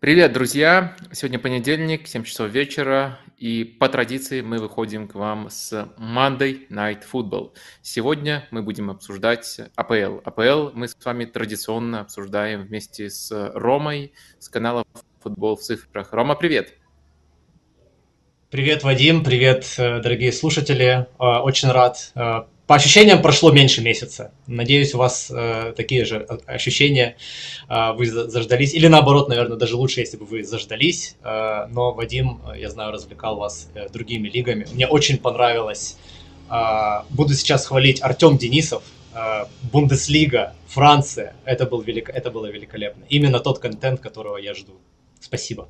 Привет, друзья! Сегодня понедельник, 7 часов вечера, и по традиции мы выходим к вам с Monday Night Football. Сегодня мы будем обсуждать АПЛ. АПЛ мы с вами традиционно обсуждаем вместе с Ромой с канала «Футбол в цифрах». Рома, привет! Привет, Вадим, привет, э, дорогие слушатели. Э, очень рад э, по ощущениям прошло меньше месяца. Надеюсь, у вас э, такие же ощущения. Э, вы заждались. Или наоборот, наверное, даже лучше, если бы вы заждались. Э, но Вадим, я знаю, развлекал вас э, другими лигами. Мне очень понравилось. Э, буду сейчас хвалить Артем Денисов. Э, Бундеслига, Франция. Это, был велик... это было великолепно. Именно тот контент, которого я жду. Спасибо.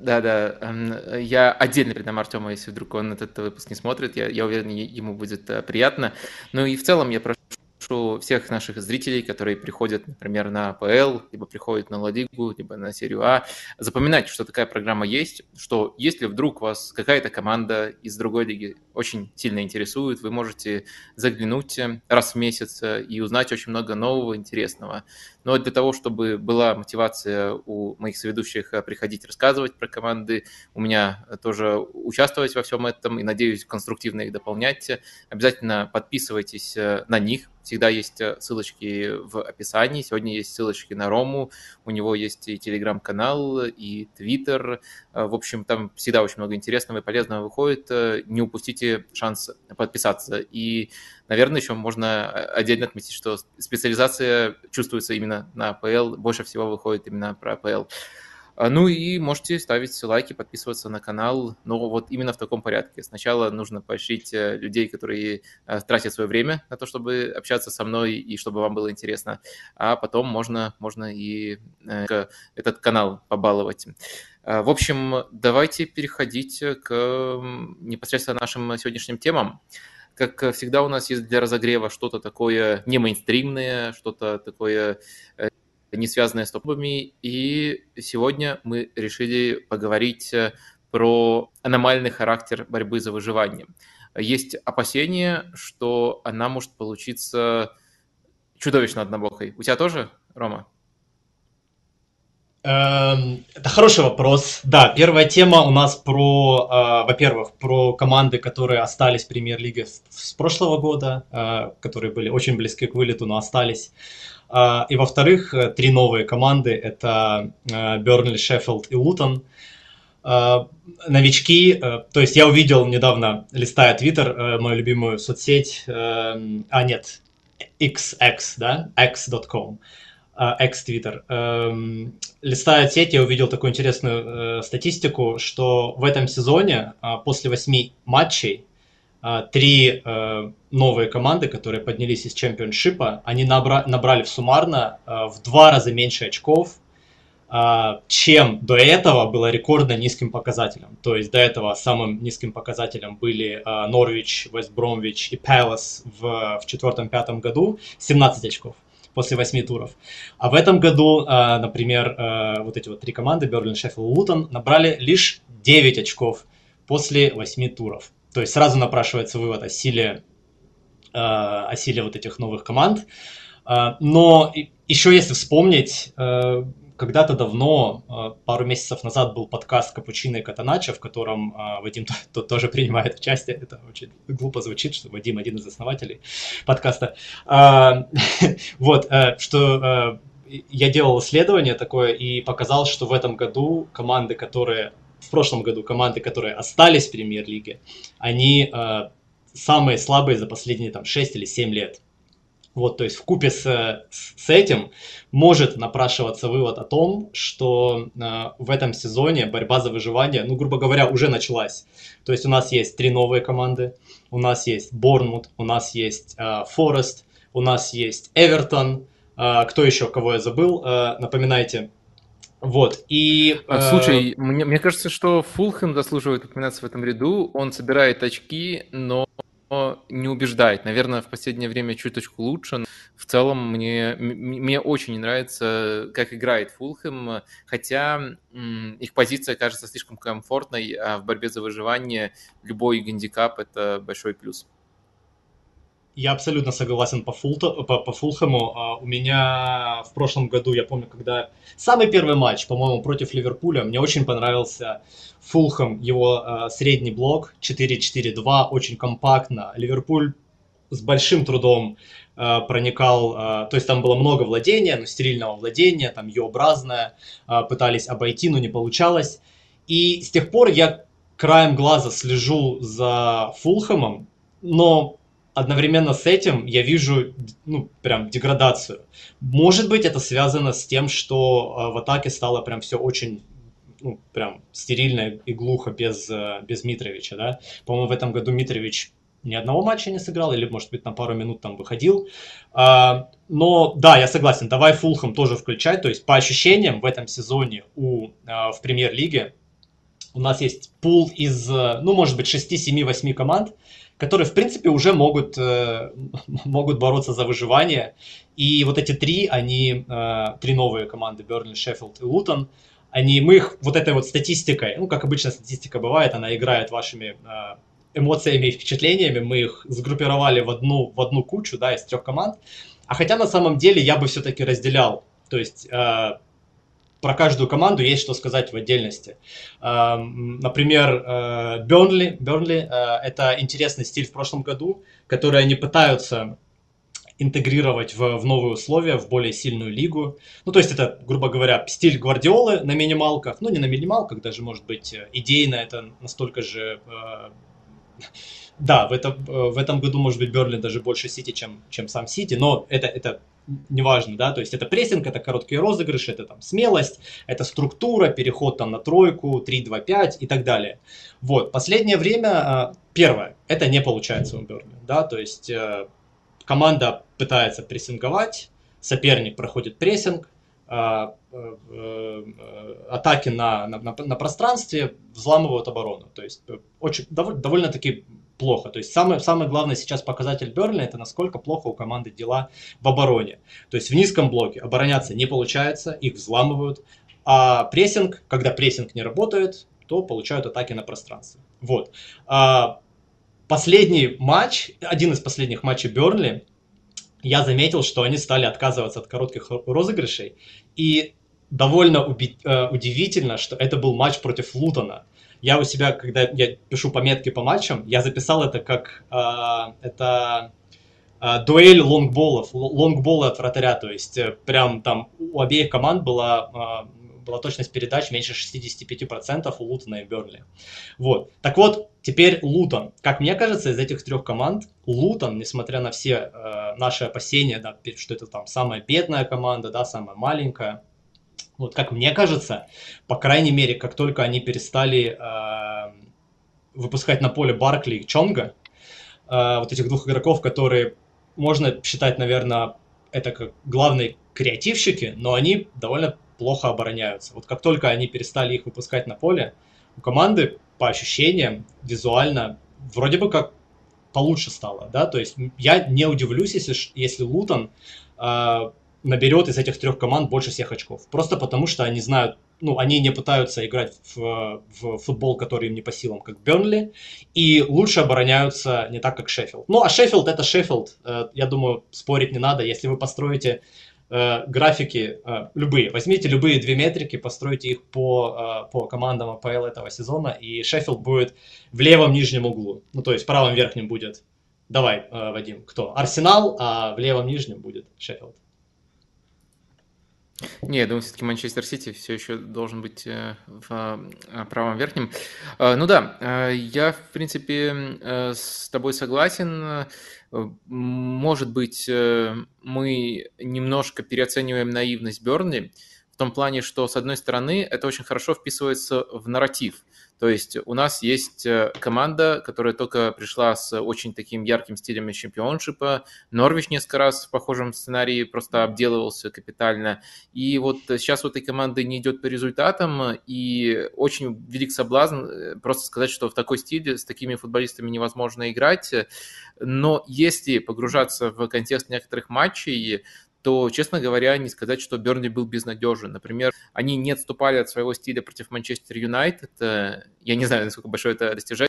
Да-да, эм, я отдельно передам Артему, если вдруг он этот выпуск не смотрит, я, я уверен, ему будет э, приятно. Ну и в целом я прошу всех наших зрителей, которые приходят, например, на АПЛ, либо приходят на Ла либо на серию А, запоминать, что такая программа есть, что если вдруг вас какая-то команда из другой лиги очень сильно интересует, вы можете заглянуть раз в месяц и узнать очень много нового, интересного. Но для того, чтобы была мотивация у моих соведущих приходить рассказывать про команды, у меня тоже участвовать во всем этом и, надеюсь, конструктивно их дополнять, обязательно подписывайтесь на них, Всегда есть э, ссылочки в описании. Сегодня есть ссылочки на Рому. У него есть и телеграм-канал, и твиттер. Э, в общем, там всегда очень много интересного и полезного выходит. Э, не упустите шанс подписаться. И, наверное, еще можно отдельно отметить, что специализация чувствуется именно на АПЛ. Больше всего выходит именно про АПЛ. А, ну и можете ставить лайки, подписываться на канал, но вот именно в таком порядке. Сначала нужно поощрить э, людей, которые э, тратят свое время на то, чтобы общаться со мной и чтобы вам было интересно, а потом можно, можно и э, этот канал побаловать. А, в общем, давайте переходить к непосредственно нашим сегодняшним темам. Как всегда у нас есть для разогрева что-то такое не мейнстримное, что-то такое не связанные с топами. И сегодня мы решили поговорить э, про аномальный характер борьбы за выживание. Есть опасение, что она может получиться чудовищно однобокой. У тебя тоже, Рома? Эм, это хороший вопрос. Да, первая тема у нас про, э, во-первых, про команды, которые остались в премьер-лиге с прошлого года, э, которые были очень близки к вылету, но остались. А, и во-вторых, э, три новые команды – это Бернли, Шеффилд и Лутон. Новички, э, то есть я увидел недавно, листая э, мою любимую соцсеть, эм, а нет, XX, да, x.com, X Twitter. Эм, листая сеть, я увидел такую интересную статистику, что в этом сезоне после восьми матчей а, три э, новые команды, которые поднялись из чемпионшипа, они набра- набрали суммарно э, в два раза меньше очков, э, чем до этого было рекордно низким показателем. То есть до этого самым низким показателем были Норвич, Вест Бромвич и Пэлас в, в четвертом-пятом году, 17 очков после восьми туров. А в этом году, например, вот эти вот три команды, Берлин, Шеффилд Лутон, набрали лишь 9 очков после восьми туров. То есть сразу напрашивается вывод о силе, э, о силе вот этих новых команд. Но еще если вспомнить, когда-то давно, пару месяцев назад был подкаст Капучино и Катаначо, в котором Вадим тот тоже принимает участие. Это очень глупо звучит, что Вадим один из основателей подкаста. Вот, что я делал исследование такое и показал, что в этом году команды, которые в прошлом году команды, которые остались в премьер-лиге, они э, самые слабые за последние там 6 или 7 лет. Вот, то есть в купе с, с этим может напрашиваться вывод о том, что э, в этом сезоне борьба за выживание, ну, грубо говоря, уже началась. То есть у нас есть три новые команды, у нас есть Борнмут, у нас есть э, Форест, у нас есть Эвертон, э, кто еще, кого я забыл, э, напоминайте. Вот, и... А, слушай, э... мне, мне кажется, что Фулхэм заслуживает упоминаться в этом ряду. Он собирает очки, но не убеждает. Наверное, в последнее время чуточку лучше. В целом, мне, мне очень нравится, как играет Фулхэм, хотя их позиция кажется слишком комфортной, а в борьбе за выживание любой гандикап – это большой плюс. Я абсолютно согласен по, Фулто, по, по Фулхэму. А, у меня в прошлом году, я помню, когда самый первый матч, по-моему, против Ливерпуля, мне очень понравился Фулхэм, его а, средний блок 4-4-2, очень компактно. Ливерпуль с большим трудом а, проникал, то есть там было много владения, но стерильного владения, там Ю-образное, пытались обойти, но не получалось. И с тех пор я краем глаза слежу за Фулхэмом, но одновременно с этим я вижу, ну, прям деградацию. Может быть, это связано с тем, что э, в атаке стало прям все очень ну, прям стерильно и глухо без, э, без Митровича, да. По-моему, в этом году Митрович ни одного матча не сыграл, или, может быть, на пару минут там выходил. А, но, да, я согласен, давай Фулхэм тоже включать. То есть, по ощущениям, в этом сезоне у, а, в премьер-лиге у нас есть пул из, ну, может быть, 6, 7, 8 команд, которые, в принципе, уже могут, э, могут бороться за выживание. И вот эти три, они, э, три новые команды, Бернли, Шеффилд и Лутон, они, мы их вот этой вот статистикой, ну, как обычно статистика бывает, она играет вашими э, эмоциями и впечатлениями, мы их сгруппировали в одну, в одну кучу, да, из трех команд. А хотя на самом деле я бы все-таки разделял, то есть про каждую команду есть что сказать в отдельности. Эм, например, Бернли. Э, Бернли э, – это интересный стиль в прошлом году, который они пытаются интегрировать в, в новые условия, в более сильную лигу. Ну, то есть это, грубо говоря, стиль Гвардиолы на минималках. Ну, не на минималках, даже, может быть, идейно это настолько же э, да, в этом, э, в этом году, может быть, Берли даже больше Сити, чем, чем сам Сити, но это, это неважно, да, то есть это прессинг, это короткие розыгрыши, это там смелость, это структура, переход там на тройку, 3-2-5 и так далее. Вот, последнее время, э, первое, это не получается у Берли, да, то есть э, команда пытается прессинговать, соперник проходит прессинг, атаки на, на, на, пространстве взламывают оборону. То есть очень, довольно, довольно-таки плохо. То есть самый, самый главный сейчас показатель Берли это насколько плохо у команды дела в обороне. То есть в низком блоке обороняться не получается, их взламывают. А прессинг, когда прессинг не работает, то получают атаки на пространстве. Вот. А последний матч, один из последних матчей Бернли, я заметил, что они стали отказываться от коротких розыгрышей. И довольно уби- э, удивительно, что это был матч против Лутона я у себя, когда я пишу пометки по матчам, я записал это как э, это э, дуэль лонгболов, лонгболы от вратаря, то есть э, прям там у обеих команд была, э, была точность передач меньше 65% у Лутона и Бернли. Вот. Так вот, теперь Лутон. Как мне кажется, из этих трех команд Лутон, несмотря на все э, наши опасения, да, что это там самая бедная команда, да, самая маленькая, вот как мне кажется, по крайней мере, как только они перестали э, выпускать на поле Баркли и Чонга, э, вот этих двух игроков, которые можно считать, наверное, это как главные креативщики, но они довольно плохо обороняются. Вот как только они перестали их выпускать на поле, у команды по ощущениям визуально вроде бы как получше стало, да, то есть я не удивлюсь, если, если Лутон э, наберет из этих трех команд больше всех очков. Просто потому, что они знают, ну, они не пытаются играть в, в футбол, который им не по силам, как Бернли, и лучше обороняются не так, как Шеффилд. Ну, а Шеффилд это Шеффилд, э, я думаю, спорить не надо. Если вы построите э, графики, э, любые, возьмите любые две метрики, постройте их по, по командам АПЛ этого сезона, и Шеффилд будет в левом нижнем углу. Ну, то есть в правом верхнем будет, давай, Вадим, кто? Арсенал, а в левом нижнем будет Шеффилд. Не, я думаю, все-таки Манчестер Сити все еще должен быть э, в э, правом верхнем. Э, ну да, я, в принципе, с тобой согласен. Может быть, мы немножко переоцениваем наивность Бернли в том плане, что, с одной стороны, это очень хорошо вписывается в нарратив. То есть у нас есть э, команда, которая только пришла с очень таким ярким стилем чемпионшипа. Норвич несколько раз в похожем сценарии просто обделывался капитально. И вот сейчас у этой команды не идет по результатам, и очень велик соблазн э, просто сказать, что в такой стиле с такими футболистами невозможно играть. Но если погружаться в контекст некоторых матчей, то, честно говоря, не сказать, что Бернли был безнадежен. Например, они не отступали от своего стиля против Манчестер Юнайтед. Я не знаю, насколько большое это достижение,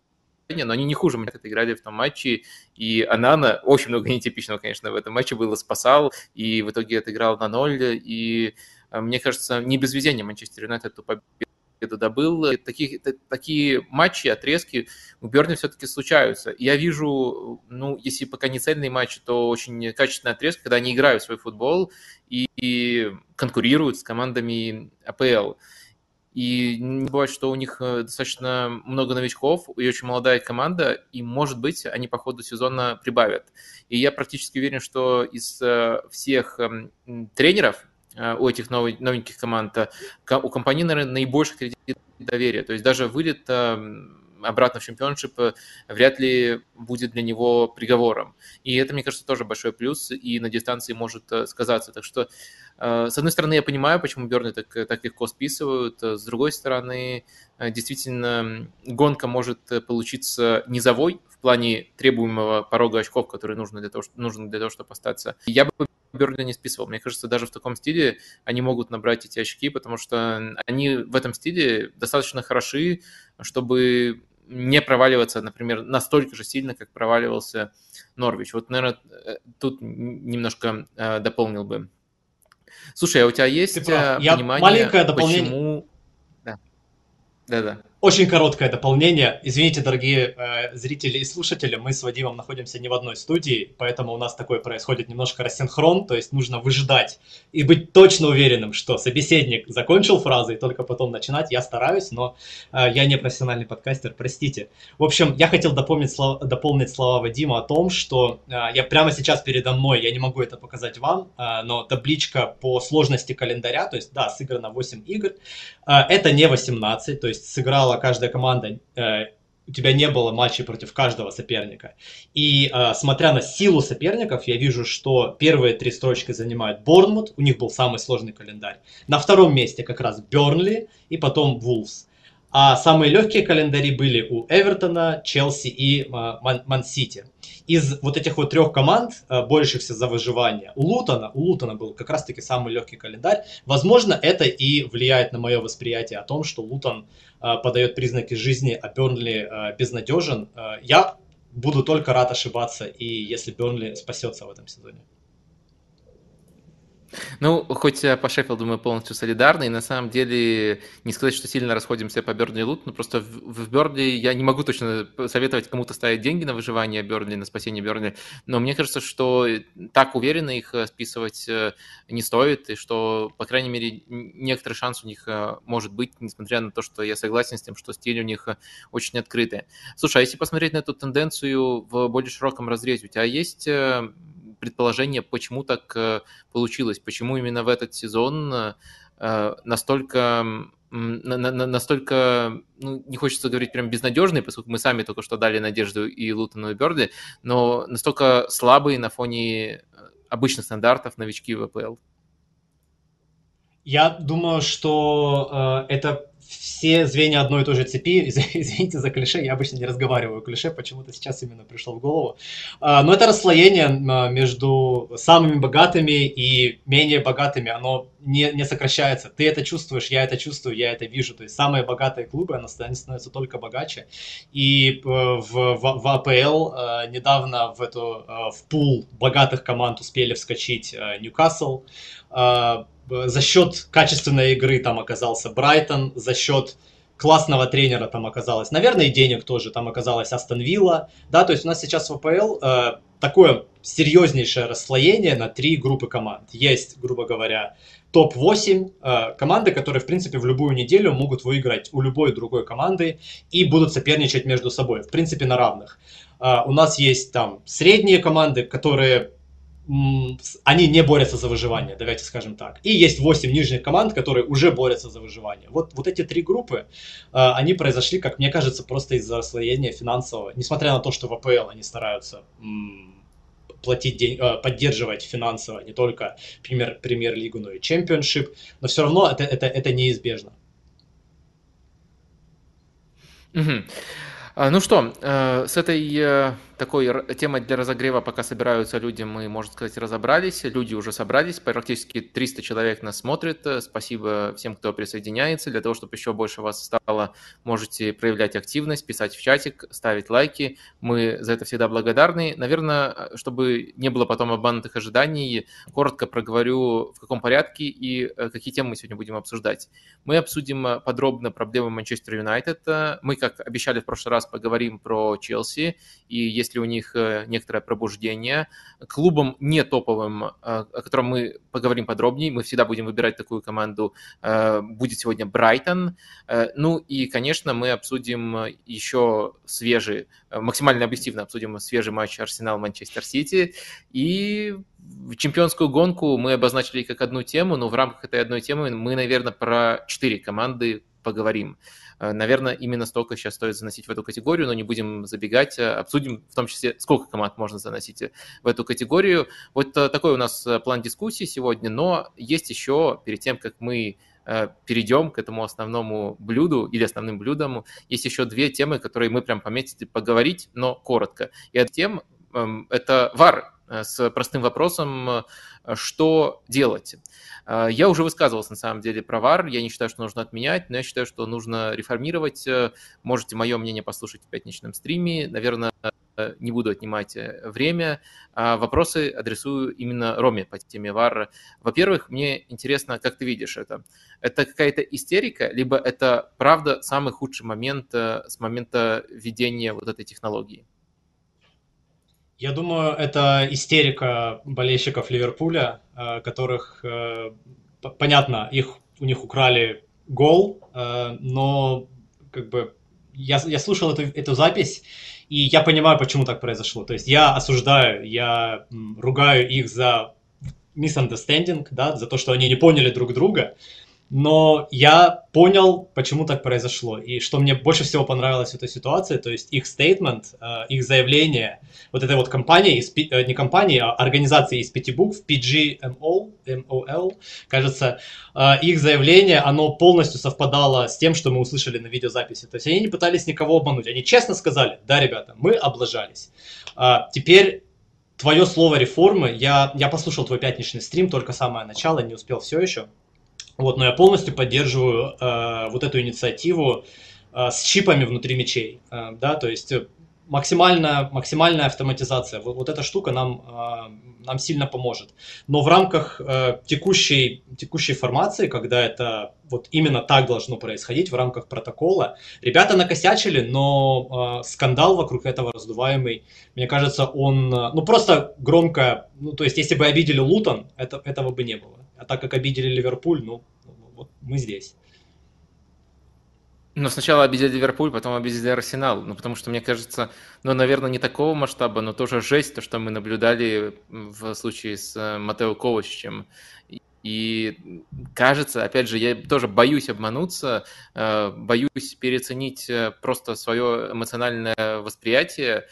но они не хуже Манчестер играли в том матче, и Анана, очень много нетипичного, конечно, в этом матче было, спасал, и в итоге отыграл на ноль, и мне кажется, не без везения Манчестер Юнайтед эту победу это добыл. Такие, такие матчи, отрезки у Берни все-таки случаются. Я вижу, ну, если пока не цельный матч, то очень качественный отрезок, когда они играют в свой футбол и, и конкурируют с командами АПЛ. И не бывает, что у них э, достаточно много новичков и очень молодая команда, и, может быть, они по ходу сезона прибавят. И я практически уверен, что из э, всех эм, тренеров, Э, у этих новеньких команд, э, у компании, наверное, наибольший кредит доверия. То есть даже вылет э, обратно в чемпионшип вряд ли будет для него приговором. И это, мне кажется, тоже большой плюс и на дистанции может сказаться. Так что, с одной стороны, я понимаю, почему Берни так, так легко списывают. С другой стороны, действительно, гонка может получиться низовой в плане требуемого порога очков, который нужно для того, нужен для того, чтобы остаться. Я бы Бернли не списывал. Мне кажется, даже в таком стиле они могут набрать эти очки, потому что они в этом стиле достаточно хороши, чтобы не проваливаться, например, настолько же сильно, как проваливался Норвич. Вот, наверное, э, тут немножко э, дополнил бы. Слушай, а у тебя есть э, понимание, маленькое дополнение... почему... Да. Да-да. Очень короткое дополнение. Извините, дорогие э, зрители и слушатели, мы с Вадимом находимся не в одной студии, поэтому у нас такое происходит немножко рассинхрон, то есть нужно выжидать и быть точно уверенным, что собеседник закончил фразы и только потом начинать. Я стараюсь, но э, я не профессиональный подкастер, простите. В общем, я хотел дополнить, слова, дополнить слова Вадима о том, что э, я прямо сейчас передо мной, я не могу это показать вам, э, но табличка по сложности календаря, то есть, да, сыграно 8 игр, э, это не 18, то есть сыграл играла каждая команда, э, у тебя не было матчей против каждого соперника. И э, смотря на силу соперников, я вижу, что первые три строчки занимают Борнмут, у них был самый сложный календарь. На втором месте как раз Бернли и потом Вулфс. А самые легкие календари были у Эвертона, Челси и Ман-Сити. Из вот этих вот трех команд, э, борешихся за выживание, у Лутона, у Лутона был как раз-таки самый легкий календарь. Возможно, это и влияет на мое восприятие о том, что Лутон э, подает признаки жизни, а Бернли э, безнадежен. Я буду только рад ошибаться, и если Бернли спасется в этом сезоне. Ну, хоть по Шеффилду мы полностью солидарны, и на самом деле не сказать, что сильно расходимся по Бернли и Лут, но просто в, в Бернли я не могу точно советовать кому-то ставить деньги на выживание Бернли, на спасение Бернли, но мне кажется, что так уверенно их э, списывать э, не стоит, и что, по крайней мере, некоторый шанс у них э, может быть, несмотря на то, что я согласен с тем, что стиль у них очень открытый. Слушай, а если посмотреть на эту тенденцию в более широком разрезе, у тебя есть предположение, почему так э, получилось, почему именно в этот сезон э, настолько настолько, ну, не хочется говорить прям безнадежный, поскольку мы сами только что дали надежду и Лутону, и Берди, но настолько слабые на фоне э, обычных стандартов новички в АПЛ. Я думаю, что э, это все звенья одной и той же цепи. Извините за клише, я обычно не разговариваю клише, почему-то сейчас именно пришло в голову. А, но это расслоение а, между самыми богатыми и менее богатыми, оно не, не сокращается. Ты это чувствуешь, я это чувствую, я это вижу. То есть самые богатые клубы, они становятся только богаче. И э, в, в, в АПЛ э, недавно в, эту, э, в пул богатых команд успели вскочить Ньюкасл, за счет качественной игры там оказался Брайтон, за счет классного тренера там оказалось, наверное, и денег тоже там оказалась Астон Вилла, да, то есть у нас сейчас в АПЛ э, такое серьезнейшее расслоение на три группы команд. Есть, грубо говоря, топ-8 э, команды, которые, в принципе, в любую неделю могут выиграть у любой другой команды и будут соперничать между собой, в принципе, на равных. Э, у нас есть там средние команды, которые они не борются за выживание, давайте скажем так. И есть 8 нижних команд, которые уже борются за выживание. Вот, вот эти три группы, э, они произошли, как мне кажется, просто из-за расслоения финансового. Несмотря на то, что в АПЛ они стараются платить день, э, поддерживать финансово не только премьер, премьер-лигу, но и чемпионшип, но все равно это, это, это неизбежно. Угу. Ну что, э, с этой такой темой для разогрева, пока собираются люди, мы, можно сказать, разобрались. Люди уже собрались, практически 300 человек нас смотрят. Спасибо всем, кто присоединяется. Для того, чтобы еще больше вас стало, можете проявлять активность, писать в чатик, ставить лайки. Мы за это всегда благодарны. Наверное, чтобы не было потом обманутых ожиданий, коротко проговорю, в каком порядке и э, какие темы мы сегодня будем обсуждать. Мы обсудим подробно проблемы Манчестер Юнайтед. Мы, как обещали в прошлый раз, поговорим про Челси и если у них э, некоторое пробуждение. Клубом не топовым, э, о котором мы поговорим подробнее, мы всегда будем выбирать такую команду, э, будет сегодня Брайтон. Ну и, конечно, мы обсудим еще свежий, максимально объективно обсудим свежий матч Арсенал-Манчестер Сити. И чемпионскую гонку мы обозначили как одну тему, но в рамках этой одной темы мы, наверное, про четыре команды поговорим. Э, наверное, именно столько сейчас стоит заносить в эту категорию, но не будем забегать, э, обсудим в том числе, сколько команд можно заносить в эту категорию. Вот э, такой у нас план дискуссии сегодня, но есть еще, перед тем, как мы перейдем к этому основному блюду или основным блюдам, есть еще две темы, которые мы прям пометили поговорить, но коротко. И от тем эм, это ВАР с простым вопросом, что делать. А, я уже высказывался, на самом деле, про ВАР. Я не считаю, что нужно отменять, но я считаю, что нужно реформировать. Э, можете мое мнение послушать в пятничном стриме. Наверное, не буду отнимать э, время. А вопросы адресую именно Роме по теме ВАР. Во-первых, мне интересно, как ты видишь это. Это какая-то истерика, либо это правда самый худший момент э, с момента введения вот этой технологии? Я думаю, это истерика болельщиков Ливерпуля, э, которых, э, понятно, их, у них украли гол, э, но как бы я, я слушал эту, эту запись, и я понимаю, почему так произошло. То есть я осуждаю, я ругаю их за misunderstanding, да, за то, что они не поняли друг друга, но я понял, почему так произошло. И что мне больше всего понравилось в этой ситуации, то есть их стейтмент, э, их заявление, вот этой вот компании, э, не компании, а организации из пяти букв, PGMO, MOL, кажется, э, их заявление, оно полностью совпадало с тем, что мы услышали на видеозаписи. То есть они не пытались никого обмануть, они честно сказали, да, ребята, мы облажались. Теперь твое слово реформы, я, я послушал твой пятничный стрим, только самое начало, не успел все еще. Вот, но я полностью поддерживаю э, вот эту инициативу э, с чипами внутри мечей, э, да, то есть максимальная, максимальная автоматизация. Вот, вот эта штука нам, э, нам сильно поможет. Но в рамках э, текущей, текущей формации, когда это вот именно так должно происходить, в рамках протокола, ребята накосячили, но э, скандал вокруг этого раздуваемый, мне кажется, он, э, ну просто громко, ну то есть если бы обидели Лутон, это, этого бы не было. А так как обидели Ливерпуль, ну, вот мы здесь. Но сначала обидели Ливерпуль, потом обидели Арсенал. Ну, потому что, мне кажется, ну, наверное, не такого масштаба, но тоже жесть, то, что мы наблюдали в случае с э, Матео Ковачичем. И кажется, опять же, я тоже боюсь обмануться, э, боюсь переоценить э, просто свое эмоциональное восприятие,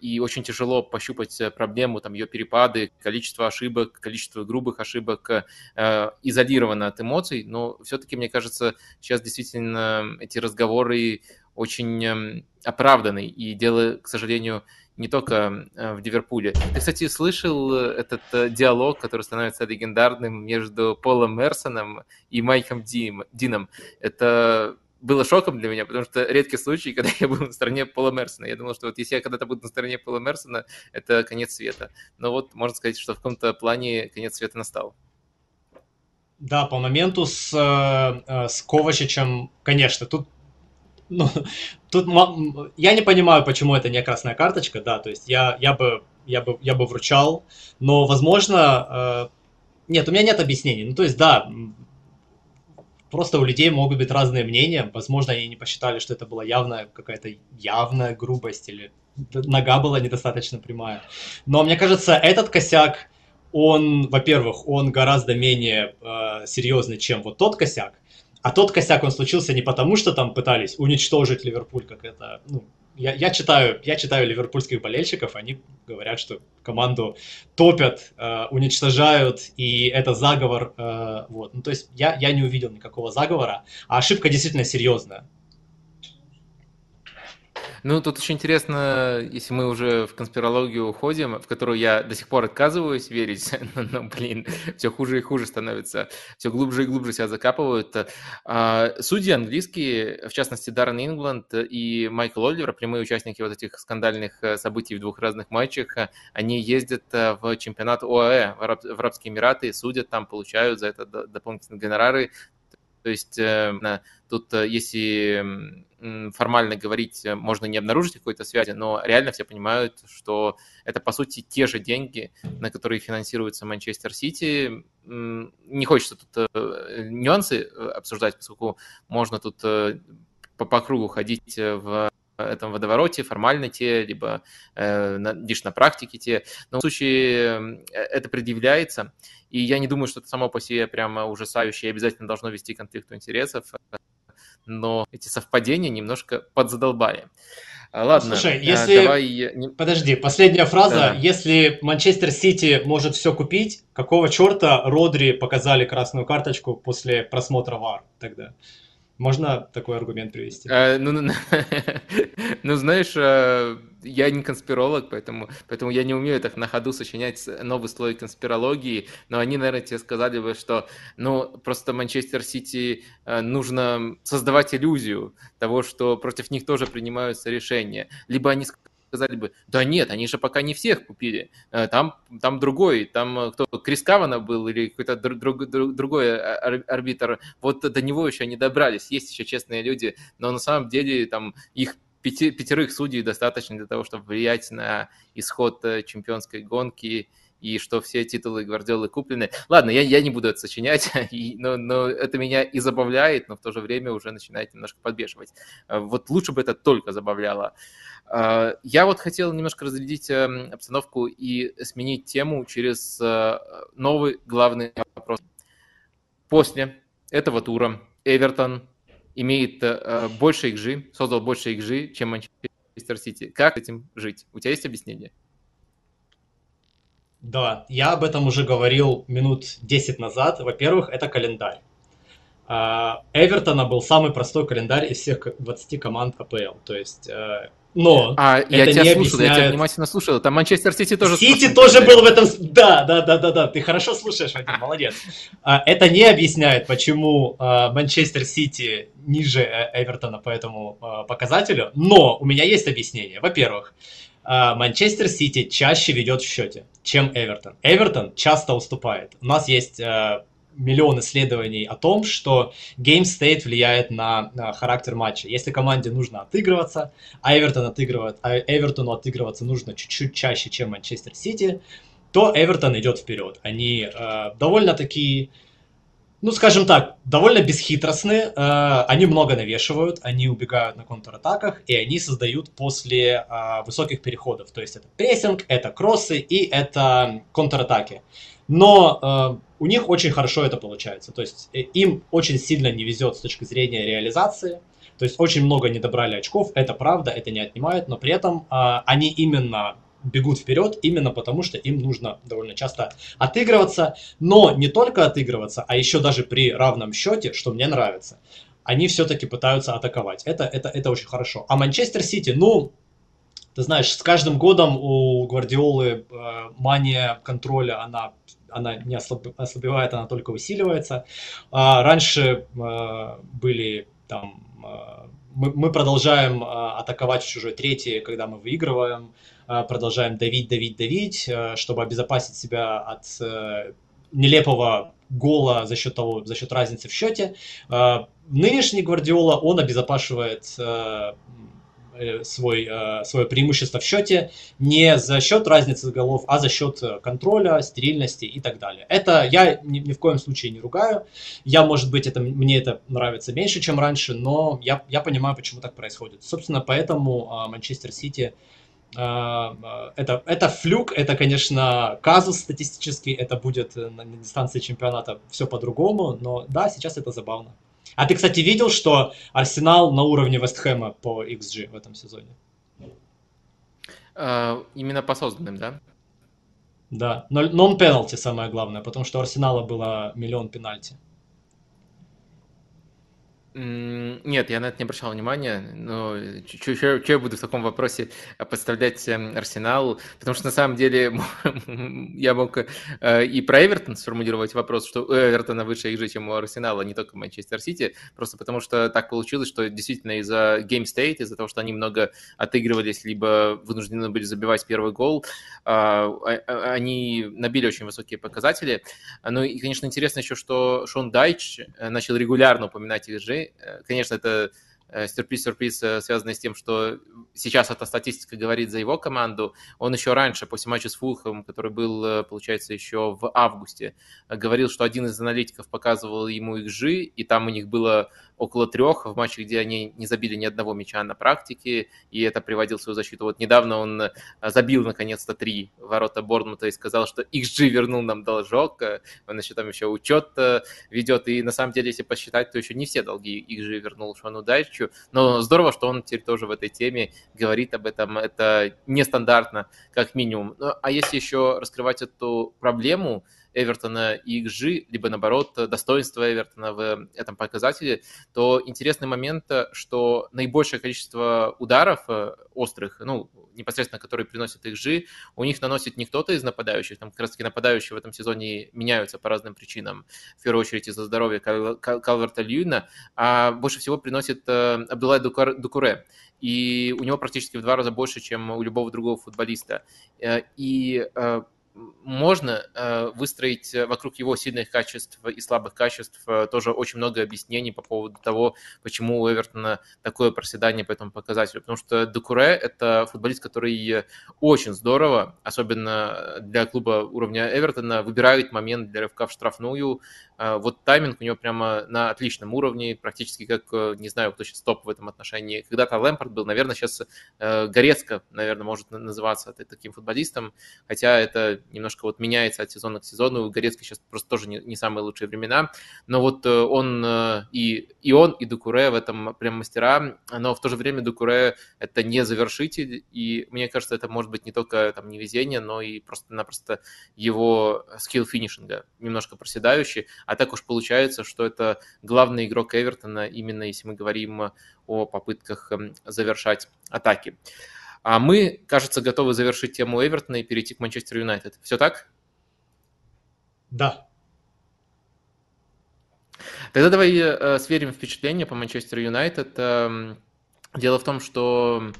и очень тяжело пощупать э, проблему, там, ее перепады, количество ошибок, количество грубых ошибок э, изолированно от эмоций, но все-таки, мне кажется, сейчас действительно эти разговоры очень эм, оправданы, и дело, к сожалению, не только в Ливерпуле. Ты, кстати, слышал этот диалог, который становится легендарным между Полом Мерсоном и Майком Дином? Это было шоком для меня, потому что редкий случай, когда я был на стороне Пола Мерсона. Я думал, что вот если я когда-то буду на стороне Пола Мерсона, это конец света. Но вот можно сказать, что в каком-то плане конец света настал. Да, по моменту с, э, э, с Ковачичем, конечно, тут ну, тут я не понимаю, почему это не красная карточка, да, то есть я, я, бы, я, бы, я бы вручал, но, возможно, э, нет, у меня нет объяснений. Ну, то есть, да, просто у людей могут быть разные мнения. Возможно, они не посчитали, что это была явная какая-то явная грубость или нога была недостаточно прямая. Но мне кажется, этот косяк, он, во-первых, он гораздо менее э, серьезный, чем вот тот косяк. А тот косяк, он случился не потому, что там пытались уничтожить Ливерпуль, как это ну, я, я, читаю, я читаю ливерпульских болельщиков, они говорят, что команду топят, э, уничтожают, и это заговор. Э, вот. Ну, то есть я, я не увидел никакого заговора, а ошибка действительно серьезная. Ну, тут очень интересно, если мы уже в конспирологию уходим, в которую я до сих пор отказываюсь верить, но, но блин, все хуже и хуже становится, все глубже и глубже себя закапывают. А, судьи английские, в частности, Даррен Ингланд и Майкл Оливер, прямые участники вот этих скандальных э, событий в двух разных матчах, они ездят э, в чемпионат ОАЭ, в, в Арабские Эмираты, судят там, получают за это дополнительные гонорары. То есть э, тут, если формально говорить, можно не обнаружить какой-то связи, но реально все понимают, что это, по сути, те же деньги, на которые финансируется Манчестер Сити. Не хочется тут нюансы обсуждать, поскольку можно тут по, по кругу ходить в этом водовороте, формально те, либо э, лишь на практике те. Но в случае э, это предъявляется, и я не думаю, что это само по себе прямо ужасающее и обязательно должно вести к конфликту интересов, но эти совпадения немножко подзадолбали. А, ладно, Слушай, э, если... Давай... Подожди, последняя фраза. Да. Если Манчестер Сити может все купить, какого черта Родри показали красную карточку после просмотра ВАР тогда? Можно такой аргумент привести? А, ну, ну, ну, знаешь, а, я не конспиролог, поэтому, поэтому я не умею так на ходу сочинять новый слой конспирологии, но они, наверное, тебе сказали бы, что ну, просто Манчестер Сити а, нужно создавать иллюзию того, что против них тоже принимаются решения. Либо они сказали бы, да нет, они же пока не всех купили, э, там, там другой, там э, кто, Крис Кавана был или какой-то друг, друг, другой арбитр, вот до него еще не добрались, есть еще честные люди, но на самом деле там их пяти, пятерых судей достаточно для того, чтобы влиять на исход э, чемпионской гонки, и что все титулы Гвардиолы куплены. Ладно, я, я не буду это сочинять, и, но, но это меня и забавляет, но в то же время уже начинает немножко подбешивать. Вот лучше бы это только забавляло. А, я вот хотел немножко разрядить эм, обстановку и сменить тему через э, новый главный вопрос. После этого тура Эвертон имеет э, больше XG, создал больше XG, чем Манчестер Сити. Как с этим жить? У тебя есть объяснение? Да, я об этом уже говорил минут 10 назад. Во-первых, это календарь. А, Эвертона был самый простой календарь из всех 20 команд АПЛ. То есть э, но а, я тебя слушал, объясняет... я тебя внимательно слушал. Там Манчестер Сити тоже... Сити тоже был в этом... Да, да, да, да, да. Ты хорошо слушаешь, Вадим, молодец. А, это не объясняет, почему а, Манчестер Сити ниже э, Эвертона по этому показателю. Но у меня есть объяснение. Во-первых, Манчестер Сити чаще ведет в счете, чем Эвертон. Эвертон часто уступает. У нас есть миллион исследований о том, что state влияет на, на характер матча. Если команде нужно отыгрываться, а Эвертон отыгрывает, а Эвертону отыгрываться нужно чуть-чуть чаще, чем Манчестер Сити, то Эвертон идет вперед. Они э, довольно такие, ну скажем так, довольно бесхитростные, э, они много навешивают, они убегают на контратаках, и они создают после э, высоких переходов. То есть это прессинг, это кроссы и это контратаки. Но э, у них очень хорошо это получается. То есть э, им очень сильно не везет с точки зрения реализации. То есть очень много не добрали очков, это правда, это не отнимает, но при этом э, они именно бегут вперед именно потому, что им нужно довольно часто отыгрываться, но не только отыгрываться, а еще даже при равном счете, что мне нравится, они все-таки пытаются атаковать. Это, это, это очень хорошо. А Манчестер Сити, ну, ты знаешь, с каждым годом у Гвардиолы э, мания контроля, она она не ослабевает, она только усиливается. А раньше а, были там а, мы, мы продолжаем а, атаковать в чужой третьей, когда мы выигрываем, продолжаем давить, давить, давить, а, чтобы обезопасить себя от а, нелепого гола за счет того, за счет разницы в счете. А, нынешний Гвардиола, он обезопашивает а, Э, свой, э, свое преимущество в счете не за счет разницы голов, а за счет э, контроля, стерильности и так далее. Это я ни, ни в коем случае не ругаю. Я, может быть, это, мне это нравится меньше, чем раньше, но я, я понимаю, почему так происходит. Собственно, поэтому Манчестер Сити это, это флюк, это, конечно, казус статистический, это будет на дистанции чемпионата все по-другому, но да, сейчас это забавно. А ты, кстати, видел, что Арсенал на уровне Вестхэма по XG в этом сезоне? Uh, именно по созданным, да? Да, нон-пеналти самое главное, потому что у Арсенала было миллион пенальти. Нет, я на это не обращал внимания, но что я буду в таком вопросе подставлять эм, Арсенал, потому что на самом деле я мог э, и про Эвертон сформулировать вопрос, что у Эвертона выше их же, чем у Арсенала, не только Манчестер Сити, просто потому что так получилось, что действительно из-за State, из-за того, что они много отыгрывались, либо вынуждены были забивать первый гол, а, а, а, они набили очень высокие показатели. Ну и, конечно, интересно еще, что Шон Дайч э, начал регулярно упоминать их Э, конечно, это сюрприз-сюрприз, э, связанный с тем, что сейчас эта статистика говорит за его команду. Он еще раньше, после матча с Фулхом, который был, э, получается, еще в августе, говорил, что один из аналитиков показывал ему их жи, и там у них было около трех в матче, где они не забили ни одного мяча на практике, и это приводил свою защиту. Вот недавно он э, забил наконец-то три ворота Борнмута и сказал, что XG вернул нам должок, он еще там еще учет э, ведет, и на самом деле, если посчитать, то еще не все долги XG вернул Шону Дайчу, но здорово, что он теперь тоже в этой теме говорит об этом, это нестандартно, как минимум. Ну, а если еще раскрывать эту проблему, Эвертона и XG, либо наоборот достоинство Эвертона в этом показателе, то интересный момент, что наибольшее количество ударов э, острых, ну, непосредственно, которые приносят XG, у них наносит не кто-то из нападающих, там как раз-таки нападающие в этом сезоне меняются по разным причинам, в первую очередь из-за здоровья Калверта Льюина, а больше всего приносит э, Абдулай Дукуре, и у него практически в два раза больше, чем у любого другого футболиста. Э, и можно э, выстроить э, вокруг его сильных качеств и слабых качеств э, тоже очень много объяснений по поводу того, почему у Эвертона такое проседание по этому показателю. Потому что Декуре – это футболист, который очень здорово, особенно для клуба уровня Эвертона, выбирает момент для рывка в штрафную. Вот тайминг у него прямо на отличном уровне, практически как, не знаю, кто сейчас топ в этом отношении. Когда-то Лэмпорт был, наверное, сейчас Горецко, наверное, может называться таким футболистом, хотя это немножко вот меняется от сезона к сезону. У Горецкой сейчас просто тоже не, не самые лучшие времена. Но вот э, он э, и, и он, и Дукуре в этом прям мастера, но в то же время Дукуре это не завершитель, и мне кажется, это может быть не только там невезение, но и просто-напросто его скилл финишинга немножко проседающий. А так уж получается, что это главный игрок Эвертона, именно если мы говорим о попытках эм, завершать атаки. А мы, кажется, готовы завершить тему Эвертона и перейти к Манчестер Юнайтед. Все так? Да. Тогда давай э, сверим впечатления по Манчестер Юнайтед. Э, дело в том, что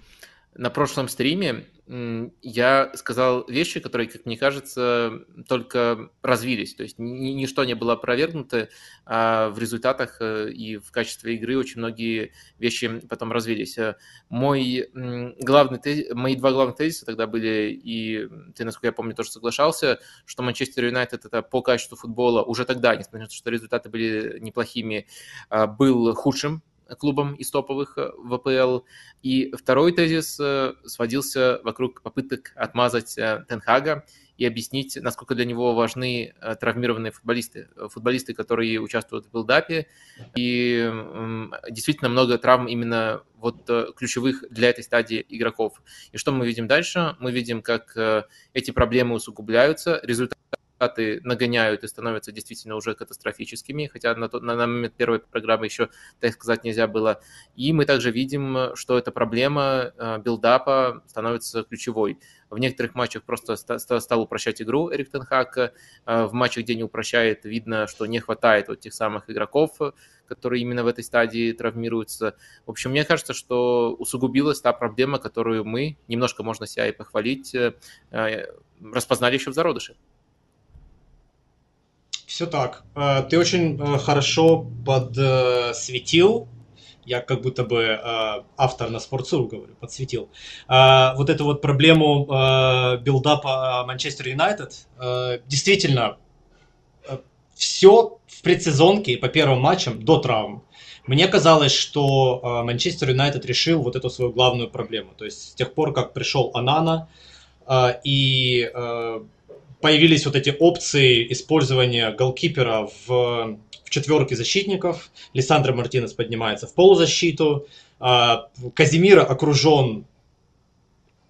на прошлом стриме я сказал вещи, которые, как мне кажется, только развились. То есть ничто не было опровергнуто, а в результатах э, и в качестве игры очень многие вещи потом развились. Э, мой главный тез... Мои два главных тезиса тогда были, и ты, насколько я помню, тоже соглашался, что Манчестер Юнайтед это по качеству футбола уже тогда, несмотря на то, что результаты были неплохими, а, был худшим клубом из топовых э, в АПЛ. И второй тезис э, сводился вокруг попыток отмазать э, Тенхага и объяснить, насколько для него важны травмированные футболисты, футболисты, которые участвуют в билдапе, и действительно много травм именно вот ключевых для этой стадии игроков. И что мы видим дальше? Мы видим, как эти проблемы усугубляются, результат результаты нагоняют и становятся действительно уже катастрофическими, хотя на, тот, на момент первой программы еще, так сказать, нельзя было. И мы также видим, что эта проблема э, билдапа становится ключевой. В некоторых матчах просто стал упрощать игру Эрик Тенхак. Э, в матчах, где не упрощает, видно, что не хватает вот тех самых игроков, которые именно в этой стадии травмируются. В общем, мне кажется, что усугубилась та проблема, которую мы, немножко можно себя и похвалить, э, распознали еще в зародыше. Все так. Э, ты очень э, хорошо подсветил, я как будто бы э, автор на Sports.ru говорю, подсветил, вот эту вот проблему билдапа Манчестер Юнайтед. Действительно, все в предсезонке по первым матчам до травм. Мне казалось, что Манчестер Юнайтед решил вот эту свою главную проблему. То есть с тех пор, как пришел Анана, и появились вот эти опции использования голкипера в, в четверке защитников. Лиссандро Мартинес поднимается в полузащиту. А, Казимира окружен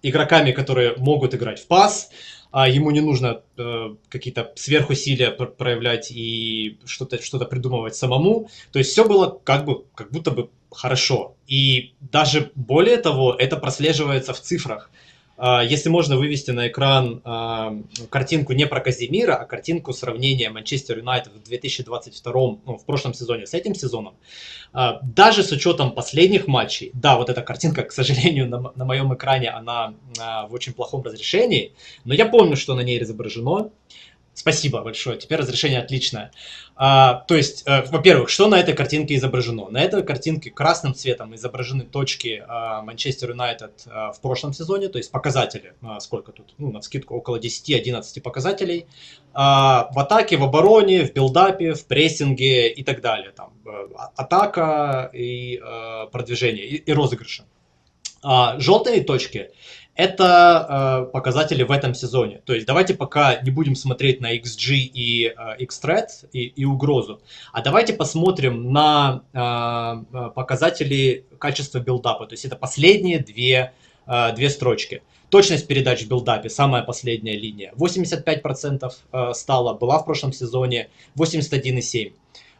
игроками, которые могут играть в пас, а ему не нужно э, какие-то сверхусилия проявлять и что-то что придумывать самому. То есть все было как бы как будто бы хорошо. И даже более того, это прослеживается в цифрах. А, если можно вывести на экран а, картинку не про Казимира, а картинку сравнения Манчестер Юнайтед в 2022, ну, в прошлом сезоне с этим сезоном, а, даже с учетом последних матчей, да, вот эта картинка, к сожалению, на, на моем экране, она в очень плохом разрешении, но я помню, что на ней изображено, Спасибо большое. Теперь разрешение отличное. А, то есть, э, во-первых, что на этой картинке изображено? На этой картинке красным цветом изображены точки а, Манчестер Юнайтед а, в прошлом сезоне, то есть показатели. А, сколько тут? Ну, на скидку около 10-11 показателей. А, в атаке, в обороне, в билдапе, в прессинге и так далее. Там, а, атака и а, продвижение и, и розыгрыши. А, желтые точки это э, показатели в этом сезоне. То есть давайте пока не будем смотреть на XG и э, X-Threat и, и угрозу, а давайте посмотрим на э, э, показатели качества билдапа. То есть это последние две, э, две строчки. Точность передач в билдапе, самая последняя линия, 85% э, стала, была в прошлом сезоне 81,7%.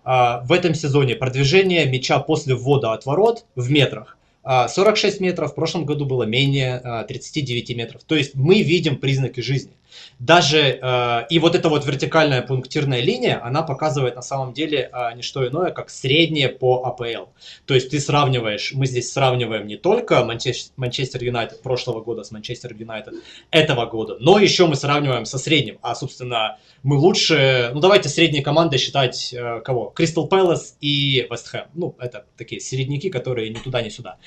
Э, в этом сезоне продвижение мяча после ввода от ворот в метрах 46 а, метров, в прошлом году было менее 39 а, метров. То есть мы видим признаки жизни. Даже э, и вот эта вот вертикальная пунктирная линия, она показывает на самом деле э, не что иное, как среднее по АПЛ. То есть ты сравниваешь, мы здесь сравниваем не только Манчестер Юнайтед прошлого года с Манчестер Юнайтед этого года, но еще мы сравниваем со средним. А, собственно, мы лучше, ну давайте средней командой считать э, кого? Кристал Пэлас и Вест Хэм. Ну, это такие середняки, которые ни туда, ни сюда.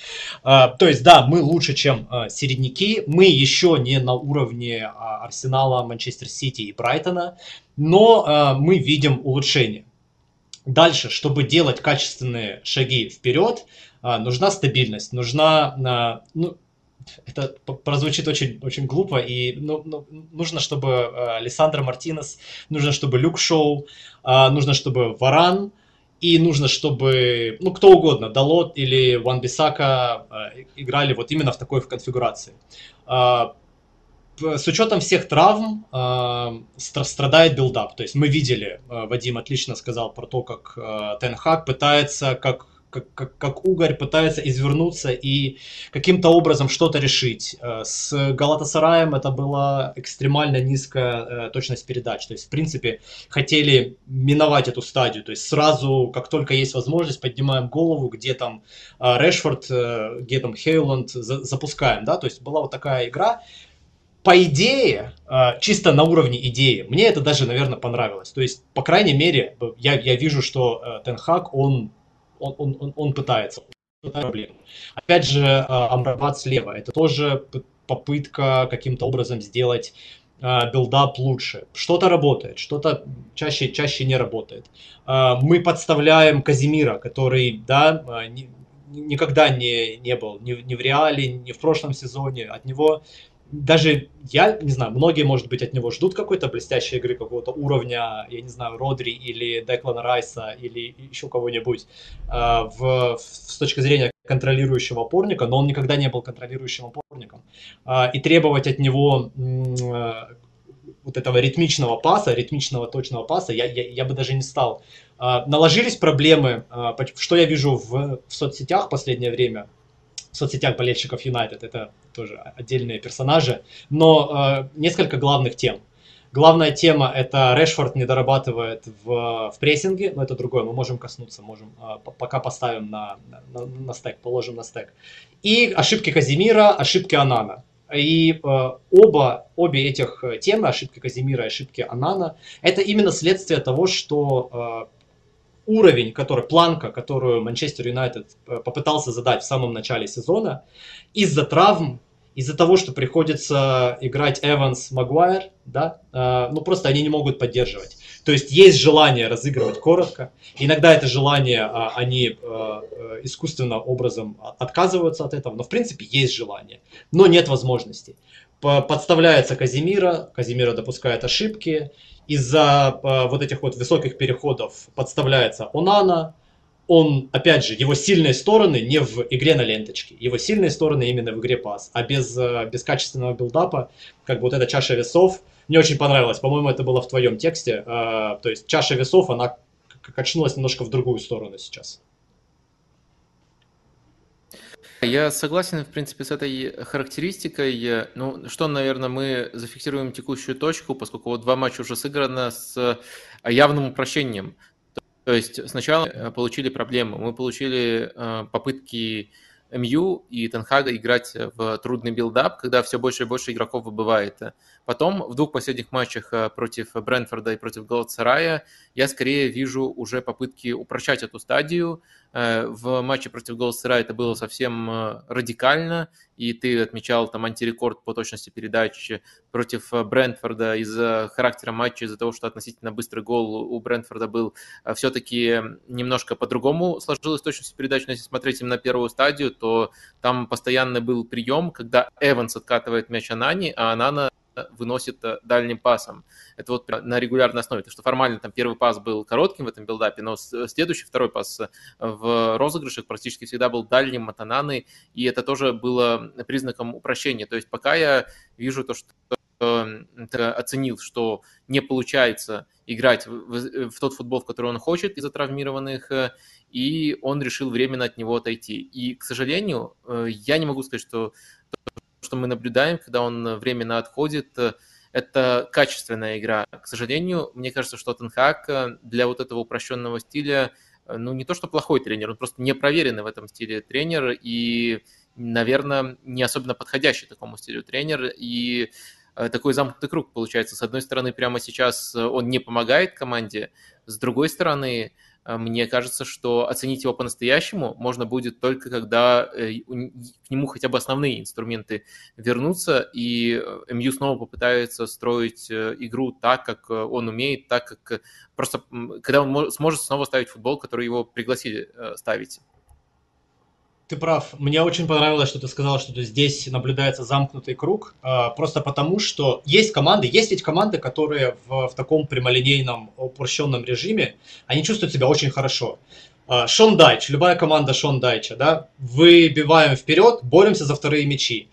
То есть, да, мы лучше, чем э, середняки. Мы еще не на уровне э, Арсенала Арсенала, Манчестер Сити и Брайтона, но э, мы видим улучшение. Дальше, чтобы делать качественные шаги вперед, э, нужна стабильность, нужна, э, ну, это прозвучит очень, очень глупо, и ну, ну, нужно, чтобы э, Александр Мартинес, нужно, чтобы Люк Шоу, э, нужно, чтобы Варан, и нужно, чтобы, ну, кто угодно, Далот или Ван-Биссака э, играли вот именно в такой конфигурации. Э, с учетом всех травм э, страдает build-up. То есть мы видели, э, Вадим отлично сказал про то, как э, Тен Хаг пытается, как, как, как, как угорь пытается извернуться и каким-то образом что-то решить. Э, с Галатасараем это была экстремально низкая точность передач. То есть, в принципе, хотели миновать эту стадию. То есть сразу, как только есть возможность, поднимаем голову, где там Решфорд, где там Хейланд, за, запускаем. Да? То есть была вот такая игра по идее, э, чисто на уровне идеи, мне это даже, наверное, понравилось. То есть, по крайней мере, я, я вижу, что э, Тенхак, он, он, он, он пытается. Проблема. Опять же, э, Амрабат слева. Это тоже попытка каким-то образом сделать build-up лучше. Что-то работает, что-то чаще, чаще не работает. Мы подставляем Каземиро, который, да, никогда не, не был ни, ни в Реале, ни в прошлом сезоне. От него даже я, не знаю, многие, может быть, от него ждут какой-то блестящей игры, какого-то уровня, я не знаю, Родри или Деклана Райса или еще кого-нибудь э, в, в, с точки зрения контролирующего опорника, но он никогда не был контролирующим опорником. Э, и требовать от него э, вот этого ритмичного паса, ритмичного точного паса, я, я, я бы даже не стал. Наложились проблемы, что я вижу в, в соцсетях в последнее время, в соцсетях болельщиков Юнайтед, это тоже отдельные персонажи, но э, несколько главных тем. Главная тема это Решфорд не дорабатывает в, в прессинге, но это другое, мы можем коснуться, можем э, пока поставим на, на, на стек, положим на стек. И ошибки Казимира, ошибки Анана. И э, оба, обе этих темы, ошибки Казимира и ошибки Анана, это именно следствие того, что э, уровень, который, планка, которую Манчестер Юнайтед э, попытался задать в самом начале сезона, из-за травм, из-за того, что приходится играть Эванс, Магуайр, да, э, ну просто они не могут поддерживать. То есть есть желание разыгрывать коротко, иногда это желание, э, они э, э искусственным образом отказываются от этого, но в принципе есть желание, но нет возможности. Подставляется Казимира, Казимира допускает ошибки, из-за э, вот этих вот высоких переходов подставляется Онана, он, опять же, его сильные стороны не в игре на ленточке, его сильные стороны именно в игре пас, а без, э, без качественного билдапа, как бы вот эта чаша весов, мне очень понравилось, по-моему, это было в твоем тексте, то есть чаша весов, она качнулась немножко в другую сторону сейчас. Я согласен, в принципе, с этой характеристикой. Ну, что, наверное, мы зафиксируем текущую точку, поскольку вот два матча уже сыграно с явным упрощением. То есть сначала э, получили проблему, мы получили э, попытки МЮ и Тен Хага играть в трудный build-up, когда все больше и больше игроков выбывает. Потом в двух последних матчах э, против Брэнфорда и против Галатсарая я скорее вижу уже попытки упрощать эту стадию. Э, в матче против Галатсарая это было совсем э, радикально, и ты отмечал там антирекорд по точности передачи против Брэнфорда из-за характера матча, из-за того, что относительно быстрый гол у Брэнфорда был, все-таки немножко по-другому сложилась точность передач. Но если смотреть именно на первую стадию, то там постоянно был прием, когда Эванс откатывает мяч Анани, а Анана выносит э, дальним пасом. Это вот на регулярной основе. То, что формально там первый пас был коротким в этом билдапе, но следующий, второй пас э, в розыгрышах практически всегда был дальним Матананы, и это тоже было признаком упрощения. То есть пока я вижу то, что оценил, что не получается играть в, в тот футбол, в который он хочет из-за травмированных, э, и он решил временно от него отойти. И, к сожалению, я не могу сказать, что что мы наблюдаем, когда он временно отходит, э, это качественная игра. К сожалению, мне кажется, что Тенхак э, для вот этого упрощенного стиля, э, ну, не то, что плохой тренер, он просто не проверенный в этом стиле тренер и, наверное, не особенно подходящий такому стилю тренер. И такой замкнутый круг получается. С одной стороны, прямо сейчас он не помогает команде, с другой стороны, мне кажется, что оценить его по-настоящему можно будет только когда э, к нему хотя бы основные инструменты вернутся, и э, МЮ снова попытается строить э, игру так, как он умеет, так как просто когда он сможет снова ставить футбол, который его пригласили ставить. Ты прав. Мне очень понравилось, что ты сказал, что здесь наблюдается замкнутый круг. А, просто потому, что есть команды, есть ведь команды, которые в, в таком прямолинейном упрощенном режиме, они чувствуют себя очень хорошо. А, Шон Дайч, любая команда Шон Дайча, да, выбиваем вперед, боремся за вторые мячи.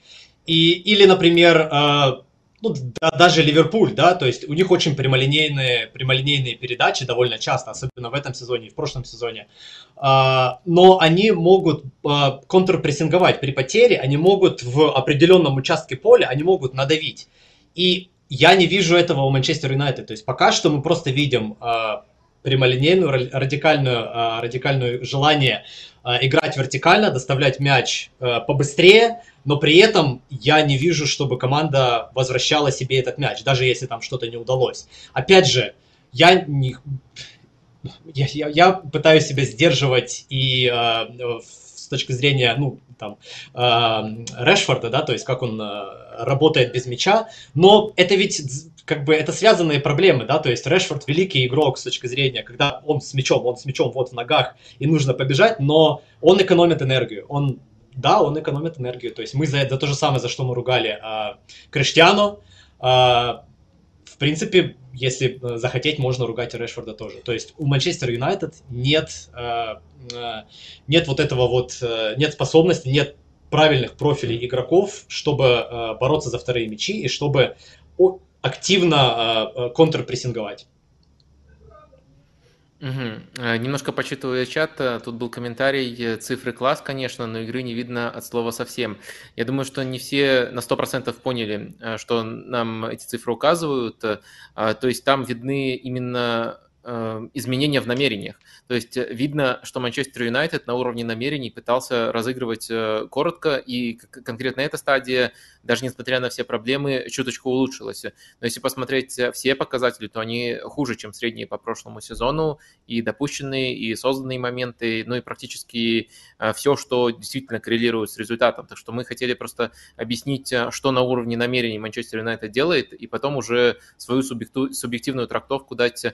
И, или, например, а, ну, да, даже Ливерпуль, да, то есть у них очень прямолинейные, прямолинейные передачи довольно часто, особенно в этом сезоне и в прошлом сезоне. А, но они могут а, контрпрессинговать при потере, они могут в определенном участке поля, они могут надавить. И я не вижу этого у Манчестер Юнайтед. То есть пока что мы просто видим а, прямолинейную, радикальную, а, радикальную желание а, играть вертикально, доставлять мяч а, побыстрее, но при этом я не вижу, чтобы команда возвращала себе этот мяч, даже если там что-то не удалось. Опять же, я не... Я, я, я пытаюсь себя сдерживать и э, с точки зрения, ну, там, э, Решфорда, да, то есть как он э, работает без мяча, но это ведь как бы это связанные проблемы, да, то есть Решфорд великий игрок с точки зрения, когда он с мячом, он с мячом вот в ногах и нужно побежать, но он экономит энергию, он да, он экономит энергию. То есть мы за, за то же самое, за что мы ругали а, Криштиану, а, в принципе, если э, захотеть, можно ругать Решфорда тоже. То есть у Манчестер Юнайтед нет, а, нет вот этого вот, а, нет способности, нет правильных профилей игроков, чтобы а, бороться за вторые мячи и чтобы активно а, контрпрессинговать. Угу. Немножко почитывая чат, э, тут был комментарий, э, цифры класс, конечно, но игры не видно от слова совсем. Я думаю, что не все на 100% поняли, что нам эти цифры указывают. А, то есть там видны именно изменения в намерениях. То есть видно, что Манчестер Юнайтед на уровне намерений пытался разыгрывать коротко, и конкретно эта стадия, даже несмотря на все проблемы, чуточку улучшилась. Но если посмотреть э, все показатели, то они хуже, чем средние по прошлому сезону, и допущенные, и созданные моменты, ну и практически все, что действительно коррелирует с результатом. Так что мы хотели просто объяснить, что на уровне намерений Манчестер Юнайтед делает, и потом уже свою субъективную трактовку дать,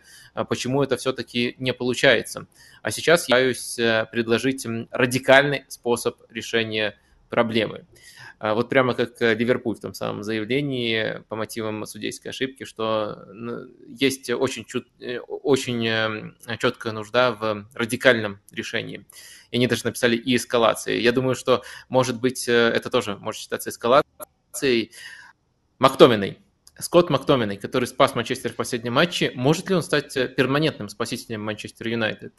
почему это все-таки не получается. А сейчас я э, предложить радикальный способ решения проблемы. А вот прямо как э, Ливерпуль в том самом заявлении по мотивам судейской ошибки, что ну, есть очень, чут, э, очень эм, четкая нужда в радикальном решении. И они даже написали и эскалации. Я думаю, что, может быть, э, это тоже может считаться эскалацией. Мактоминой. Скотт Мактоминой, который спас Манчестер в последнем матче, может ли он стать перманентным спасителем Манчестер Юнайтед?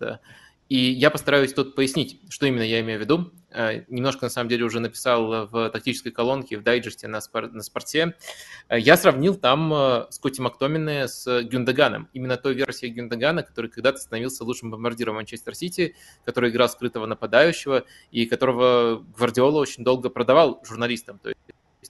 И я постараюсь тут пояснить, что именно я имею в виду. Э, немножко, на самом деле, уже написал в тактической колонке, в дайджесте на, спор- на спорте. Э, я сравнил там э, Скотти Мактомине с Гюндаганом. Именно той версией Гюндагана, который когда-то становился лучшим бомбардиром Манчестер Сити, который играл скрытого нападающего и которого Гвардиола очень долго продавал журналистам. То есть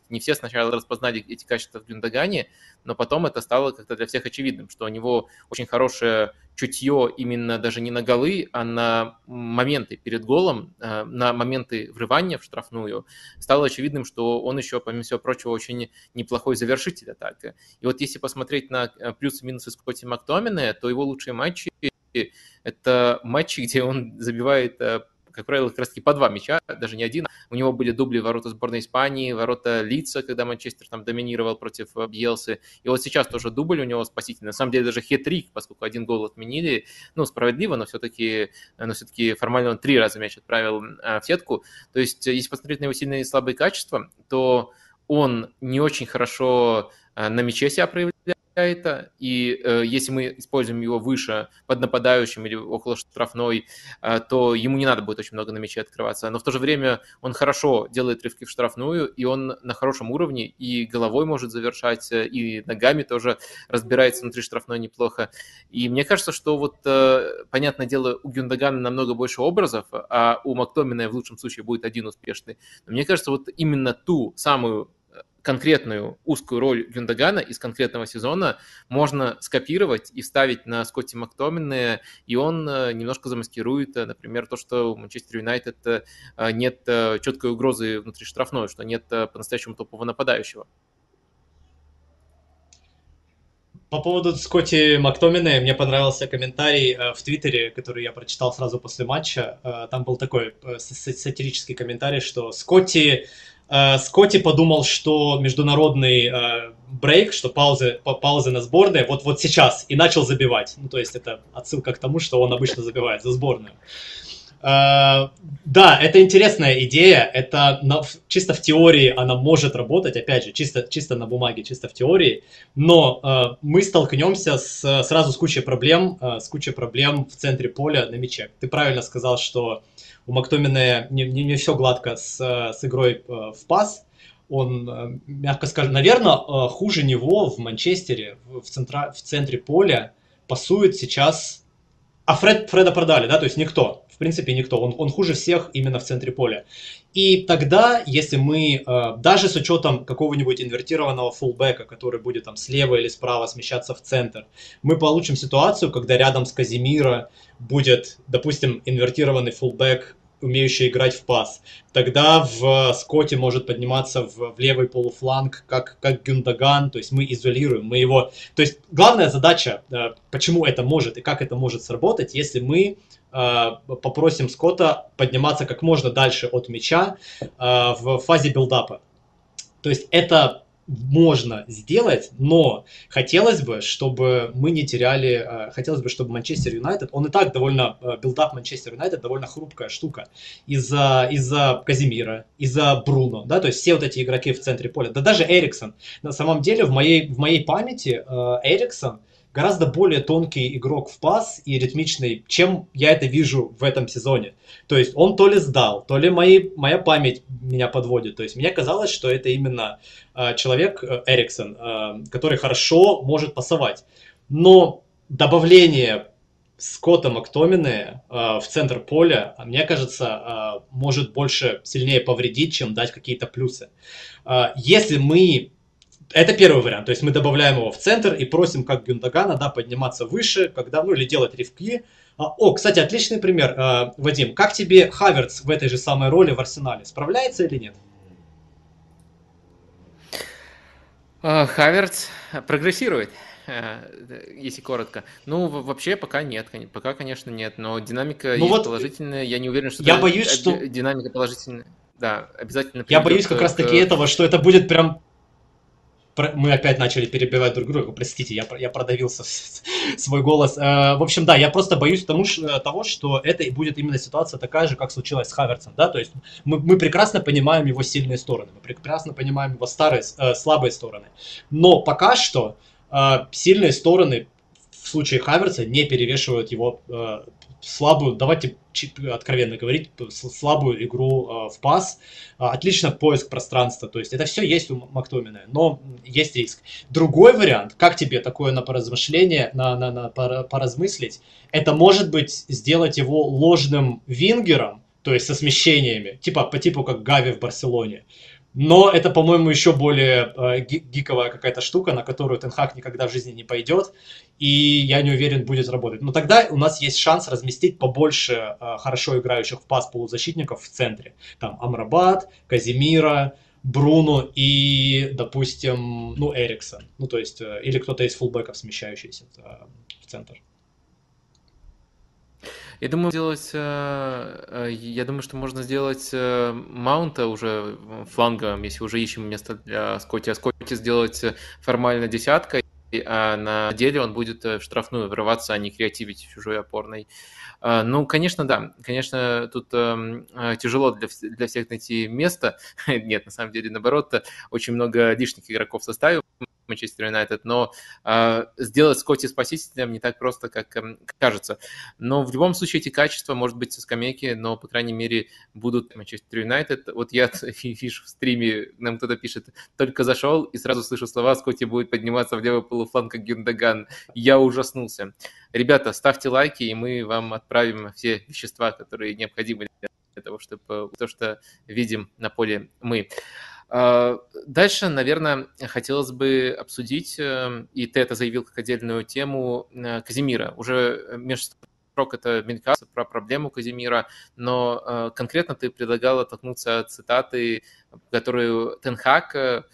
не все сначала распознали эти качества в Гюндагане, но потом это стало как-то для всех очевидным, что у него очень хорошее чутье именно даже не на голы, а на моменты перед голом, э, на моменты врывания в штрафную. Стало очевидным, что он еще, помимо всего прочего, очень неплохой завершитель атаки. И вот если посмотреть на э, плюсы и минусы Скотти Мактомина, то его лучшие матчи это матчи, где он забивает э, как правило, как раз-таки по два мяча, даже не один. У него были дубли ворота сборной Испании, ворота Лица, когда Манчестер там доминировал против э, Бьелсы. И вот сейчас тоже дубль у него спасительный. На самом деле даже хитрик, поскольку один гол отменили. Ну, справедливо, но все-таки, но все-таки формально он три раза мяч отправил э, в сетку. То есть, э, если посмотреть на его сильные и слабые качества, то он не очень хорошо на мяче себя проявляет это, и э, если мы используем его выше под нападающим или около штрафной, э, то ему не надо будет очень много на мяче открываться. Но в то же время он хорошо делает рывки в штрафную, и он на хорошем уровне, и головой может завершать, э, и ногами тоже разбирается внутри штрафной неплохо. И мне кажется, что вот, э, понятное дело, у Гюндагана намного больше образов, а у Мактомина в лучшем случае будет один успешный. Но мне кажется, вот именно ту самую конкретную узкую роль Гюндагана из конкретного сезона можно скопировать и ставить на Скотти Мактомине, и он э, немножко замаскирует, э, например, то, что у Манчестер Юнайтед э, нет четкой угрозы внутри штрафной, что нет по-настоящему топового нападающего. По поводу Скотти Мактомина, мне понравился комментарий в Твиттере, который я прочитал сразу после матча. Там был такой сатирический комментарий, что Скотти Скотти подумал, что международный э, брейк, что паузы, паузы на сборной, вот, вот сейчас, и начал забивать. Ну, то есть это отсылка к тому, что он обычно забивает за сборную. Uh, да, это интересная идея, это на, чисто в теории она может работать, опять же, чисто, чисто на бумаге, чисто в теории, но uh, мы столкнемся с, сразу с кучей проблем, uh, с кучей проблем в центре поля на мяче. Ты правильно сказал, что у Мактомина не, не, не все гладко с, с игрой э, в пас. Он, э, мягко скажем, наверное, э, хуже него в Манчестере, в, центра, в центре поля пасует сейчас... А Фред, Фреда продали, да, то есть никто, в принципе никто. Он, он хуже всех именно в центре поля. И тогда, если мы, даже с учетом какого-нибудь инвертированного фулбека, который будет там слева или справа смещаться в центр, мы получим ситуацию, когда рядом с Казимира будет, допустим, инвертированный фулбэк, умеющий играть в пас. Тогда в Скотте может подниматься в, в левый полуфланг, как, как Гюндаган, то есть мы изолируем, мы его... То есть главная задача, э, почему это может и как это может сработать, если мы э, попросим Скотта подниматься как можно дальше от мяча э, в фазе билдапа. То есть это можно сделать, но хотелось бы, чтобы мы не теряли, э, хотелось бы, чтобы Манчестер Юнайтед, он и так довольно, э, build-up Манчестер Юнайтед довольно хрупкая штука из-за из Каземиро, из-за Бруно, да, то есть все вот эти игроки в центре поля, да даже Эриксон. На самом деле в моей, в моей памяти э, Эриксон – гораздо более тонкий игрок в пас и ритмичный, чем я это вижу в этом сезоне. То есть он то ли сдал, то ли мои, моя память меня подводит. То есть мне казалось, что это именно э, человек э, Эриксон, э, который хорошо может пасовать. Но добавление Скотта Мактомины э, в центр поля, мне кажется, э, может больше, сильнее повредить, чем дать какие-то плюсы. Э, если мы это первый вариант. То есть мы добавляем его в центр и просим, как Гюндагана, да, подниматься выше, когда, ну, или делать ревки. А, о, кстати, отличный пример, а, Вадим. Как тебе Хаверц в этой же самой роли в Арсенале? Справляется или нет? А, Хаверц прогрессирует если коротко. Ну, вообще пока нет, пока, конечно, нет, но динамика ну вот положительная. Я не уверен, что я боюсь, что динамика положительная. да, обязательно Я боюсь как раз-таки этого, что это будет прям мы опять начали перебивать друг друга, простите, я, я продавился свой голос. Э, в общем, да, я просто боюсь тому, того, что это будет именно ситуация такая же, как случилось с Хаверцем, да, то есть мы, мы прекрасно понимаем его сильные стороны, мы прекрасно понимаем его старые, э, слабые стороны, но пока что э, сильные стороны в случае Хаверца не перевешивают его слабую, давайте откровенно говорить, слабую игру э, в пас, э, отлично поиск пространства, то есть это все есть у Мактомина, но есть риск. Другой вариант, как тебе такое на поразмышление, на, на, на поразмыслить, это может быть сделать его ложным вингером, то есть со смещениями, типа по типу как Гави в Барселоне. Но это, по-моему, еще более э, гиковая какая-то штука, на которую Тенхак никогда в жизни не пойдет, и я не уверен, будет работать. Но тогда у нас есть шанс разместить побольше э, хорошо играющих в пас полузащитников в центре. Там Амрабат, Казимира, Бруно и, допустим, ну, Эриксон. Ну, то есть, э, или кто-то из фулбеков, смещающийся э, в центр. Я думаю, сделать, э, э, я думаю, что можно сделать э, маунта уже флангом, если уже ищем место для Скотти, а Скотти сделать формально десяткой, а на деле он будет в штрафную врываться, а не креативить чужой опорной. Ну, конечно, да. Конечно, тут э, тяжело для, для всех найти место. Нет, на самом деле, наоборот, очень много лишних игроков в составе. Манчестер Юнайтед, но э, сделать Скотти спасителем не так просто, как э, кажется. Но в любом случае эти качества, может быть, со скамейки, но, по крайней мере, будут Манчестер Юнайтед. Вот я вижу в стриме, нам кто-то пишет, только зашел и сразу слышу слова, Скотти будет подниматься в левый полуфланг, как Гюндаган. Я ужаснулся. Ребята, ставьте лайки, и мы вам отправим все вещества, которые необходимы для того, чтобы то, что видим на поле мы. А, дальше, наверное, хотелось бы обсудить, э, и ты это заявил как отдельную тему, э, Казимира. Уже между строк это мелькался про проблему Казимира, но э, конкретно ты предлагал оттолкнуться от цитаты, которую Тенхак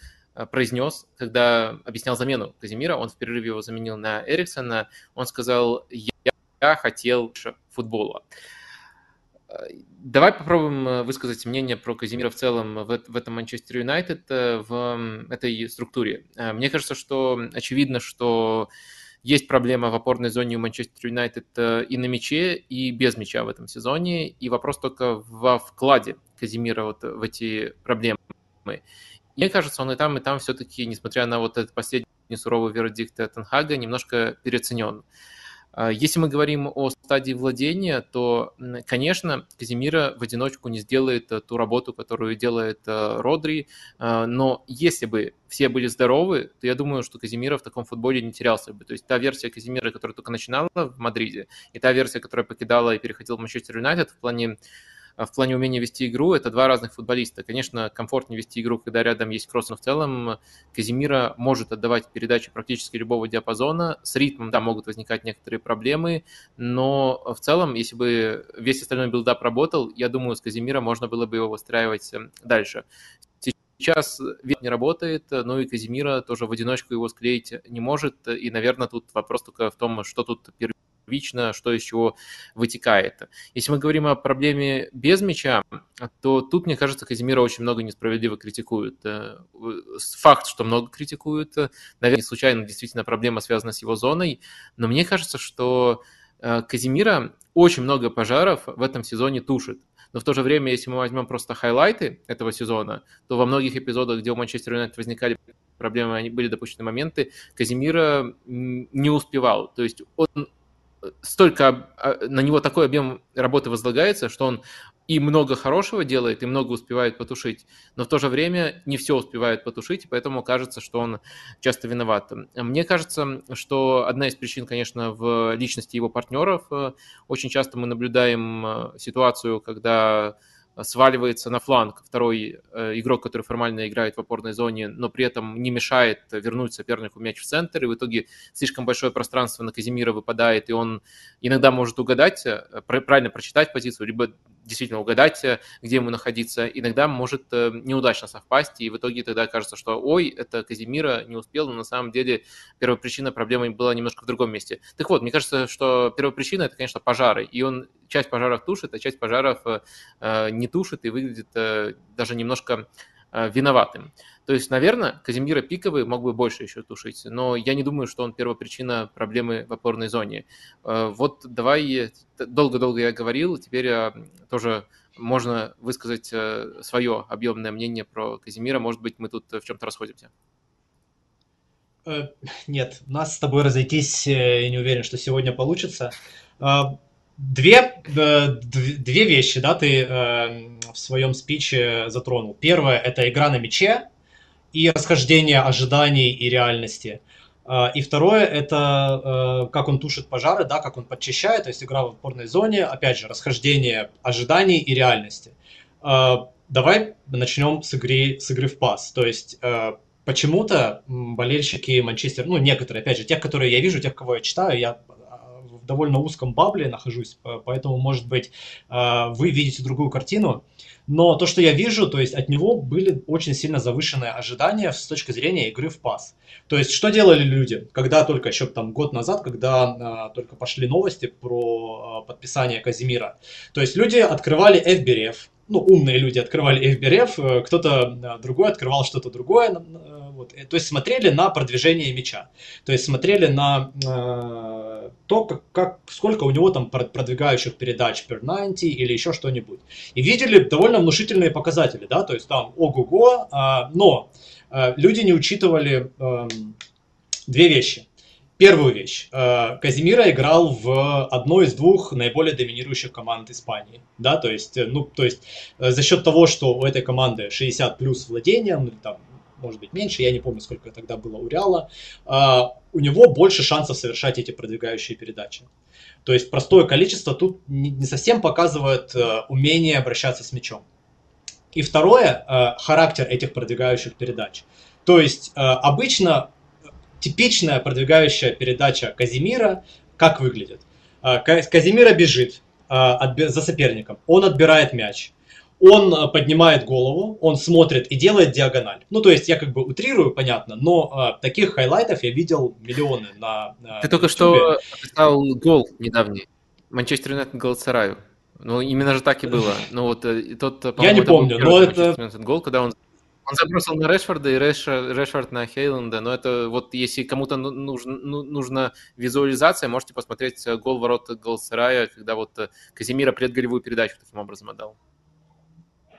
произнес, когда объяснял замену Казимира. Он в перерыве его заменил на Эриксона. Он сказал, я хотел футбола. Давай попробуем э, высказать мнение про Казимира в целом в, в этом Манчестер Юнайтед, э, в этой структуре. Э, мне кажется, что очевидно, что есть проблема в опорной зоне у Манчестер Юнайтед и на мяче, и без мяча в этом сезоне. И вопрос только во вкладе Казимира вот в эти проблемы. Мне кажется, он и там, и там все-таки, несмотря на вот этот последний суровый вердикт Тенхага, немножко переоценен. А, если мы говорим о стадии владения, то, конечно, Казимира в одиночку не сделает э, ту работу, которую делает э, Родри, а, но если бы все были здоровы, то я думаю, что Казимира в таком футболе не терялся бы. То есть та версия Казимира, которая только начинала в Мадриде, и та версия, которая покидала и переходила в Манчестер Юнайтед в плане в плане умения вести игру это два разных футболиста. Конечно, комфортнее вести игру, когда рядом есть кросс, но в целом Каземиро может отдавать передачи практически любого диапазона. С ритмом, да, могут возникать некоторые проблемы, но в целом, если бы весь остальной build-up работал, я думаю, с Каземиро можно было бы его выстраивать э, дальше. Сейчас вид не работает, но и Каземиро тоже в одиночку его склеить не может. И, наверное, тут вопрос только в том, что тут первично, что из чего вытекает. Если мы говорим о проблеме без мяча, то тут, мне кажется, Казимира очень много несправедливо критикуют. Э, факт, что много критикуют, наверное, не случайно действительно проблема связана с его зоной, но мне кажется, что э, Казимира очень много пожаров в этом сезоне тушит. Но в то же время, если мы возьмем просто хайлайты этого сезона, то во многих эпизодах, где у Манчестер Юнайтед возникали проблемы, они были допущены моменты, Казимира не успевал. То есть он столько, а, на него такой объем работы возлагается, что он и много хорошего делает, и много успевает потушить, но в то же время не все успевает потушить, и поэтому кажется, что он часто виноват. Мне кажется, что одна из причин, конечно, в личности его партнеров. Очень часто мы наблюдаем э, ситуацию, когда сваливается на фланг второй э, игрок, который формально играет в опорной зоне, но при этом не мешает вернуть сопернику мяч в центр, и в итоге слишком большое пространство на Казимира выпадает, и он иногда может угадать, э, правильно прочитать позицию, либо действительно угадать, э, где ему находиться, иногда может неудачно совпасть, и в итоге тогда кажется, что ой, это Казимира не успел, но на самом деле первая причина проблемы была немножко в другом месте. Так вот, мне кажется, что первая причина это, конечно, пожары, и он часть пожаров тушит, а часть пожаров не тушит и выглядит даже немножко виноватым. То есть, наверное, Казимира Пиковый мог бы больше еще тушить, но я не думаю, что он первопричина проблемы в опорной зоне. Вот давай, долго-долго я говорил, теперь тоже можно высказать свое объемное мнение про Казимира. Может быть, мы тут в чем-то расходимся. Э, нет, нас с тобой разойтись, э, я не уверен, что сегодня получится. Э, две, две вещи, да, ты в своем спиче затронул. Первое – это игра на мяче и расхождение ожиданий и реальности. И второе – это как он тушит пожары, да, как он подчищает, то есть игра в опорной зоне, опять же, расхождение ожиданий и реальности. Давай начнем с игры, с игры в пас. То есть почему-то болельщики Манчестер, ну, некоторые, опять же, тех, которые я вижу, тех, кого я читаю, я а, довольно узком бабле нахожусь, поэтому, может быть, а, вы видите другую картину. Но то, что я вижу, то есть от него были очень сильно завышенные ожидания с точки зрения игры в пас. То есть что делали люди, когда только еще там год назад, когда а, только пошли новости про а, подписание Казимира. То есть люди открывали FBRF, ну, умные люди открывали FBRF, э, кто-то э, другой открывал что-то другое. Э, вот. То есть смотрели на продвижение мяча. То есть смотрели на э, то, как, как, сколько у него там продвигающих передач per 90 или еще что-нибудь. И видели довольно внушительные показатели, да, то есть там ого-го, э, но э, люди не учитывали э, две вещи. Первую вещь. Э, Казимира играл в одной из двух наиболее доминирующих команд Испании. Да, то есть, э, ну, то есть э, за счет того, что у этой команды 60 плюс владения, ну, там, может быть, меньше, я не помню, сколько тогда было у Реала, у него больше шансов совершать эти продвигающие передачи. То есть простое количество тут не совсем показывает умение обращаться с мячом. И второе, характер этих продвигающих передач. То есть обычно типичная продвигающая передача Каземиро как выглядит? А, Каземиро бежит а, за соперником, он отбирает мяч, он а, поднимает голову, он смотрит и делает диагональ. Ну, то есть я как бы утрирую, понятно, но э, таких хайлайтов я видел миллионы на, на Ты только YouTube. что описал гол недавний. Манчестер Юнайтед Галатсараю. Ну, именно же так и было. Ну, вот э, тот, Я не помню, но это... Гол, когда он он забросил на Решфорда и Реш, Решфорд на Хейланда, но это вот если кому-то ну, нужно, ну, нужна визуализация, можете посмотреть э, гол ворот Голсарая, когда вот э, Казимира предголевую передачу таким образом отдал.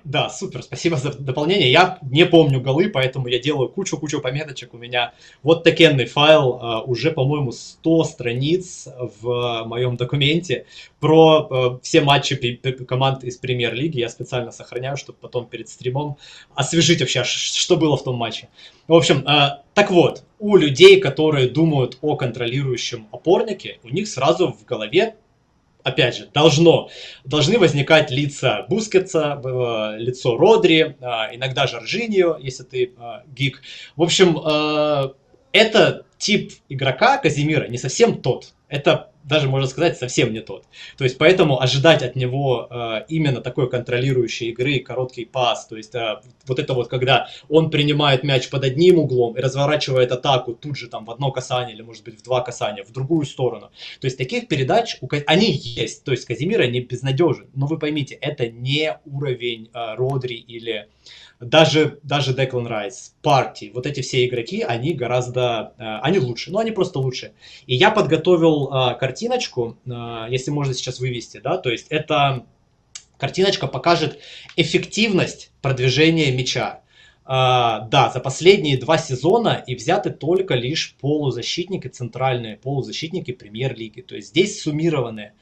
Да, супер, спасибо за дополнение. Я не помню голы, поэтому я делаю кучу-кучу пометочек. У меня вот такенный файл, а, уже, по-моему, 100 страниц в моем документе про а, все матчи команд из премьер-лиги. Я специально сохраняю, чтобы потом перед стримом освежить вообще, что было в том матче. В общем, а, так вот, у людей, которые думают о контролирующем опорнике, у них сразу в голове опять же, должно, должны возникать лица Бускетса, э, лицо Родри, э, иногда Жоржиньо, если ты э, гик. В общем, это тип игрока Казимира не совсем тот. Это даже, можно сказать, совсем не тот. То есть, поэтому ожидать от него э, именно такой контролирующей игры, короткий пас, то есть, э, вот это вот, когда он принимает мяч под одним углом и разворачивает атаку тут же там в одно касание или, может быть, в два касания, в другую сторону. То есть, таких передач, у, они есть. То есть, Казимира не безнадежен. Но вы поймите, это не уровень э, Родри или даже, даже Declan Rice, Парти, вот эти все игроки, они гораздо, э, они лучше, но они просто лучше. И я подготовил э, картиночку, э, если можно сейчас вывести, да, то есть это картиночка покажет эффективность продвижения мяча. Да, за последние два сезона и взяты только лишь полузащитники, центральные полузащитники премьер-лиги. То есть здесь суммированы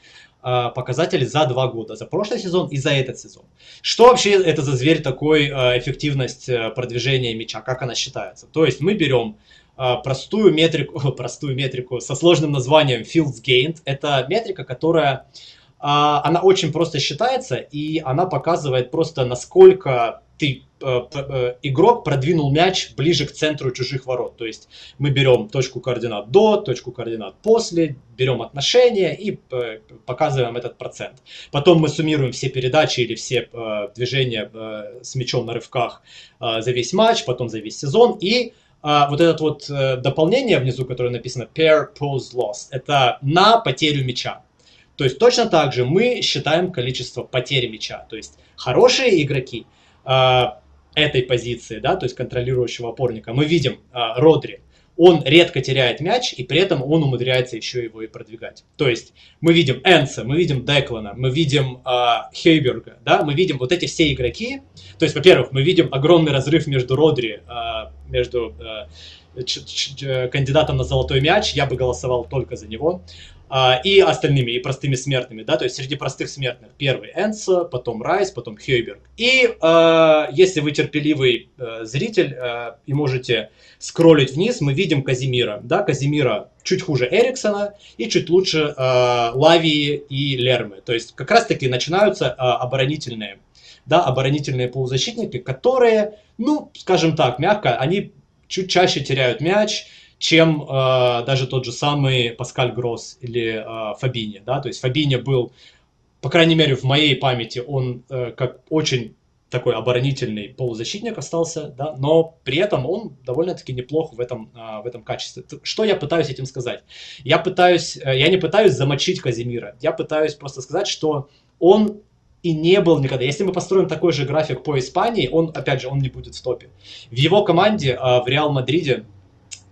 показатели за два года, за прошлый сезон и за этот сезон. Что вообще это за зверь такой э, эффективность э, продвижения мяча, как она считается? То есть мы берем простую метрику, простую метрику со сложным названием Fields Gained. Это метрика, которая она очень просто считается, и она показывает просто, насколько ты Э, э, игрок продвинул мяч ближе к центру чужих ворот. То есть мы берем точку координат до, точку координат после, берем отношения и э, показываем этот процент. Потом мы суммируем все передачи или все движения с мячом на рывках за весь матч, потом за весь сезон. И вот это вот дополнение внизу, которое написано pair pose loss, это на потерю мяча. То есть точно так же мы считаем количество потерь мяча. То есть хорошие игроки э, этой позиции, да, то есть контролирующего опорника, мы видим э, Родри, он редко теряет мяч, и при этом он умудряется еще его и продвигать. То есть мы видим Энса, мы видим Деклана, мы видим э, Хейберга, да, мы видим вот эти все игроки. То есть, во-первых, мы видим огромный разрыв между Родри, э, между э, кандидатом на золотой мяч, я бы голосовал только за него. А, и остальными, и простыми смертными, да, то есть среди простых смертных первый Энсо, потом Райс, потом Хейберг. И э, если вы терпеливый э, зритель э, и можете скроллить вниз, мы видим Казимира, да, Казимира чуть хуже Эриксона и чуть лучше э, Лавии и Лермы, то есть как раз-таки начинаются э, оборонительные, да, оборонительные полузащитники, которые, ну, скажем так, мягко, они чуть чаще теряют мяч, чем э, даже тот же самый Паскаль Гросс или э, Фабини, да, то есть Фабини был, по крайней мере, в моей памяти, он э, как очень такой оборонительный полузащитник остался, да, но при этом он довольно-таки неплох в этом, в этом качестве. Что я пытаюсь этим сказать? Я пытаюсь, э, я не пытаюсь замочить Казимира, я пытаюсь просто сказать, что он и не был никогда. Если мы построим такой же график по Испании, он, опять же, он не будет в топе. В его команде, в Реал Мадриде,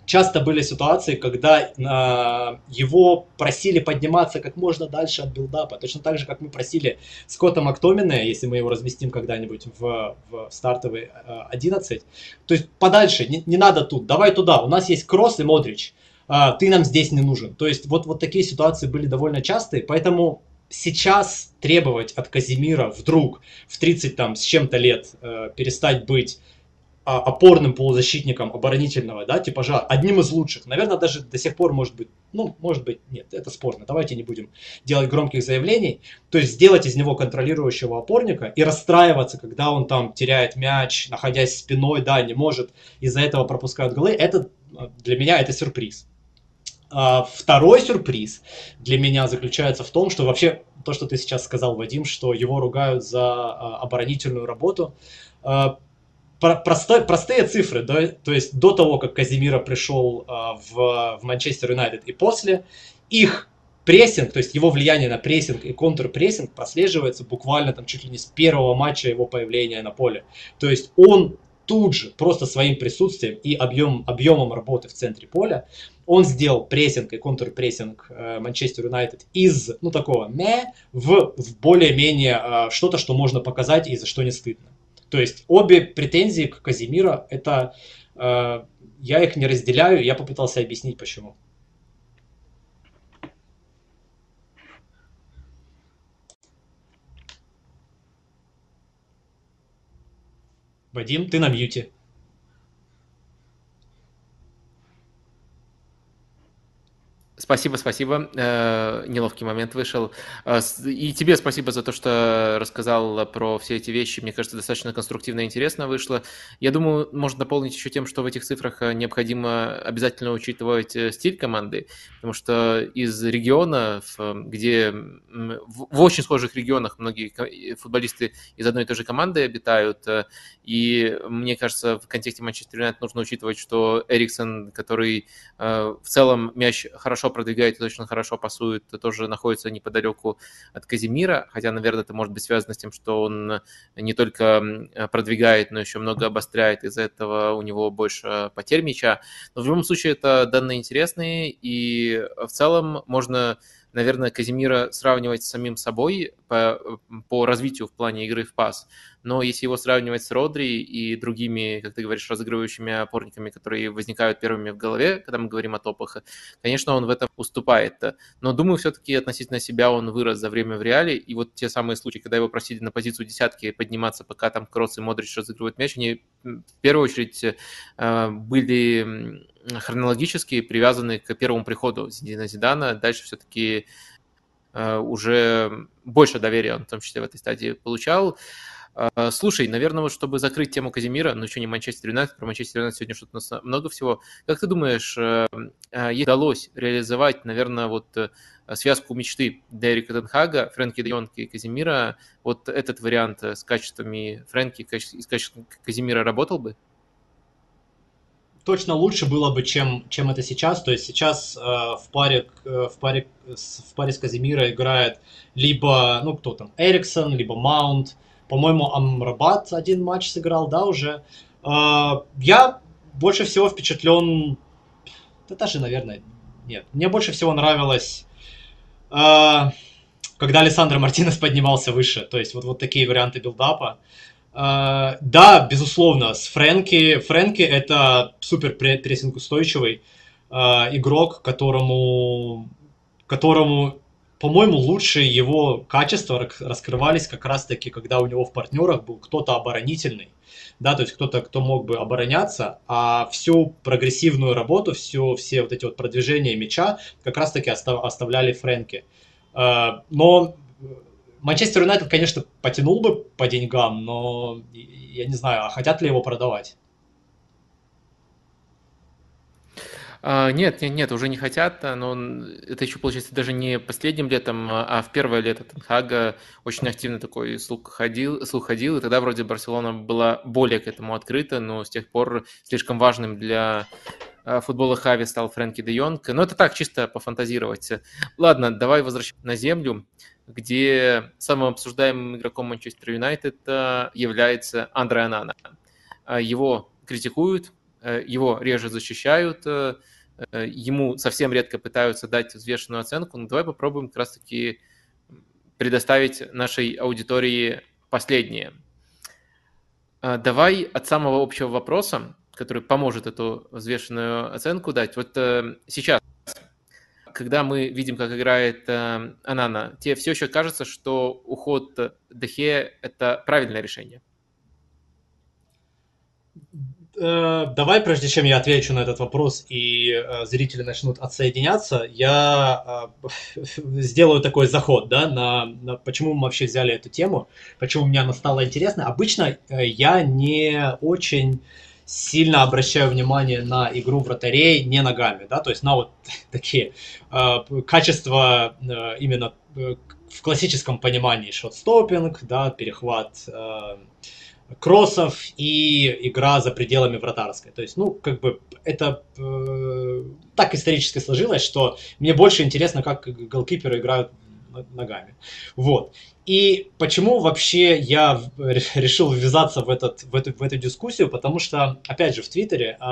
часто были ситуации, когда э, его просили подниматься как можно дальше от билдапа. Точно так же, как мы просили Скотта Мактомина, если мы его разместим когда-нибудь в, в стартовый э, 11. То есть подальше, не, не надо тут, давай туда. У нас есть Кросс и Модрич. Э, ты нам здесь не нужен. То есть вот, вот такие ситуации были довольно частые, поэтому сейчас требовать от Казимира вдруг в 30 там с чем-то лет э, перестать быть а, опорным полузащитником оборонительного, да, типажа, одним из лучших. Наверное, даже до сих пор может быть, ну, может быть, нет, это спорно. Давайте не будем делать громких заявлений. То есть сделать из него контролирующего опорника и расстраиваться, когда он там теряет мяч, находясь спиной, да, не может, из-за этого пропускают голы, это для меня это сюрприз. А второй сюрприз для меня заключается в том, что вообще то, что ты сейчас сказал, Вадим, что его ругают за а, оборонительную работу, а, простой, простые цифры, да, то есть до того, как Казимира пришел а, в, в Манчестер Юнайтед и после, их прессинг, то есть его влияние на прессинг и контрпрессинг прослеживается буквально там чуть ли не с первого матча его появления на поле. То есть он тут же просто своим присутствием и объем, объемом работы в центре поля он сделал прессинг и контрпрессинг э, Манчестер Юнайтед из, ну, такого мэ в, в более-менее э, что-то, что можно показать и за что не стыдно. То есть обе претензии к Казимира, это э, я их не разделяю, я попытался объяснить почему. Вадим, ты на мьюте. Спасибо, спасибо. Э, неловкий момент вышел. Э, и тебе спасибо за то, что рассказал про все эти вещи. Мне кажется, достаточно конструктивно и интересно вышло. Я думаю, можно дополнить еще тем, что в этих цифрах э, необходимо обязательно учитывать стиль команды, потому что из регионов, где в очень схожих регионах многие футболисты из одной и той же команды обитают, и мне кажется, в контексте Манчестер Юнайтед нужно учитывать, что Эриксон, который в целом мяч хорошо продвигает и точно хорошо пасует, тоже находится неподалеку от Казимира, хотя, наверное, это может быть связано с тем, что он не только продвигает, но еще много обостряет, из-за этого у него больше потерь мяча. Но в любом случае это данные интересные, и в целом можно наверное, Казимира сравнивать с самим собой по, по развитию в плане игры в пас. Но если его сравнивать с Родри и другими, как ты говоришь, разыгрывающими опорниками, которые возникают первыми в голове, когда мы говорим о топах, конечно, он в этом уступает. Но думаю, все-таки относительно себя он вырос за время в реале. И вот те самые случаи, когда его просили на позицию десятки подниматься, пока там Кросс и Модрич разыгрывают мяч, они в первую очередь э, были хронологически привязаны к первому приходу Зидина Зидана. Дальше все-таки э, уже больше доверия он в том числе в этой стадии получал. Э, слушай, наверное, чтобы закрыть тему Казимира, ну что не Манчестер Юнайтед, про Манчестер Юнайтед сегодня что-то у нас много всего. Как ты думаешь, э, ей удалось реализовать, наверное, вот связку мечты Дерека Тенхага, Фрэнки Дейонки и Казимира, вот этот вариант с качествами Фрэнки и с качеством Казимира работал бы? Точно лучше было бы, чем, чем это сейчас. То есть сейчас э, в, паре, э, в, паре, в паре с Казимира играет либо, ну кто там, Эриксон, либо Маунт. По-моему, Амрабат один матч сыграл, да, уже. Э, я больше всего впечатлен... Да даже, наверное, нет. Мне больше всего нравилось... Э, когда Александр Мартинес поднимался выше. То есть вот, вот такие варианты билдапа. Да, безусловно, с Фрэнки. Фрэнки это супер прессинг устойчивый uh, игрок, которому, которому, по-моему, лучшие его качества раскрывались как раз-таки, когда у него в партнерах был кто-то оборонительный, да, то есть кто-то, кто мог бы обороняться, а всю прогрессивную работу, все, все вот эти вот продвижения мяча как раз-таки оставляли Фрэнки. Uh, но Манчестер Юнайтед, конечно, потянул бы по деньгам, но я не знаю, а хотят ли его продавать? А, нет, нет, нет, уже не хотят, но это еще, получается, даже не последним летом, а в первое лето Тенхага очень активно такой слух ходил, слух ходил, и тогда вроде Барселона была более к этому открыта, но с тех пор слишком важным для а, футбола Хави стал Фрэнки де Йонг. Но это так, чисто пофантазировать. Ладно, давай возвращаемся на землю где самым обсуждаемым игроком Манчестер Юнайтед э, является Андре Анана. Э, его критикуют, э, его реже защищают, ему совсем редко пытаются дать взвешенную оценку, но давай попробуем как раз-таки предоставить нашей аудитории последнее. Давай от самого общего вопроса, который поможет эту взвешенную оценку дать. Вот сейчас когда мы видим, как играет э, Анана, тебе все еще кажется, что уход Дехе – это правильное решение? Э, давай, прежде чем я отвечу на этот вопрос и э, зрители начнут отсоединяться, я э, сделаю такой заход, да, на, на почему мы вообще взяли эту тему, почему мне она стала интересна. Обычно э, я не очень сильно обращаю внимание на игру вратарей не ногами, да, то есть на вот такие э, качества э, именно э, в классическом понимании шот-стоппинг, да, перехват э, кроссов и игра за пределами вратарской. То есть, ну, как бы это э, так исторически сложилось, что мне больше интересно, как голкиперы играют ногами. Вот. И почему вообще я решил ввязаться в, этот, в, эту, в эту дискуссию? Потому что, опять же, в Твиттере э,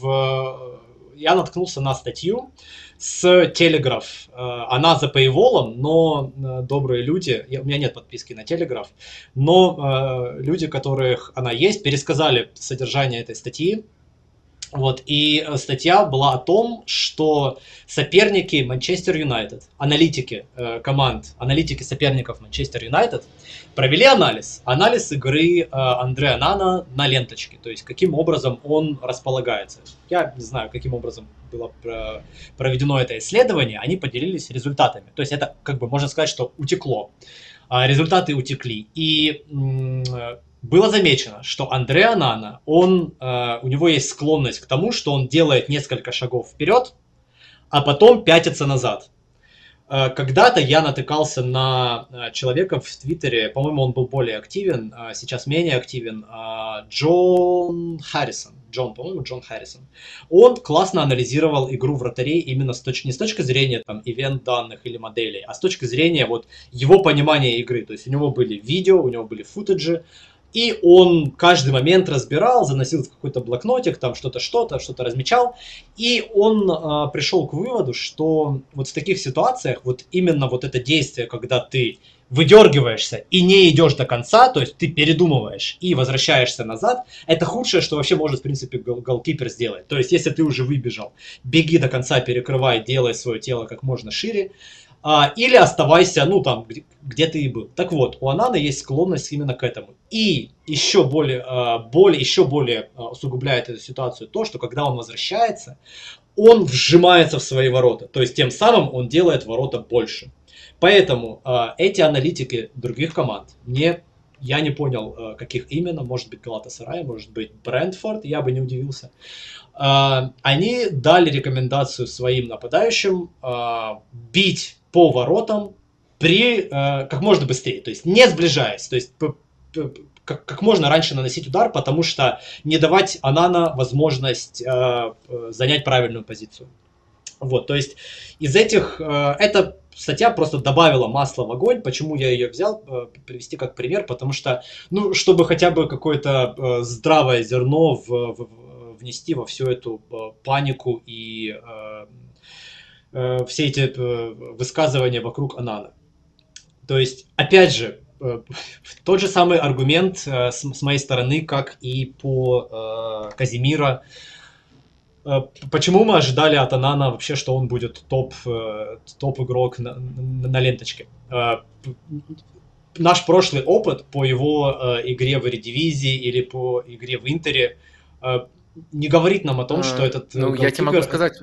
в, я наткнулся на статью с Телеграф. Она за paywall, но э, добрые люди, у меня нет подписки на Телеграф, но э, люди, которых она есть, пересказали содержание этой статьи. Вот, и э, статья была о том, что соперники Манчестер Юнайтед, аналитики э, команд, аналитики соперников Манчестер Юнайтед провели анализ. Анализ игры э, Андреа Нана на ленточке, то есть каким образом он располагается. Я не знаю, каким образом было проведено это исследование, они поделились результатами. То есть это, как бы, можно сказать, что утекло. А результаты утекли. И было замечено, что Андреа Нана, он, э, у него есть склонность к тому, что он делает несколько шагов вперед, а потом пятится назад. Э, когда-то я натыкался на э, человека в Твиттере, по-моему, он был более активен, э, сейчас менее активен, э, Джон Харрисон. Джон, по-моему, Джон Харрисон. Он классно анализировал игру вратарей именно с точки, не с точки зрения там ивент данных или моделей, а с точки зрения вот его понимания игры. То есть у него были видео, у него были футажи, и он каждый момент разбирал, заносил в какой-то блокнотик, там что-то, что-то, что-то размечал. И он э, пришел к выводу, что вот в таких ситуациях вот именно вот это действие, когда ты выдергиваешься и не идешь до конца, то есть ты передумываешь и возвращаешься назад, это худшее, что вообще может, в принципе, гол голкипер сделать. То есть, если ты уже выбежал, беги до конца, перекрывай, делай свое тело как можно шире, а, или оставайся, ну, там, где, где ты и был. Так вот, у Анана есть склонность именно к этому. И еще более, а, более, еще более а, усугубляет эту ситуацию то, что когда он возвращается, он вжимается в свои ворота. То есть, тем самым он делает ворота больше. Поэтому а, эти аналитики других команд, не, я не понял, а, каких именно, может быть Галатасарай, может быть Брентфорд, я бы не удивился, а, они дали рекомендацию своим нападающим бить по воротам при, э, как можно быстрее, то есть не сближаясь, то есть как, как можно раньше наносить удар, потому что не давать Анана возможность э, занять правильную позицию. Вот, то есть из этих, э, эта статья просто добавила масла в огонь. Почему я ее взял, э, привести как пример, потому что, ну, чтобы хотя бы какое-то э, здравое зерно в, в, внести во всю эту э, панику и э, э, все эти э, высказывания вокруг Анана. То есть, опять же, э, тот же самый аргумент э, с, с моей стороны, как и по э, Казимира. Э, почему мы ожидали от Анана вообще, что он будет топ, э, топ игрок на, на ленточке? Э, наш прошлый опыт по его э, игре в Редивизии или по игре в Интере э, не говорит нам о том, а, что этот... Ну, я тебе могу сказать,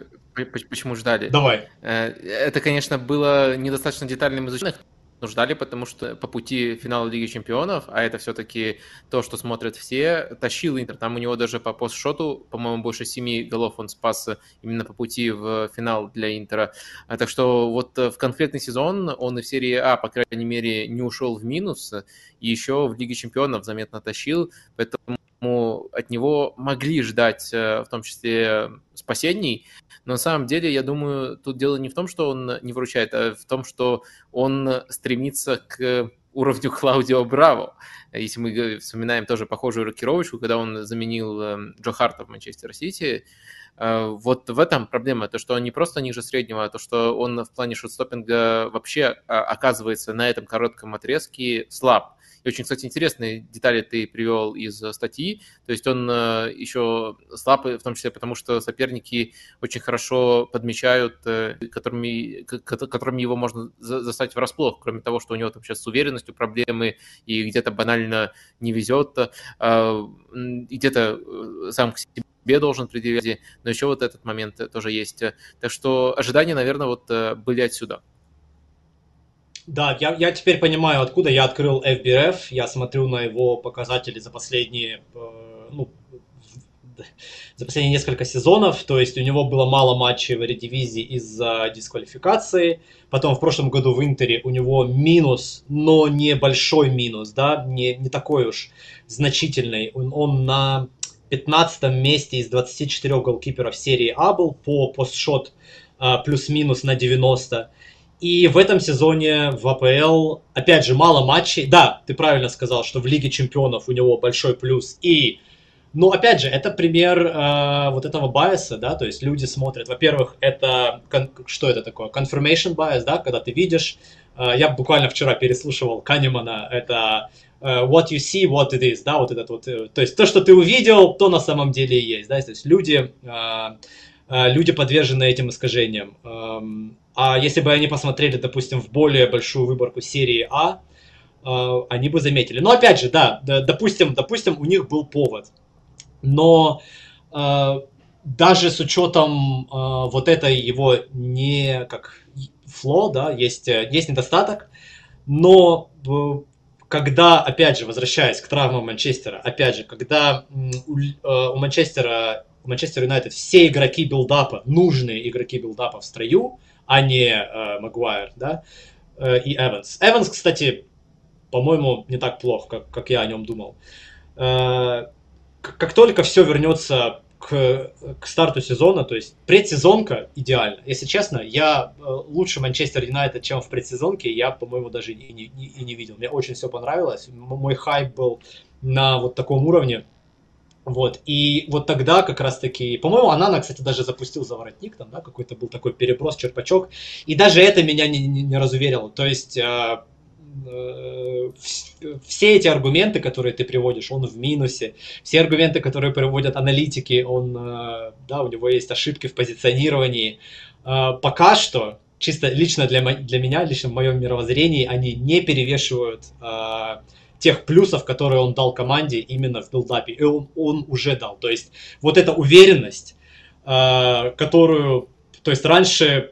почему ждали. Давай. Это, конечно, было недостаточно детальным изучено, но ждали, потому что по пути финала Лиги Чемпионов, а это все-таки то, что смотрят все, тащил Интер. Там у него даже по постшоту, по-моему, больше семи голов он спас именно по пути в финал для Интера. А так что вот в конкретный сезон он и в серии А, по крайней мере, не ушел в минус, и еще в Лиге Чемпионов заметно тащил, поэтому от него могли ждать э, в том числе спасений, но на самом деле, я думаю, тут дело не в том, что он не выручает, а в том, что он стремится к уровню Клаудио Браво. Если мы вспоминаем тоже похожую рокировочку, когда он заменил эм, Джо Харта в Манчестер Сити, э, вот в этом проблема, то, что он не просто ниже среднего, а то, что он в плане шотстопинга вообще а, оказывается на этом коротком отрезке слаб. Очень, кстати, интересные детали ты привел из э, статьи. То есть он э, еще слаб, в том числе потому, что соперники очень хорошо подмечают, э, которыми, которыми его можно застать врасплох, кроме того, что у него там сейчас с уверенностью проблемы и где-то банально не везет, где-то сам к себе должен предъявить, но еще вот этот момент тоже есть. Так что ожидания, наверное, вот были отсюда. Да, я, я теперь понимаю, откуда я открыл FBRF. Я смотрю на его показатели за последние, э, ну, за последние несколько сезонов. То есть у него было мало матчей в редивизии из-за дисквалификации. Потом в прошлом году в Интере у него минус, но не большой минус, да, не, не такой уж значительный. Он, он на 15 месте из 24 голкиперов серии А был по постшот э, плюс-минус на 90. И в этом сезоне в АПЛ, опять же, мало матчей. Да, ты правильно сказал, что в Лиге Чемпионов у него большой плюс. И, ну, опять же, это пример э, вот этого байса, да, то есть люди смотрят, во-первых, это, что это такое, confirmation bias, да, когда ты видишь, э, я буквально вчера переслушивал Канемана, это э, what you see, what it is, да, вот этот вот, э, то есть то, что ты увидел, то на самом деле и есть, да, то есть люди, э, э, люди подвержены этим искажениям. Э, а если бы они посмотрели, допустим, в более большую выборку серии А, э, они бы заметили. Но опять же, да, допустим, допустим, у них был повод. Но э, даже с учетом э, вот этой его не как фло, да, есть, есть недостаток, но когда, опять же, возвращаясь к травмам Манчестера, опять же, когда у, у Манчестера, у Манчестер Юнайтед все игроки билдапа, нужные игроки билдапа в строю, а не э, Магуайр, да, э, и Эванс. Эванс, кстати, по-моему, не так плохо, как, как я о нем думал. Э, как только все вернется к, к старту сезона, то есть предсезонка идеально. Если честно, я лучше Манчестер Юнайтед, чем в предсезонке, я, по-моему, даже и не, и не видел. Мне очень все понравилось. Мой хайп был на вот таком уровне. Вот, и вот тогда как раз-таки, по-моему, Анана, кстати, даже запустил заворотник, там, да, какой-то был такой переброс, черпачок, и даже это меня не, не, не разуверило. То есть, э, э, все эти аргументы, которые ты приводишь, он в минусе, все аргументы, которые приводят аналитики, он, э, да, у него есть ошибки в позиционировании, э, пока что, чисто лично для, для меня, лично в моем мировоззрении, они не перевешивают э, тех плюсов, которые он дал команде именно в билдапе. И он, он уже дал. То есть вот эта уверенность, э, которую... То есть раньше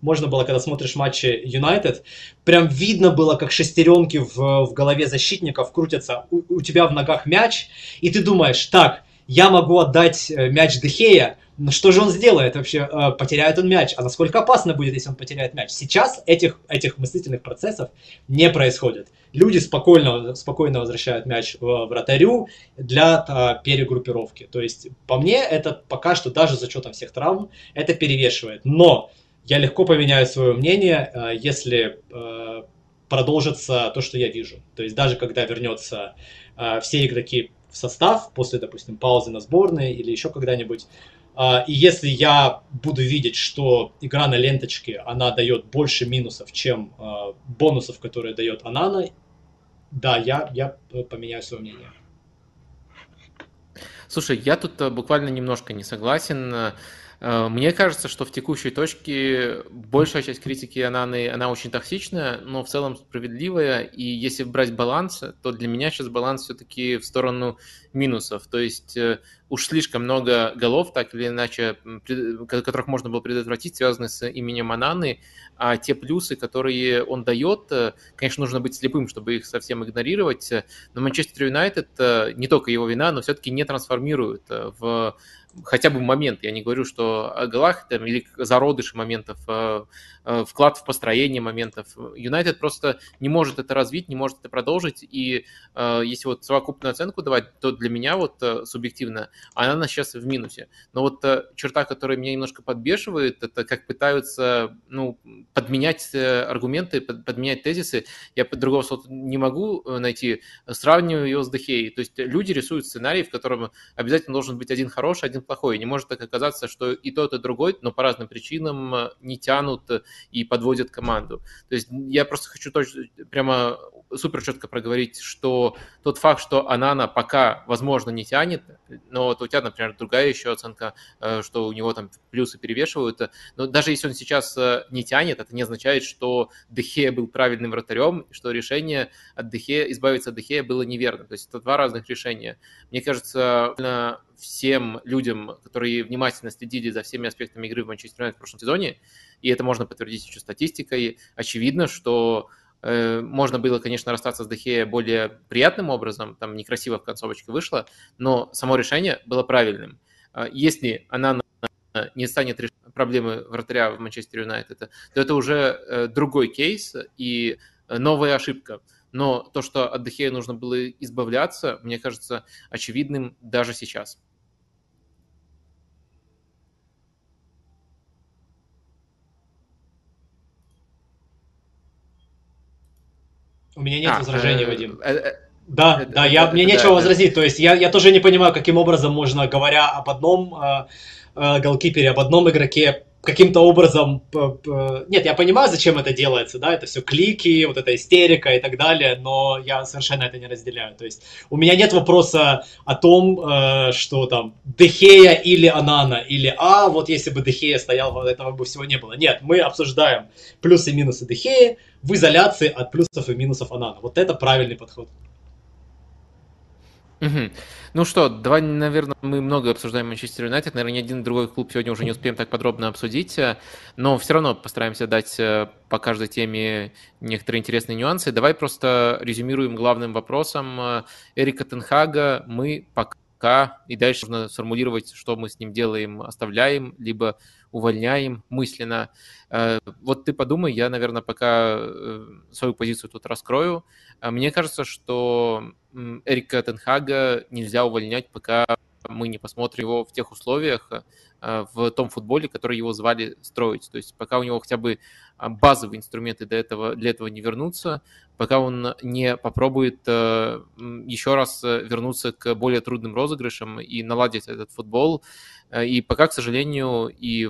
можно было, когда смотришь матчи Юнайтед, прям видно было, как шестеренки в, в голове защитников крутятся. У, у тебя в ногах мяч, и ты думаешь, так, я могу отдать э, мяч Дехея, Но что же он сделает вообще? Э, потеряет он мяч. А насколько опасно будет, если он потеряет мяч? Сейчас этих, этих мыслительных процессов не происходит. Люди спокойно, спокойно возвращают мяч в вратарю для а, перегруппировки. То есть, по мне, это пока что даже с учетом всех травм, это перевешивает. Но я легко поменяю свое мнение, э, если э, продолжится то, что я вижу. То есть даже когда вернется э, все игроки в состав после, допустим, паузы на сборной или еще когда-нибудь, и если я буду видеть, что игра на ленточке, она дает больше минусов, чем бонусов, которые дает Анана, да, я, я поменяю свое мнение. Слушай, я тут буквально немножко не согласен. Э, мне кажется, что в текущей точке большая часть критики Ананы, она очень токсичная, но в целом справедливая. И если брать баланс, то для меня сейчас баланс все-таки в сторону минусов. То есть э, уж слишком много голов, так или иначе, которых можно было предотвратить, связаны с именем Ананы, а те плюсы, которые он дает, э, конечно, нужно быть слепым, чтобы их совсем игнорировать, но Манчестер Юнайтед, не только его вина, но все-таки не трансформирует в хотя бы момент, я не говорю, что о голах там, или зародыши моментов, а, вклад в построение моментов. Юнайтед просто не может это развить, не может это продолжить, и а, если вот совокупную оценку давать, то для меня вот субъективно она сейчас в минусе. Но вот черта, которая меня немножко подбешивает, это как пытаются ну, подменять э, аргументы, подменять тезисы. Я другого слова не могу э, найти. Сравниваю ее с Дехей. То есть люди рисуют сценарий, в котором обязательно должен быть один хороший, один плохой. Не может так оказаться, что и тот, и другой, но по разным причинам э, не тянут и подводят команду. То есть я просто хочу точно прямо супер четко проговорить, что тот факт, что Анана пока, возможно, не тянет, но вот у тебя, например, другая еще оценка, э, что у него там плюсы перевешивают, но даже если он сейчас э, не тянет, это не означает, что Дехе был правильным вратарем, что решение от Дехе, избавиться от Дехе было неверно. То есть это два разных решения. Мне кажется, всем людям, которые внимательно следили за всеми аспектами игры в Манчестер Юнайтед в прошлом сезоне, и это можно подтвердить еще статистикой, очевидно, что э, можно было, конечно, расстаться с Дехе более приятным образом, там некрасиво в концовочке вышло, но само решение было правильным. А если она не станет решать проблемы вратаря в Манчестер Юнайтед, то это уже э, другой кейс и новая ошибка. Но то, что от Дехея нужно было избавляться, мне кажется очевидным даже сейчас. У меня нет а, возражений, э, Вадим. Э, э, да, да, я, мне нечего возразить. То есть я, я тоже не понимаю, каким образом можно, говоря об одном э, э, голкипере, об одном игроке, каким-то образом... Нет, я понимаю, зачем это делается, да, это все клики, вот эта истерика и так далее, но я совершенно это не разделяю. То есть у меня нет вопроса о том, э, что там Дехея или Анана, или А, вот если бы Дехея стоял, этого бы всего не было. Нет, мы обсуждаем плюсы и минусы Дехеи в изоляции от плюсов и минусов Анана. Вот это правильный подход. Угу. Ну что, давай, наверное, мы много обсуждаем Манчестер Юнайтед. Наверное, ни один другой клуб сегодня уже не успеем так подробно обсудить, э, но все равно постараемся дать э, по каждой теме некоторые интересные нюансы. Давай просто резюмируем главным вопросом э, Эрика Тенхага. Мы пока, и дальше нужно сформулировать, что мы с ним делаем, оставляем, либо увольняем мысленно. Вот ты подумай, я, наверное, пока свою позицию тут раскрою. Мне кажется, что Эрика Тенхага нельзя увольнять, пока мы не посмотрим его в тех условиях, э, в том футболе, который его звали строить. То есть пока у него хотя бы а, базовые инструменты для этого, для этого не вернутся, пока он не попробует э, еще раз э, вернуться к более трудным розыгрышам и наладить этот футбол. И пока, к сожалению, и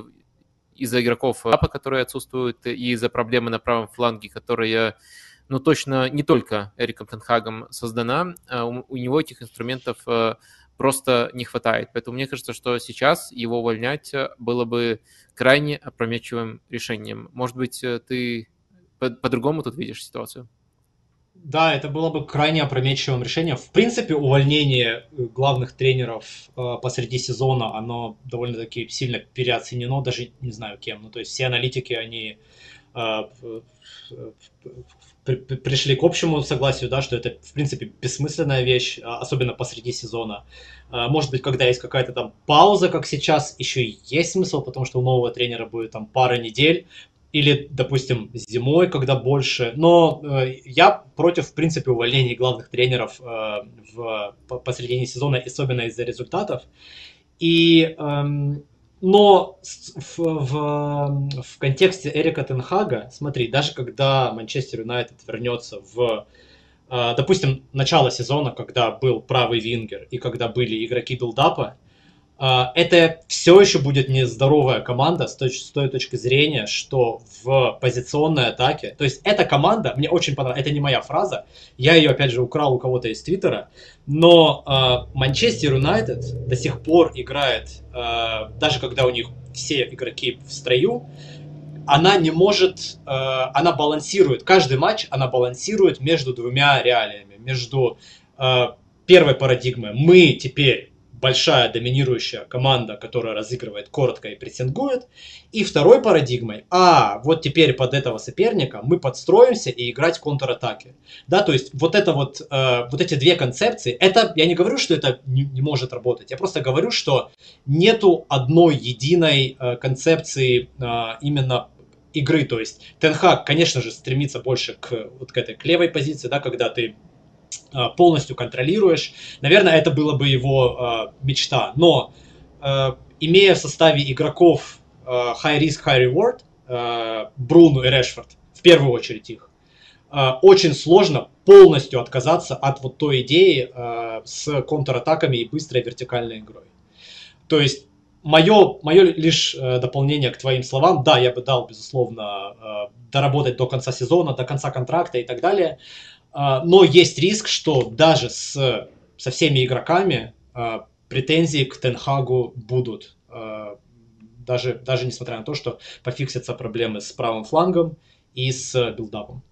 из-за игроков Апа, которые отсутствуют, и из-за проблемы на правом фланге, которые но точно не только Эриком Тенхагом создана, у, него этих инструментов э, просто не хватает. Поэтому мне кажется, что сейчас его увольнять э, было бы крайне опрометчивым решением. Может быть, э, ты по-другому тут видишь ситуацию? Да, это было бы крайне опрометчивым решением. В принципе, увольнение главных тренеров э, посреди сезона, оно довольно-таки сильно переоценено, даже не знаю кем. Ну, то есть все аналитики, они э, при, пришли к общему согласию, да, что это, в принципе, бессмысленная вещь, а, особенно посреди сезона. А, может быть, когда есть какая-то там пауза, как сейчас, еще есть смысл, потому что у нового тренера будет там пара недель, или, допустим, зимой, когда больше. Но э, я против, в принципе, увольнений главных тренеров э, в, посредине сезона, особенно из-за результатов. И эм, но в, в, в контексте Эрика Тенхага, смотри, даже когда Манчестер Юнайтед вернется в, э, допустим, начало сезона, когда был правый вингер и когда были игроки билдапа, а, это все еще будет нездоровая команда с той, с той точки зрения, что в позиционной атаке, то есть эта команда, мне очень понравилась, это не моя фраза, я ее опять же украл у кого-то из Твиттера, но Манчестер uh, Юнайтед до сих пор играет, uh, даже когда у них все игроки в строю, она не может, uh, она балансирует, каждый матч она балансирует между двумя реалиями, между первой парадигмой, мы теперь большая доминирующая команда, которая разыгрывает коротко и прессингует. И второй парадигмой, а вот теперь под этого соперника мы подстроимся и играть контратаки. Да, то есть вот это вот, э, вот эти две концепции, это, я не говорю, что это не, не может работать, я просто говорю, что нету одной единой э, концепции э, именно игры, то есть Тенхак, конечно же, стремится больше к вот к этой к левой позиции, да, когда ты полностью контролируешь. Наверное, это было бы его э, мечта. Но э, имея в составе игроков э, high risk, high reward, э, Бруну и Решфорд, в первую очередь их, э, очень сложно полностью отказаться от вот той идеи э, с контратаками и быстрой вертикальной игрой. То есть мое, мое лишь э, дополнение к твоим словам, да, я бы дал, безусловно, э, доработать до конца сезона, до конца контракта и так далее. А, но есть риск, что даже с, со всеми игроками а, претензии к Тенхагу будут. А, даже, даже несмотря на то, что пофиксятся проблемы с правым флангом и с билдапом.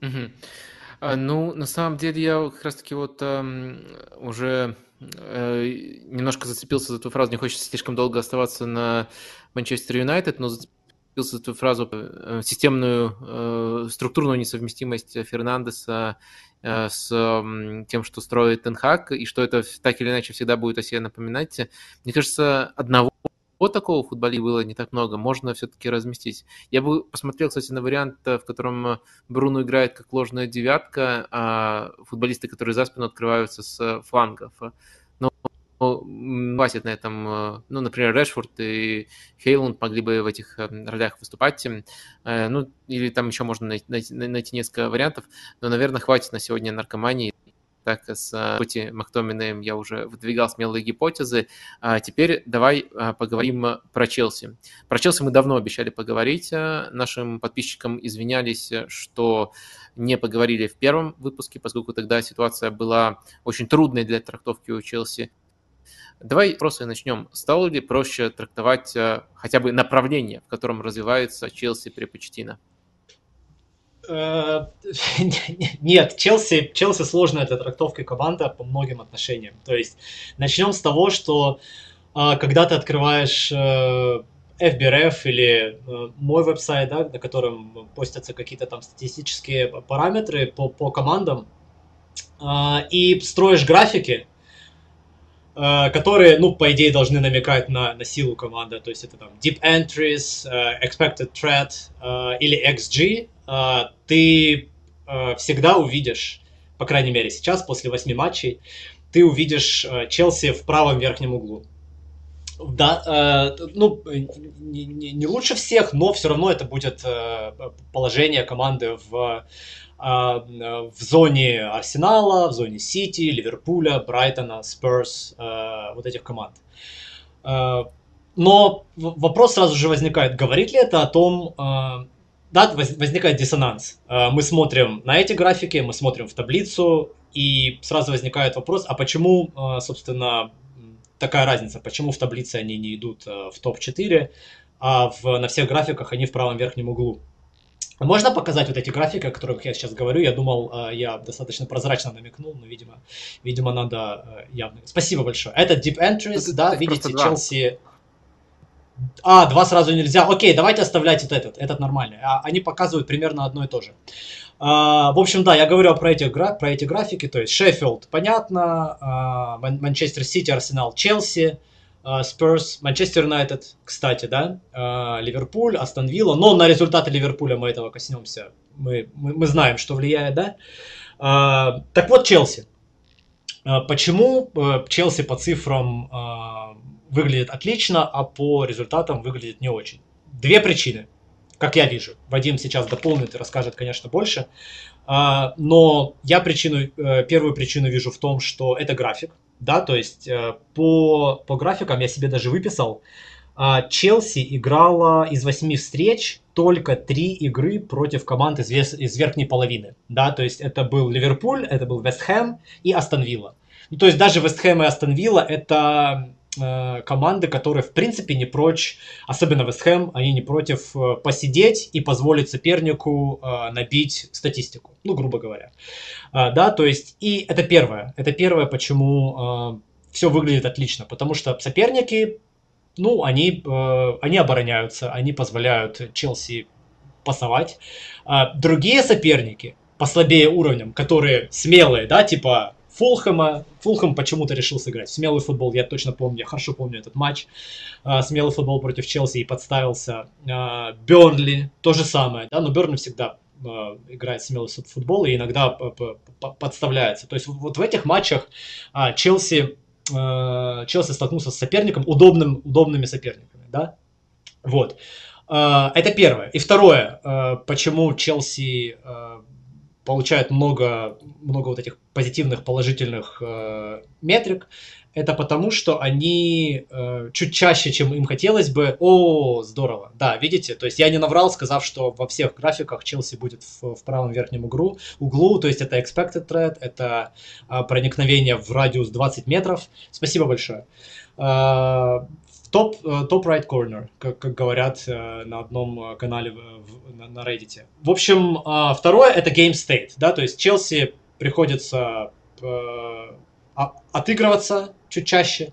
Угу. ну, на самом деле, я как раз-таки вот эм, уже э, немножко зацепился за эту фразу. Не хочется слишком долго оставаться на Манчестер Юнайтед, но впился эту фразу э, системную э, структурную несовместимость Фернандеса э, с тем, что строит Тенхак, и что это так или иначе всегда будет о себе напоминать. Мне кажется, одного вот такого футболиста было не так много, можно все-таки разместить. Я бы посмотрел, кстати, на вариант, в котором Бруно играет как ложная девятка, а футболисты, которые за спину открываются с флангов хватит на этом, э, ну, например, Решфорд и Хейлунд могли бы в этих э, ролях выступать, э, ну, или там еще можно найти, найти несколько вариантов, но, наверное, хватит на сегодня наркомании, так с Пути Мактоминым я уже выдвигал смелые гипотезы. А теперь давай поговорим про Челси. Про Челси мы давно обещали поговорить. Нашим подписчикам извинялись, что не поговорили в первом выпуске, поскольку тогда ситуация была очень трудной для трактовки у Челси. Давай просто начнем. Стало ли проще трактовать э, хотя бы направление, в котором развивается Челси при Почтино? Э, нет, Челси, Челси сложная для трактовки команда по многим отношениям. То есть начнем с того, что э, когда ты открываешь FBRF или мой веб-сайт, да, на котором постятся какие-то там статистические параметры по, по командам, и строишь графики, которые, ну, по идее, должны намекать на, на силу команды. То есть это там deep entries, uh, expected threat uh, или XG. Uh, ты uh, всегда увидишь, по крайней мере сейчас, после восьми матчей, ты увидишь Челси в правом верхнем углу. Да, э, ну, не, не, не лучше всех, но все равно это будет э, положение команды в в зоне Арсенала, в зоне Сити, Ливерпуля, Брайтона, Спurs, а, вот этих команд. А, но вопрос сразу же возникает, говорит ли это о том, да, возникает диссонанс. Мы смотрим на эти графики, мы смотрим в таблицу, и сразу возникает вопрос, а почему, собственно, такая разница, почему в таблице они не идут в топ-4, а в, на всех графиках они в правом верхнем углу. Можно показать вот эти графики, о которых я сейчас говорю? Я думал, э, я достаточно прозрачно намекнул, но, видимо, видимо надо э, явно. Спасибо большое. Это Deep Entries, да, видите, Челси... А, два сразу нельзя. Окей, давайте оставлять вот этот. Этот нормальный. А, они показывают примерно одно и то же. А, в общем, да, я говорю про эти, про эти графики. То есть Шеффилд, понятно. А, Манчестер Сити, Арсенал, Челси. Спurs, Манчестер Юнайтед, кстати, да, Ливерпуль, Астон Вилла, но на результаты Ливерпуля мы этого коснемся, мы, мы, мы знаем, что влияет, да. Так вот, Челси. Почему э, Челси по цифрам выглядит отлично, а по результатам выглядит не очень. Две причины, как я вижу. Вадим сейчас дополнит и расскажет, конечно, больше. А, но я причину, э, первую причину вижу в том, что это график. Да, то есть э, по, по графикам я себе даже выписал. А, Челси играла из восьми встреч только три игры против команд из, из верхней половины. Да, то есть это был Ливерпуль, это был Вестхэм и Астон Вилла. Ну, то есть даже Вестхэм и Астон Вилла это Э, команды, которые в принципе не прочь, особенно Вестхэм, они не против э, посидеть и позволить сопернику э, набить статистику, ну, грубо говоря. Да, то есть, и это первое, это первое, почему все выглядит отлично, потому что соперники, ну, они, они обороняются, они позволяют Челси пасовать. Другие соперники, послабее уровнем, которые смелые, да, типа Фулхэма. Фулхэм почему-то решил сыграть. Смелый футбол, я точно помню, я хорошо помню этот матч. А, смелый футбол против Челси и подставился. А, Бернли, то же самое, да, но Бернли всегда а, играет смелый футбол и иногда подставляется. То есть вот в этих матчах Челси, Челси столкнулся с соперником, удобным, удобными соперниками, да, вот. Это первое. И второе, почему Челси получают много, много вот этих позитивных, положительных э, метрик, это потому, что они э, чуть чаще, чем им хотелось бы. О, здорово. Да, видите, то есть я не наврал, сказав, что во всех графиках Челси будет в, в правом верхнем углу, углу, то есть это expected threat, это э, проникновение в радиус 20 метров. Спасибо большое. Э, топ, э, топ right corner, как, как говорят э, на одном э, канале в, на, на Reddit. В общем, второе это game state, да, то есть Челси приходится отыгрываться чуть чаще,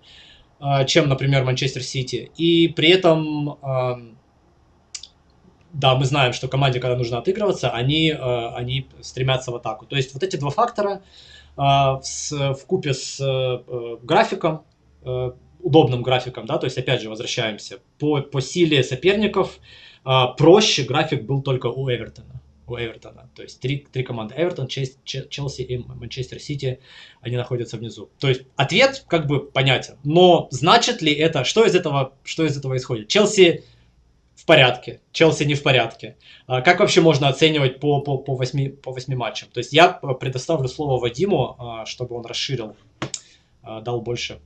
чем, например, Манчестер Сити. И при этом, да, мы знаем, что команде, когда нужно отыгрываться, они, они стремятся в атаку. То есть вот эти два фактора в купе с графиком удобным графиком, да, то есть опять же возвращаемся по, по силе соперников, а, проще график был только у Эвертона. У Эвертона. То есть три, три команды. Эвертон, Челси и Манчестер Сити, они находятся внизу. То есть ответ как бы понятен. Но значит ли это, что из этого, что из этого исходит? Челси в порядке, Челси не в порядке. А как вообще можно оценивать по, по, по, 8, по 8 матчам? То есть я предоставлю слово Вадиму, а, чтобы он расширил, а, дал больше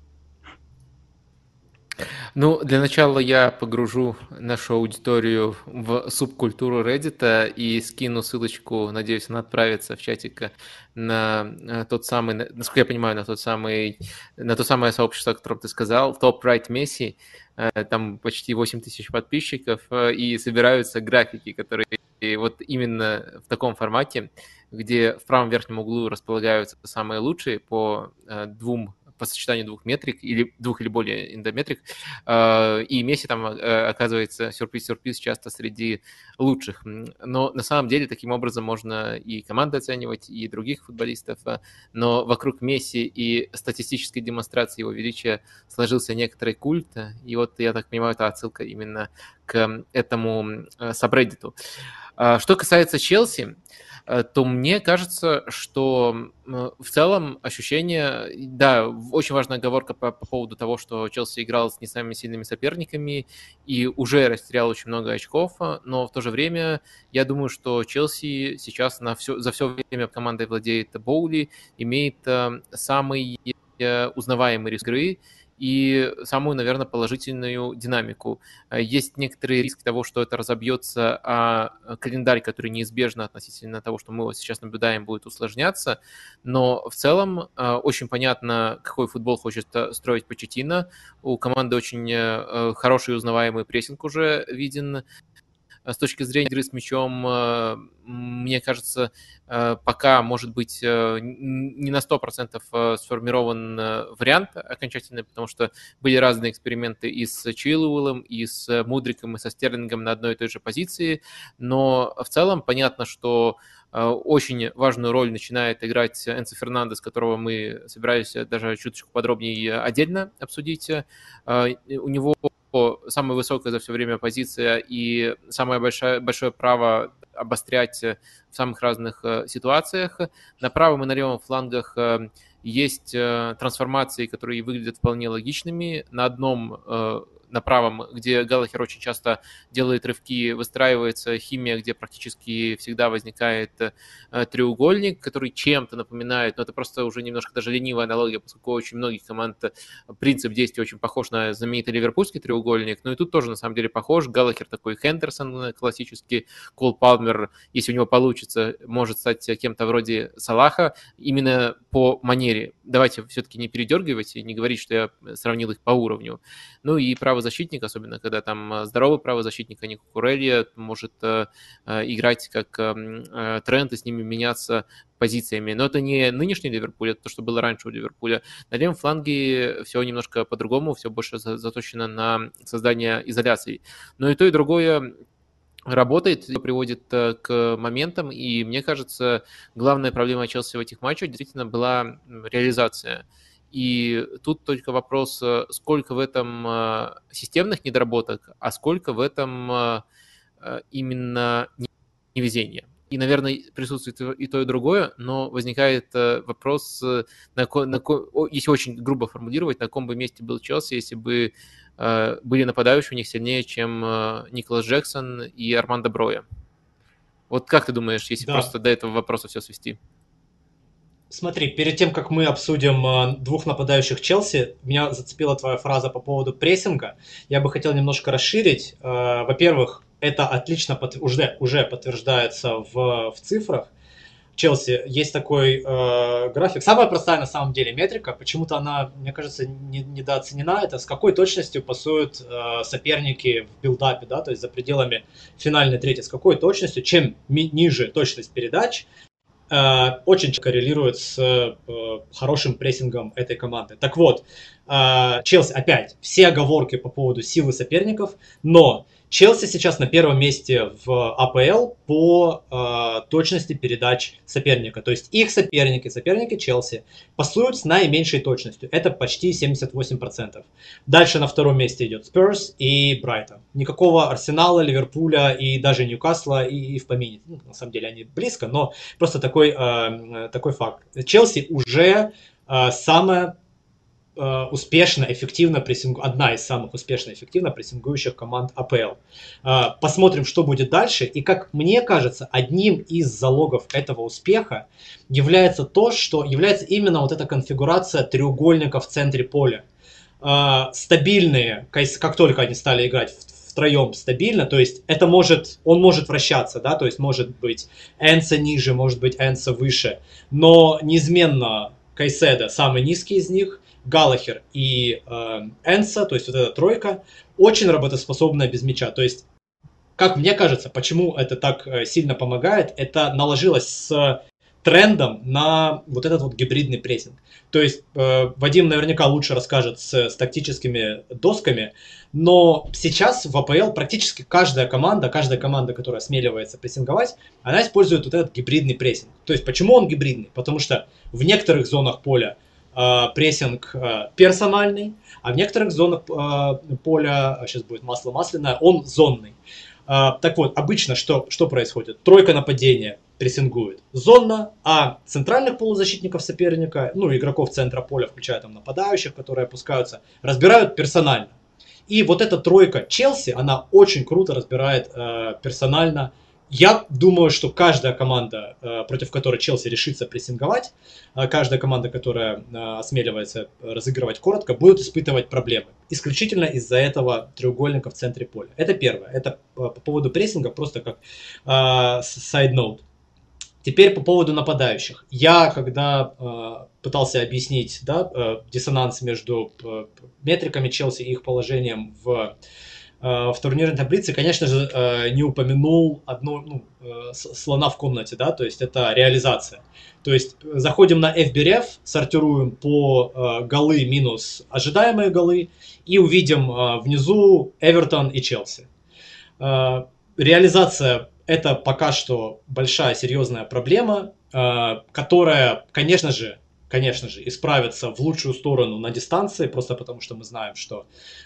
ну, для начала я погружу нашу аудиторию в субкультуру Reddit и скину ссылочку, надеюсь, она отправится в чатик на э, тот самый, насколько я понимаю, на тот самый, на то самое сообщество, о котором ты сказал, Top Right Messi, э, там почти 8 тысяч подписчиков, э, и собираются графики, которые вот именно в таком формате, где в правом верхнем углу располагаются самые лучшие по двум по сочетанию двух метрик или двух или более эндометрик. А, и Месси там э, оказывается сюрприз-сюрприз часто среди лучших. Но на самом деле таким образом можно и команды оценивать, и других футболистов. А, но вокруг Месси и статистической демонстрации его величия сложился некоторый культ. И вот, я так понимаю, это отсылка именно к этому э, сабреддиту. А, что касается Челси, Э, то мне кажется, что в целом ощущение, да, очень важная оговорка по, по поводу того, что Челси играл с не самыми сильными соперниками и уже растерял очень много очков, но в то же время я думаю, что Челси сейчас на все, за все время командой владеет Боули, имеет э, самый э, узнаваемый риск игры, и самую, наверное, положительную динамику. Э, есть некоторый риск того, что это разобьется, а календарь, который неизбежно относительно того, что мы вот сейчас наблюдаем, будет усложняться. Но в целом очень понятно, какой футбол хочет строить Почетина. У команды очень хороший узнаваемый прессинг уже виден с точки зрения игры с мячом, мне кажется, пока может быть не на 100% сформирован вариант окончательный, потому что были разные эксперименты и с Чилуэллом, и с Мудриком, и со Стерлингом на одной и той же позиции, но в целом понятно, что очень важную роль начинает играть Энцо Фернандес, которого мы собирались даже чуточку подробнее отдельно обсудить. У него самая высокая за все время позиция и самое большое, большое право обострять в самых разных э, ситуациях. На правом и на левом флангах э, есть э, трансформации, которые выглядят вполне логичными. На одном на правом, где Галахер очень часто делает рывки, выстраивается химия, где практически всегда возникает э, треугольник, который чем-то напоминает, но это просто уже немножко даже ленивая аналогия, поскольку очень многих команд э, принцип действия очень похож на знаменитый ливерпульский треугольник, ну и тут тоже на самом деле похож. Галахер такой Хендерсон э, классический, Кол Палмер, если у него получится, может стать кем-то вроде Салаха, именно по манере. Давайте все-таки не передергивать и не говорить, что я сравнил их по уровню. Ну и правозащитник, особенно когда там э, здоровый правозащитник, а не Кукурелья, может э, э, играть как тренд и с ними меняться позициями. Но это не нынешний Ливерпуль, это то, что было раньше у Ливерпуля. На левом фланге все немножко по-другому, все больше заточено на создание изоляции. Но и то, и другое работает, приводит к моментам, и мне кажется, главная проблема Челси в этих матчах действительно была реализация. И тут только вопрос, э, сколько в этом э, системных недоработок, а сколько в этом э, именно невезения. И, наверное, присутствует и то, и другое, но возникает вопрос, на, на, если очень грубо формулировать, на каком бы месте был Челси, если бы были нападающие у них сильнее, чем Николас Джексон и Армандо Броя. Вот как ты думаешь, если да. просто до этого вопроса все свести? Смотри, перед тем, как мы обсудим э, двух нападающих Челси, меня зацепила твоя фраза по поводу прессинга. Я бы хотел немножко расширить. Э, во-первых, это отлично уже, уже подтверждается в, в цифрах. Челси есть такой э, график. Самая простая на самом деле метрика, почему-то она, мне кажется, не, недооценена, это с какой точностью пасуют э, соперники в билдапе, да, то есть за пределами финальной трети, с какой точностью, чем ми- ниже точность передач, очень коррелирует с э, хорошим прессингом этой команды. Так вот, э, Челси, опять, все оговорки по поводу силы соперников, но Челси сейчас на первом месте в АПЛ по э, точности передач соперника. То есть их соперники, соперники Челси, пасуют с наименьшей точностью. Это почти 78%. Дальше на втором месте идет Спurs и Брайтон. Никакого Арсенала, Ливерпуля и даже Ньюкасла и, и в помине. Ну, на самом деле они близко, но просто такой, э, такой факт. Челси уже э, самая успешно, эффективно прессингу... одна из самых успешно, эффективно прессингующих команд АПЛ. Э, посмотрим, что будет дальше. И как мне кажется, одним из залогов этого успеха является то, что является именно вот эта конфигурация треугольника в центре поля. Э, стабильные, как только они стали играть втроем стабильно, то есть это может, он может вращаться, да, то есть может быть Энса ниже, может быть Энса выше, но неизменно Кайседа самый низкий из них, Галахер и э, Энса, то есть вот эта тройка, очень работоспособная без мяча. То есть, как мне кажется, почему это так э, сильно помогает, это наложилось с трендом на вот этот вот гибридный прессинг. То есть э, Вадим наверняка лучше расскажет с, с тактическими досками, но сейчас в АПЛ практически каждая команда, каждая команда, которая осмеливается прессинговать, она использует вот этот гибридный прессинг. То есть почему он гибридный? Потому что в некоторых зонах поля прессинг э, персональный, а в некоторых зонах э, поля, сейчас будет масло масляное, он зонный. Так вот, обычно что, что происходит? Тройка нападения прессингует зонно, а центральных полузащитников соперника, ну, игроков центра поля, включая там нападающих, которые опускаются, разбирают персонально. И вот эта тройка Челси, она очень круто разбирает э, персонально я думаю, что каждая команда, э, против которой Челси решится прессинговать, э, каждая команда, которая э, осмеливается разыгрывать коротко, будет испытывать проблемы. Исключительно из-за этого треугольника в центре поля. Это первое. Это по поводу прессинга, просто как side note. Теперь по поводу нападающих. Я, когда э, пытался объяснить да, э, диссонанс между э, метриками Челси и их положением в в турнирной таблице, конечно же, не упомянул одну ну, слона в комнате, да, то есть это реализация. То есть заходим на FBRF, сортируем по голы минус ожидаемые голы и увидим внизу Эвертон и Челси. Реализация это пока что большая серьезная проблема, которая, конечно же, конечно же, исправиться в лучшую сторону на дистанции, просто потому что мы знаем, что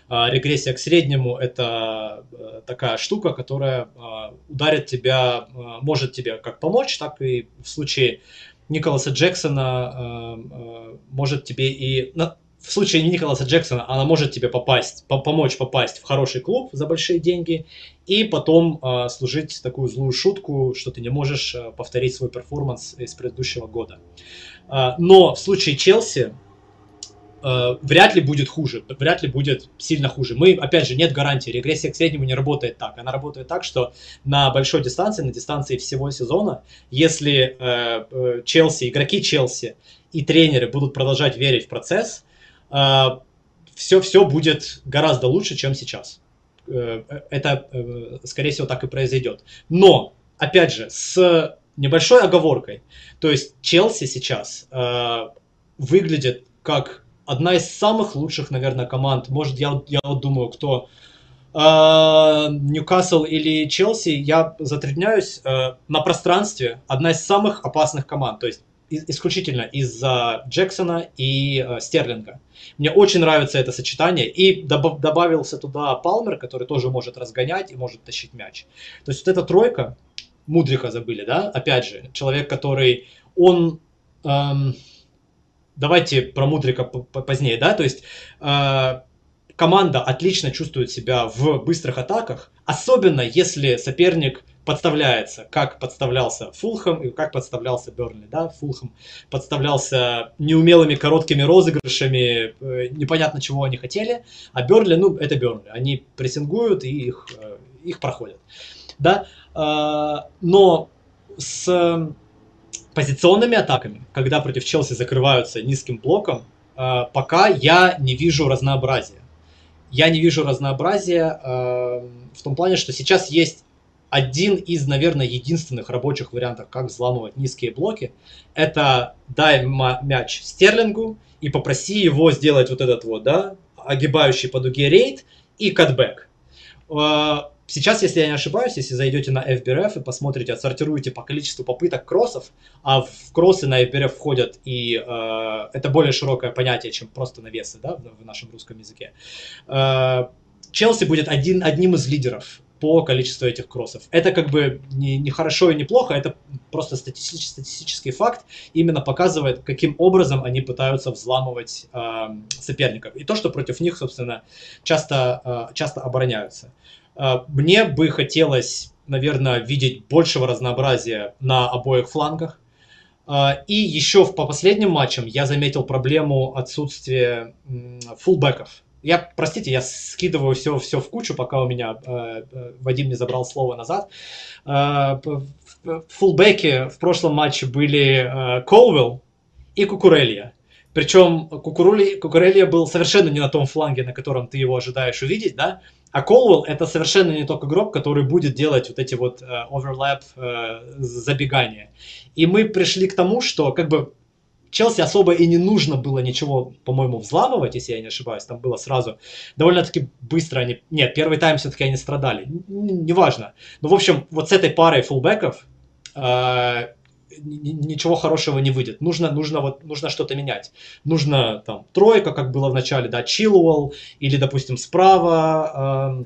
э, регрессия к среднему это э, такая штука, которая э, ударит тебя, э, может тебе как помочь, так и в случае Николаса Джексона э, э, может тебе и на, в случае Николаса Джексона она может тебе попасть, по помочь попасть в хороший клуб за большие деньги и потом э, служить такую злую шутку, что ты не можешь э, повторить свой перформанс из предыдущего года. Но в случае Челси а, вряд ли будет хуже, вряд ли будет сильно хуже. Мы, опять же, нет гарантии, регрессия к среднему не работает так. Она работает так, что на большой дистанции, на дистанции всего сезона, если э, э, Челси, игроки Челси и тренеры будут продолжать верить в процесс, все, все будет гораздо лучше, чем сейчас. Э, это, скорее всего, так и произойдет. Но, опять же, с небольшой оговоркой. То есть Челси сейчас э, выглядит как одна из самых лучших, наверное, команд. Может, я, я вот думаю, кто э, Ньюкасл или Челси, я затрудняюсь э, на пространстве. Одна из самых опасных команд. То есть исключительно из-за Джексона и э, Стерлинга. Мне очень нравится это сочетание. И доб- добавился туда Палмер, который тоже может разгонять и может тащить мяч. То есть вот эта тройка, Мудриха забыли, да, опять же, человек, который, он, эм, давайте про Мудрика позднее, да, то есть э, команда отлично чувствует себя в быстрых атаках, особенно если соперник подставляется, как подставлялся Фулхэм и как подставлялся Бернли, да, Фулхэм подставлялся неумелыми короткими розыгрышами, э, непонятно чего они хотели, а Бернли, ну, это Бернли, они прессингуют и их, э, их проходят, да, но с позиционными атаками, когда против Челси закрываются низким блоком, а, пока я не вижу разнообразия. Я не вижу разнообразия а, в том плане, что сейчас есть один из, наверное, единственных рабочих вариантов, как взламывать низкие блоки. Это дай мяч Стерлингу и попроси его сделать вот этот вот, да, огибающий по дуге рейд и катбэк. Сейчас, если я не ошибаюсь, если зайдете на FBRF и посмотрите, отсортируете по количеству попыток кроссов, а в кроссы на FBRF входят и э, это более широкое понятие, чем просто навесы, да, в, нашем русском языке. Э, Челси будет один, одним из лидеров по количеству этих кроссов. Это как бы не, не хорошо и не плохо, это просто статистический, статистический факт, именно показывает, каким образом они пытаются взламывать э, соперников. И то, что против них, собственно, часто, э, часто обороняются. Мне бы хотелось, наверное, видеть большего разнообразия на обоих флангах. А, и еще по последним матчам я заметил проблему отсутствия фулбеков. Я, простите, я скидываю все, все в кучу, пока у меня э, Вадим не забрал слово назад. Э, фулбеки в прошлом матче были э, Колвилл и Кукурелья. Причем Кукурелья был совершенно не на том фланге, на котором ты его ожидаешь увидеть, да? А Колвелл это совершенно не тот игрок, который будет делать вот эти вот оверлэп э, забегания. И мы пришли к тому, что как бы Челси особо и не нужно было ничего, по-моему, взламывать, если я не ошибаюсь. Там было сразу довольно-таки быстро они... Нет, первый тайм все-таки они страдали. Неважно. Но, в общем, вот с этой парой фулбеков э, ничего хорошего не выйдет. Нужно, нужно, вот, нужно что-то менять. Нужно там тройка, как было в начале, да, Чилуэлл, или, допустим, справа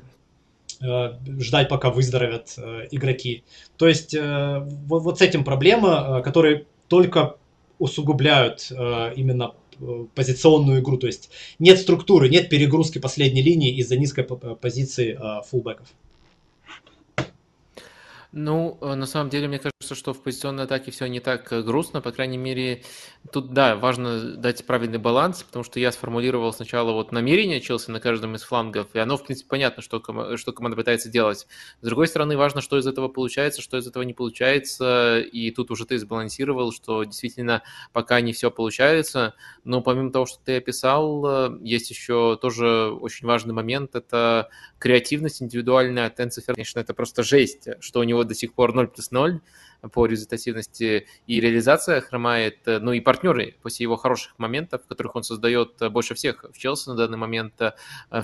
э, э, ждать, пока выздоровят э, игроки. То есть э, вот, вот с этим проблема, э, которые только усугубляют э, именно э, позиционную игру. То есть нет структуры, нет перегрузки последней линии из-за низкой позиции э, фулбеков. Ну, э, на самом деле, мне кажется, что в позиционной атаке все не так э, грустно. По крайней мере, тут, да, важно дать правильный баланс, потому что я сформулировал сначала вот намерение Челси на каждом из флангов, и оно, в принципе, понятно, что, ком- что команда пытается делать. С другой стороны, важно, что из этого получается, что из этого не получается, и тут уже ты сбалансировал, что действительно пока не все получается. Но помимо того, что ты описал, э, есть еще тоже очень важный момент, это креативность индивидуальная от Энцо Конечно, это просто жесть, что у него до сих пор 0 плюс 0 по результативности. И реализация хромает, ну и партнеры после его хороших моментов, которых он создает больше всех в Челси на данный момент, э,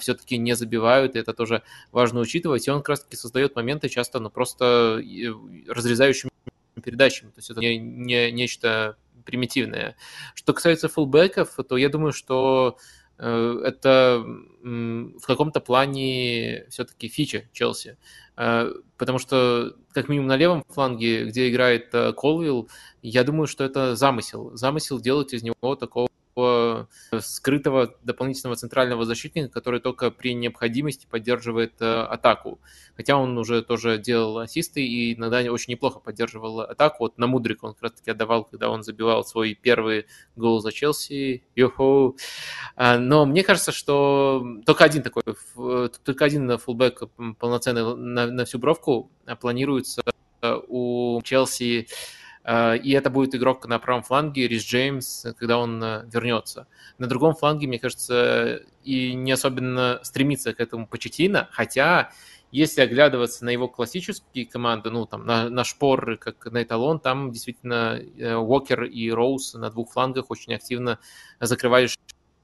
все-таки не забивают, и это тоже важно учитывать, и он как раз-таки создает моменты часто, ну просто разрезающими передачами, то есть это не, не нечто примитивное. Что касается фулбеков, то я думаю, что Э, это в каком-то плане все-таки фича Челси. Э, потому что, как минимум на левом фланге, где играет э, Колвилл, я думаю, что это замысел. Замысел делать из него такого скрытого дополнительного центрального защитника, который только при необходимости поддерживает э, атаку. Хотя он уже тоже делал ассисты и иногда очень неплохо поддерживал атаку. Вот на Мудрик он как раз таки отдавал, когда он забивал свой первый гол за Челси. Йоху. А, но мне кажется, что только один такой, только один фулбэк полноценный на, на всю бровку планируется э, у Челси Э, и это будет игрок на правом фланге, Рис Джеймс, когда он э, вернется. На другом фланге, мне кажется, и не особенно стремится к этому Почетина, хотя если оглядываться на его классические команды, ну, там, на, на шпоры, как на эталон, там действительно э, Уокер и Роуз на двух флангах очень активно закрывали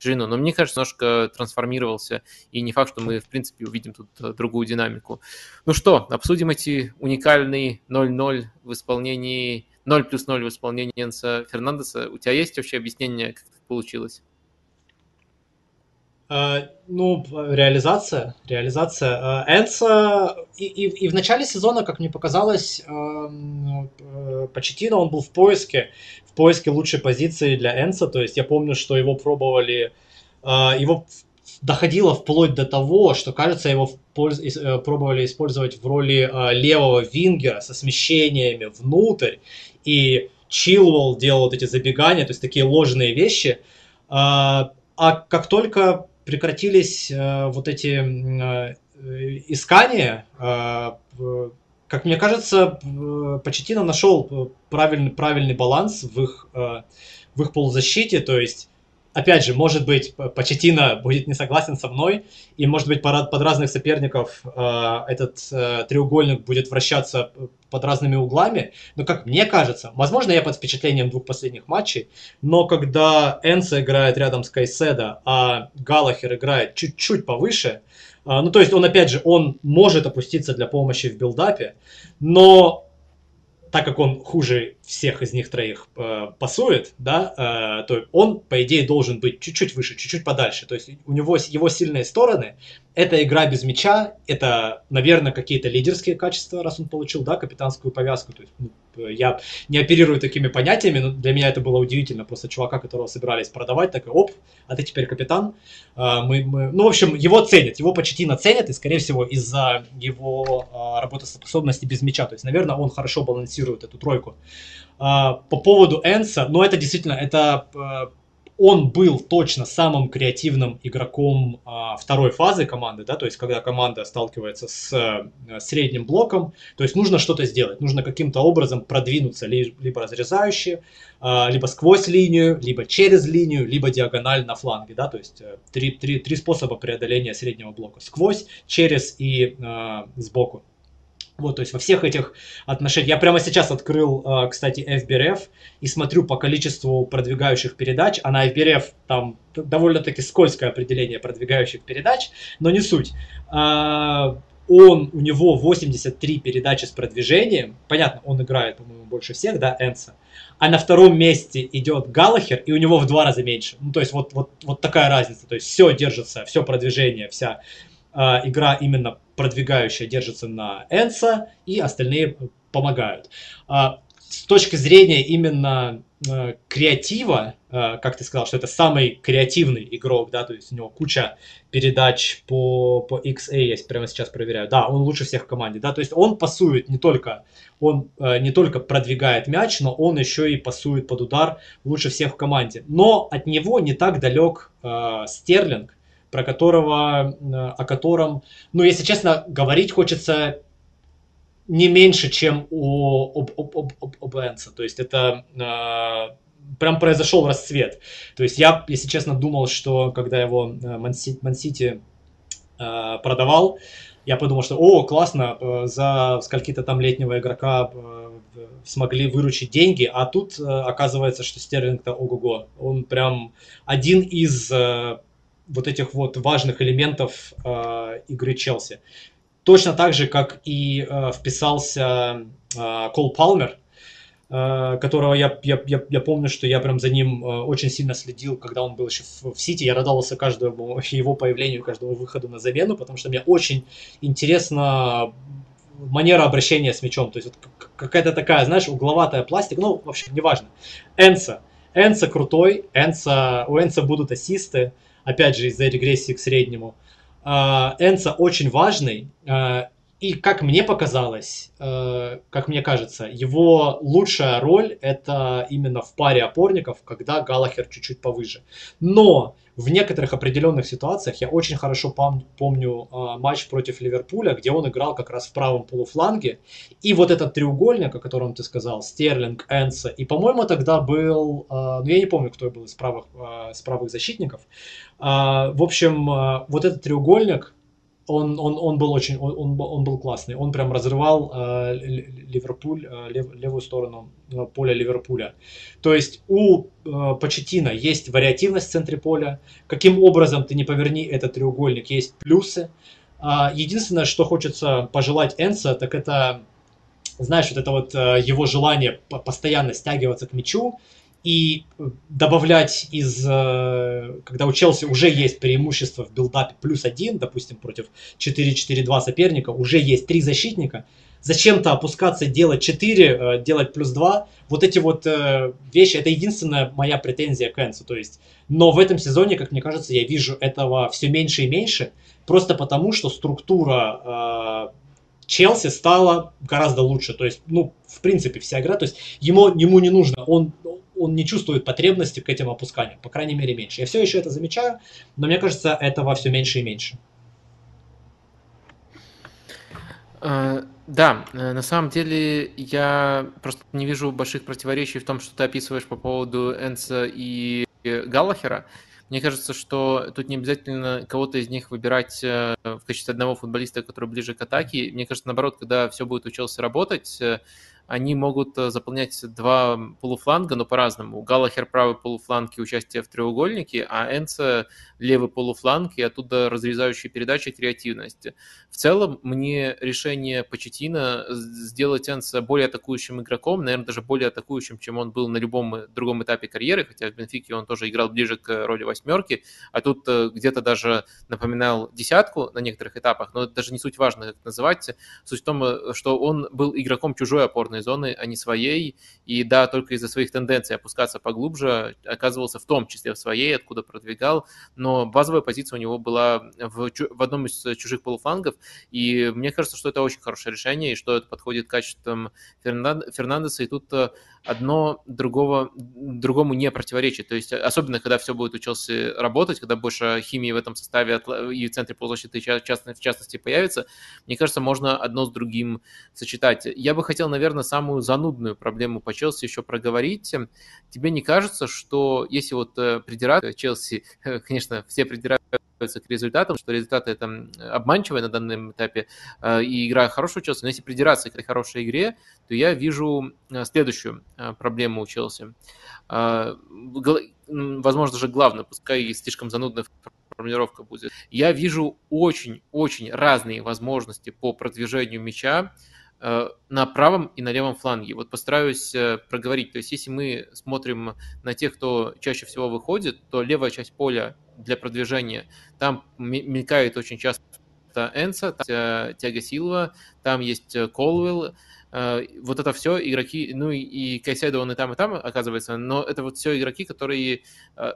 Джину, но мне кажется, немножко трансформировался, и не факт, что мы, в принципе, увидим тут другую динамику. Ну что, обсудим эти уникальные 0-0 в исполнении 0 плюс 0 в исполнении Энса Фернандеса. У тебя есть вообще объяснение, как это получилось? Uh, ну, реализация, реализация. Uh, Энса и, и, и в начале сезона, как мне показалось, uh, Почетино, он был в поиске, в поиске лучшей позиции для Энса, то есть я помню, что его пробовали, его доходило вплоть до того, что, кажется, его э, пробовали использовать в роли левого вингера со смещениями внутрь, и Чилвелл делал вот эти забегания, то есть такие ложные вещи. А, а как только прекратились э, вот эти э, искания, э, как мне кажется, Почетина нашел правильный, правильный баланс в их, в их полузащите, то есть опять же, может быть, Почетина будет не согласен со мной, и, может быть, под, разных соперников э, этот э, треугольник будет вращаться под разными углами, но, как мне кажется, возможно, я под впечатлением двух последних матчей, но когда Энса играет рядом с Кайседо, а Галахер играет чуть-чуть повыше, э, ну, то есть он, опять же, он может опуститься для помощи в билдапе, но так как он хуже всех из них троих э, пасует, да, э, то он, по идее, должен быть чуть-чуть выше, чуть-чуть подальше. То есть у него его сильные стороны – это игра без мяча, это, наверное, какие-то лидерские качества, раз он получил, да, капитанскую повязку. То есть, ну, я не оперирую такими понятиями, но для меня это было удивительно. Просто чувака, которого собирались продавать, такой, оп, а ты теперь капитан. Э, мы, мы... Ну, в общем, его ценят, его почти наценят, и, скорее всего, из-за его э, работоспособности без мяча. То есть, наверное, он хорошо балансирует эту тройку. По поводу Энса, но это действительно, это а, он был точно самым креативным игроком а, второй фазы команды, да, то есть когда команда сталкивается с а, средним блоком, то есть нужно что-то сделать, нужно каким-то образом продвинуться ли, либо разрезающе, а, либо сквозь линию, либо через линию, либо диагональ на фланге, да, то есть э, три, три, три способа преодоления среднего блока, сквозь, через и а, сбоку. Вот, то есть во всех этих отношениях. Я прямо сейчас открыл, а, кстати, FBRF и смотрю по количеству продвигающих передач. А на FBRF там довольно-таки скользкое определение продвигающих передач, но не суть. А, он, у него 83 передачи с продвижением. Понятно, он играет, по-моему, больше всех, да, Энса. А на втором месте идет Галахер, и у него в два раза меньше. Ну, то есть вот, вот, вот такая разница. То есть все держится, все продвижение, вся игра именно продвигающая держится на Энса, и остальные помогают. А, с точки зрения именно э, креатива, э, как ты сказал, что это самый креативный игрок, да, то есть у него куча передач по, по XA, я прямо сейчас проверяю, да, он лучше всех в команде, да, то есть он пасует не только, он э, не только продвигает мяч, но он еще и пасует под удар лучше всех в команде. Но от него не так далек э, Стерлинг, про которого, э, о котором, ну, если честно, говорить хочется не меньше, чем у об, об, об, об, об Энса. То есть это э, прям произошел расцвет. То есть я, если честно, думал, что когда его Мансити э, продавал, я подумал, что о, классно, э, за скольки-то там летнего игрока э, смогли выручить деньги, а тут э, оказывается, что Стерлинг-то ого-го. Он прям один из э, вот этих вот важных элементов э, игры Челси. Точно так же, как и э, вписался э, Кол Палмер, э, которого я, я, я, я помню, что я прям за ним э, очень сильно следил, когда он был еще в, в Сити. Я радовался каждому его появлению, каждому выходу на замену, потому что мне очень интересно манера обращения с мячом. То есть вот какая-то такая, знаешь, угловатая пластика. Ну, в общем, неважно. Энса. Энса крутой. Энса, у Энса будут ассисты. Опять же, из-за регрессии к среднему. А, Энса очень важный, а, и как мне показалось, а, как мне кажется, его лучшая роль это именно в паре опорников, когда Галахер чуть-чуть повыше. Но в некоторых определенных ситуациях я очень хорошо пом- помню э, матч против Ливерпуля, где он играл как раз в правом полуфланге. И вот этот треугольник, о котором ты сказал, Стерлинг, Энса, и, по-моему, тогда был, э, ну я не помню, кто был из правых, э, из правых защитников. Э, в общем, э, вот этот треугольник, он, он, он был очень, он, он был классный. Он прям разрывал э, Ливерпуль, э, лев, левую сторону э, поля Ливерпуля. То есть у э, Почетина есть вариативность в центре поля. Каким образом ты не поверни этот треугольник, есть плюсы. Э, единственное, что хочется пожелать Энса, так это, знаешь, вот это вот э, его желание постоянно стягиваться к мячу и добавлять из, э, когда у Челси уже есть преимущество в билдапе плюс один, допустим, против 4-4-2 соперника, уже есть три защитника, зачем-то опускаться, делать 4, э, делать плюс 2, вот эти вот э, вещи, это единственная моя претензия к Энсу, то есть, но в этом сезоне, как мне кажется, я вижу этого все меньше и меньше, просто потому, что структура Челси стала гораздо лучше. То есть, ну, в принципе, вся игра, то есть ему, ему не нужно, он, он не чувствует потребности к этим опусканиям, по крайней мере, меньше. Я все еще это замечаю, но мне кажется, этого все меньше и меньше. А, да, э, на самом деле я просто не вижу больших противоречий в том, что ты описываешь по поводу Энса и Галлахера. Мне кажется, что тут не обязательно кого-то из них выбирать э, в качестве одного футболиста, который ближе к атаке. Мне кажется, наоборот, когда все будет учился работать, э, они могут э, заполнять два полуфланга, но по-разному. Галахер правый полуфланг и участие в треугольнике, а Энца левый полуфланг и оттуда разрезающие передачи креативность. В целом, мне решение Почетина сделать Энца более атакующим игроком, наверное, даже более атакующим, чем он был на любом другом этапе карьеры, хотя в Бенфике он тоже играл ближе к роли восьмерки, а тут э, где-то даже напоминал десятку на некоторых этапах, но даже не суть важно, как называть. Суть в том, э, что он был игроком чужой опорной опасной зоны, а не своей. И да, только из-за своих тенденций опускаться поглубже оказывался в том числе в своей, откуда продвигал. Но базовая позиция у него была в, в одном из чужих полуфлангов. И мне кажется, что это очень хорошее решение, и что это подходит к качествам Фернандеса. И тут э, одно другого, другому не противоречит. То есть, особенно, когда все будет у Челси работать, когда больше химии в этом составе и в центре полузащиты в частности появится, мне кажется, можно одно с другим сочетать. Я бы хотел, наверное, самую занудную проблему по Челси еще проговорить. Тебе не кажется, что если вот э, придираться Челси, конечно, все придираются к результатам, что результаты это обманчивые на данном этапе, э, и игра хорошая у Челси, но если придираться к этой хорошей игре, то я вижу э, следующую проблему у Челси. Возможно, даже главное, пускай и слишком занудная формулировка будет. Я вижу очень-очень разные возможности по продвижению мяча Э, на правом и на левом фланге. Вот постараюсь э, проговорить. То есть, если мы смотрим на тех, кто чаще всего выходит, то левая часть поля для продвижения, там мелькает очень часто Энса, там есть Тяга Силва, там есть Колвелл, вот это все игроки, ну и Кайседо он и там, и там оказывается, но это вот все игроки, которые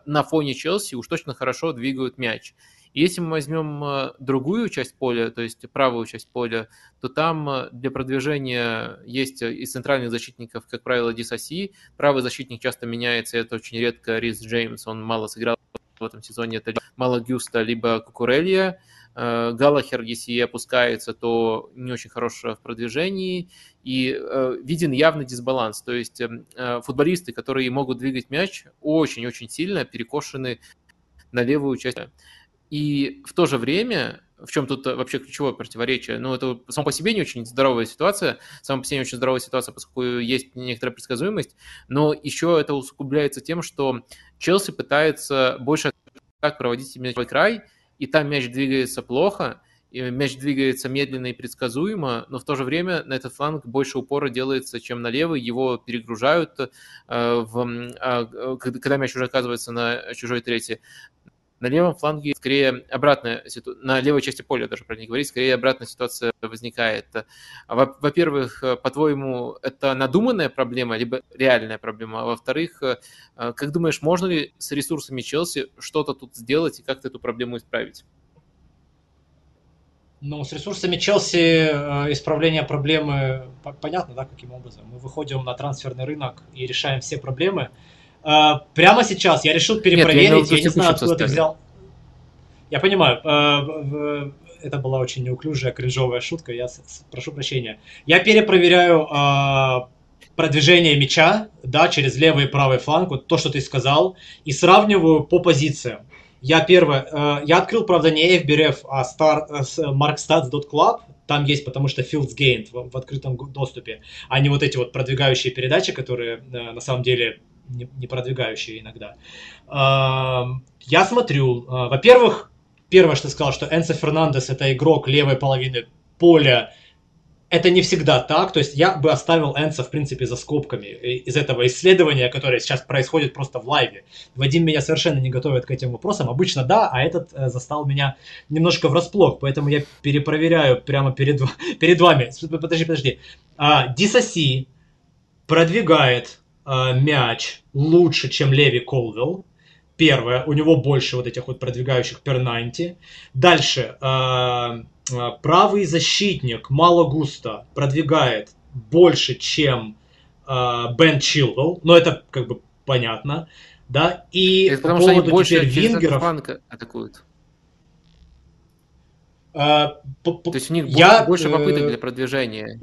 на фоне Челси уж точно хорошо двигают мяч. Если мы возьмем другую часть поля, то есть правую часть поля, то там для продвижения есть из центральных защитников, как правило, Дисаси. Правый защитник часто меняется, это очень редко Рис Джеймс, он мало сыграл в этом сезоне, это мало Гюста, либо Кукурелья. Э, Галахер, если опускается, то не очень хорош в продвижении, и э, виден явный дисбаланс. То есть эм, э, футболисты, которые могут двигать мяч, очень-очень сильно перекошены на левую часть. И в то же время, в чем тут вообще ключевое противоречие? Ну, это само по себе не очень здоровая ситуация, само по себе не очень здоровая ситуация, поскольку есть некоторая предсказуемость, но еще это усугубляется тем, что Челси пытается больше так проводить в край, и там мяч двигается плохо, мяч двигается медленно и предсказуемо, но в то же время на этот фланг больше упора делается, чем на левый, его перегружают, э, в, а, когда мяч уже оказывается на чужой трети. На левом фланге скорее обратная ситуация, на левой части поля даже про не говорить, скорее обратная ситуация возникает. Во-первых, по-твоему, это надуманная проблема, либо реальная проблема? А во-вторых, как думаешь, можно ли с ресурсами Челси что-то тут сделать и как-то эту проблему исправить? Ну, с ресурсами Челси э, исправление проблемы понятно, да, каким образом. Мы выходим на трансферный рынок и решаем все проблемы. Uh, прямо сейчас я решил перепроверить, Нет, я, я не знаю, откуда ты взял. Я понимаю, uh, это была очень неуклюжая, кринжовая шутка, я прошу прощения. Я перепроверяю uh, продвижение мяча, да, через левый и правый фланг, вот то, что ты сказал, и сравниваю по позициям. Я первое, я открыл, правда, не FBRF, а star, markstats.club, там есть, потому что Fields Gained в, в открытом доступе, а не вот эти вот продвигающие передачи, которые на самом деле не, продвигающие иногда. Я смотрю, а, во-первых, первое, что сказал, что Энсо Фернандес это игрок левой половины поля, это не всегда так, то есть я бы оставил Энса, в принципе, за скобками из этого исследования, которое сейчас происходит просто в лайве. Вадим меня совершенно не готовит к этим вопросам, обычно да, а этот э, застал меня немножко врасплох, поэтому я перепроверяю прямо перед, перед вами. Подожди, подожди. А, Дисаси продвигает мяч лучше, чем Леви Колвилл. Первое, у него больше вот этих вот продвигающих пернанти. Дальше, э, э, правый защитник Мало Густа продвигает больше, чем э, Бен Чилвелл, но это как бы понятно, да, и это по потому поводу что они больше теперь вингеров... атакуют. А, по, по, То есть у них я, больше попыток для продвижения.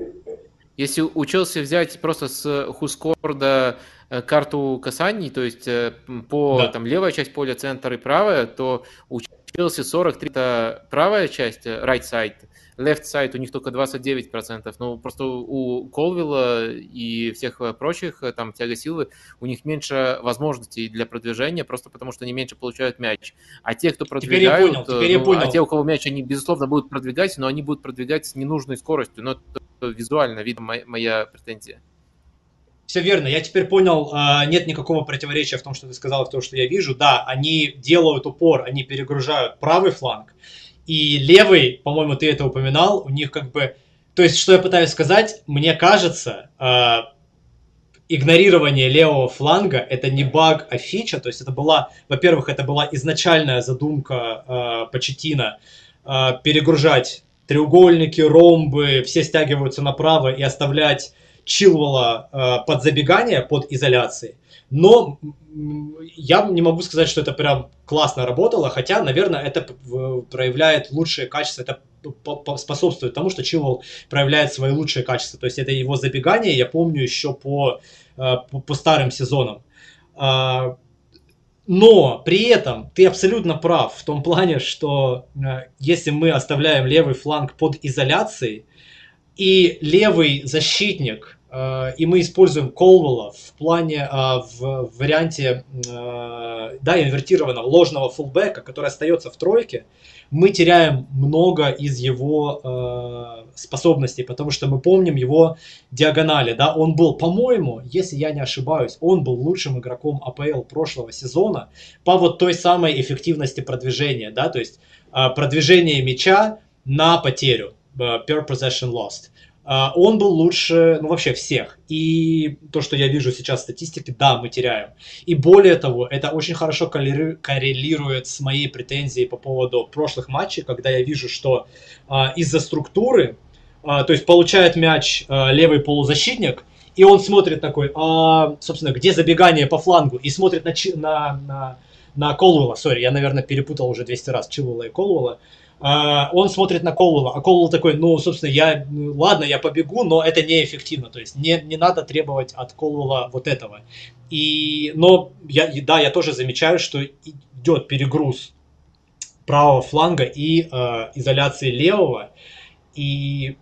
Если у Челси взять просто с Хускорда э, карту касаний, то есть э, по да. там левая часть поля, центр и правая, то у Челси 43 это правая часть, э, right side, left side у них только 29%, ну просто у Колвилла и всех прочих, там тяга силы, у них меньше возможностей для продвижения, просто потому что они меньше получают мяч. А те, кто продвигают, теперь я понял, теперь ну, я понял. а те, у кого мяч, они безусловно будут продвигать, но они будут продвигать с ненужной скоростью. Но визуально видно моя, моя претензия. Все верно. Я теперь понял, а, нет никакого противоречия в том, что ты сказал, в том, что я вижу. Да, они делают упор, они перегружают правый фланг. И левый, по-моему, ты это упоминал, у них как бы... То есть, что я пытаюсь сказать, мне кажется, а, игнорирование левого фланга это не баг, а фича. То есть это была, во-первых, это была изначальная задумка э, Почетина перегружать треугольники, ромбы, все стягиваются направо и оставлять Чилвелла э, под забегание, под изоляцией. Но я не могу сказать, что это прям классно работало, хотя, наверное, это проявляет лучшие качества, это способствует тому, что Чилвелл проявляет свои лучшие качества. То есть это его забегание, я помню еще по, э, по, по старым сезонам. Но при этом ты абсолютно прав в том плане, что э, если мы оставляем левый фланг под изоляцией, и левый защитник, и мы используем Колвелла в плане, э, в варианте, э, да, инвертированного ложного фулбека, который остается в тройке, мы теряем много из его способностей, потому что мы помним его диагонали, да, он был, по-моему, если я не ошибаюсь, он был лучшим игроком АПЛ прошлого сезона по вот той самой эффективности продвижения, да, то есть продвижение мяча на потерю, per possession lost. Он был лучше, ну, вообще всех. И то, что я вижу сейчас в статистике, да, мы теряем. И более того, это очень хорошо коррелирует с моей претензией по поводу прошлых матчей, когда я вижу, что из-за структуры, то есть получает мяч левый полузащитник, и он смотрит такой, а, собственно, где забегание по флангу, и смотрит на, на, на, на Колуэлла, сори, я, наверное, перепутал уже 200 раз Чилуэлла и Колуэлла, а, он смотрит на Колуэлла, а Колуэлл такой, ну, собственно, я, ну, ладно, я побегу, но это неэффективно, то есть не, не надо требовать от Колуэлла вот этого. И, но, я, да, я тоже замечаю, что идет перегруз правого фланга и э, изоляции левого, и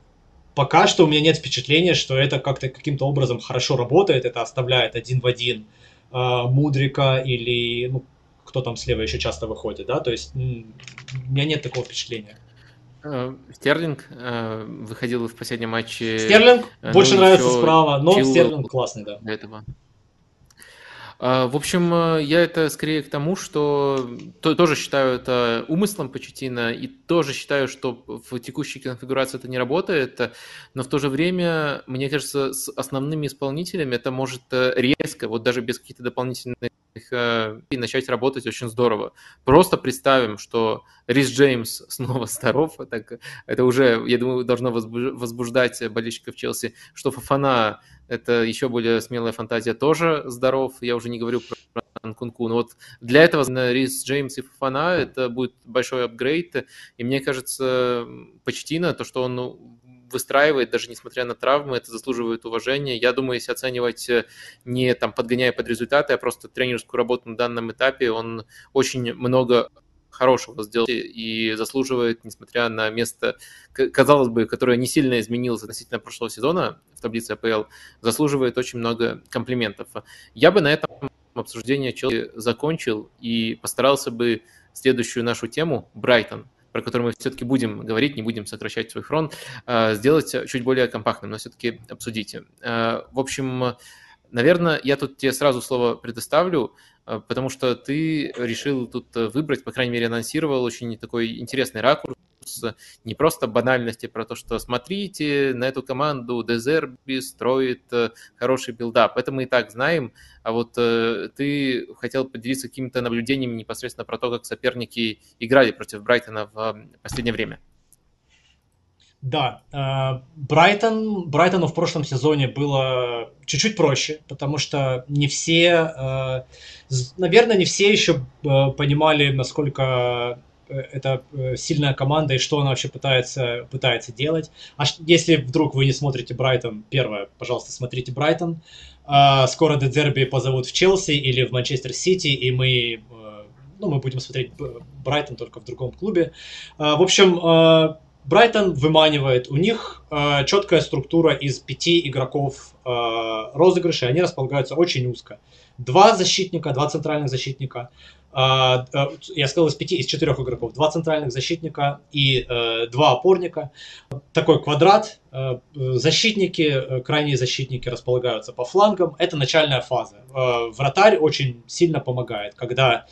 пока что у меня нет впечатления, что это как-то каким-то образом хорошо работает, это оставляет один в один э, Мудрика или ну, кто там слева еще часто выходит, да, то есть у меня нет такого впечатления. Э, Стерлинг э, выходил в последнем матче. Стерлинг ну, больше нравится справа, но. Стерлинг классный, да. Для этого. А, в общем, э, я это скорее к тому, что то, тоже считаю это умыслом Почетина, и тоже считаю, что в текущей конфигурации это не работает, но в то же время, мне кажется, с основными исполнителями это может э, резко, вот даже без каких-то дополнительных э, и начать работать очень здорово. Просто представим, что Рис Джеймс снова здоров, так это уже, я думаю, должно возбуждать болельщиков Челси, что Фафана это еще более смелая фантазия, тоже здоров. Я уже не говорю про Анкунку. Но вот для этого Рис Джеймс и Фафана это будет большой апгрейд. И мне кажется, почти на то, что он ну, выстраивает, даже несмотря на травмы, это заслуживает уважения. Я думаю, если оценивать э, не там подгоняя под результаты, а просто тренерскую работу на данном этапе, он очень много хорошего сделал и заслуживает, несмотря на место, казалось бы, которое не сильно изменилось относительно прошлого сезона в таблице АПЛ, заслуживает очень много комплиментов. Я бы на этом обсуждение Челси закончил и постарался бы следующую нашу тему, Брайтон, про который мы все-таки будем говорить, не будем сокращать свой фронт, а, сделать чуть более компактным, но все-таки обсудите. А, в общем, наверное, я тут тебе сразу слово предоставлю. А, потому что ты решил тут э, выбрать, по крайней мере, анонсировал очень такой интересный ракурс, не просто банальности про то, что смотрите, на эту команду Дезерби строит э, хороший build-up. Это мы и так знаем, а вот э, ты хотел поделиться какими-то наблюдениями непосредственно про то, как соперники играли против Брайтона в последнее время. Да, э, Брайтон, Брайтону в прошлом сезоне было чуть-чуть проще, потому что не все, э, наверное, не все еще э, понимали, насколько это сильная команда и что она вообще пытается, пытается делать. А если вдруг вы не смотрите Брайтон, первое, пожалуйста, смотрите Брайтон. Скоро Дедерби позовут в Челси или в Манчестер Сити, и мы, ну, мы будем смотреть Брайтон только в другом клубе. В общем, Брайтон выманивает. У них э, четкая структура из пяти игроков э, розыгрыша, они располагаются очень узко. Два защитника, два центральных защитника. Э, э, я сказал из пяти, из четырех игроков. Два центральных защитника и э, два опорника. Такой квадрат. Э, защитники, э, крайние защитники располагаются по флангам. Это начальная фаза. Э, вратарь очень сильно помогает, когда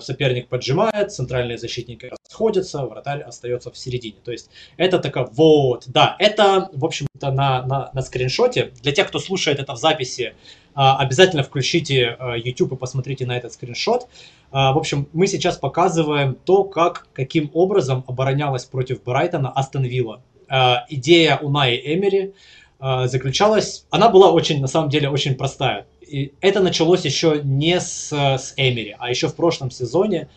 соперник поджимает, центральные защитники расходятся, вратарь остается в середине. То есть это такая вот, да, это, в общем-то, на, на, на скриншоте. Для тех, кто слушает это в записи, э, обязательно включите э, YouTube и посмотрите на этот скриншот. В общем, мы сейчас показываем то, как, каким образом оборонялась против Брайтона Астон Вилла. Идея Унаи Эмери заключалась, она была очень, на самом деле, очень простая это началось еще не с, с Эмери, а еще в прошлом сезоне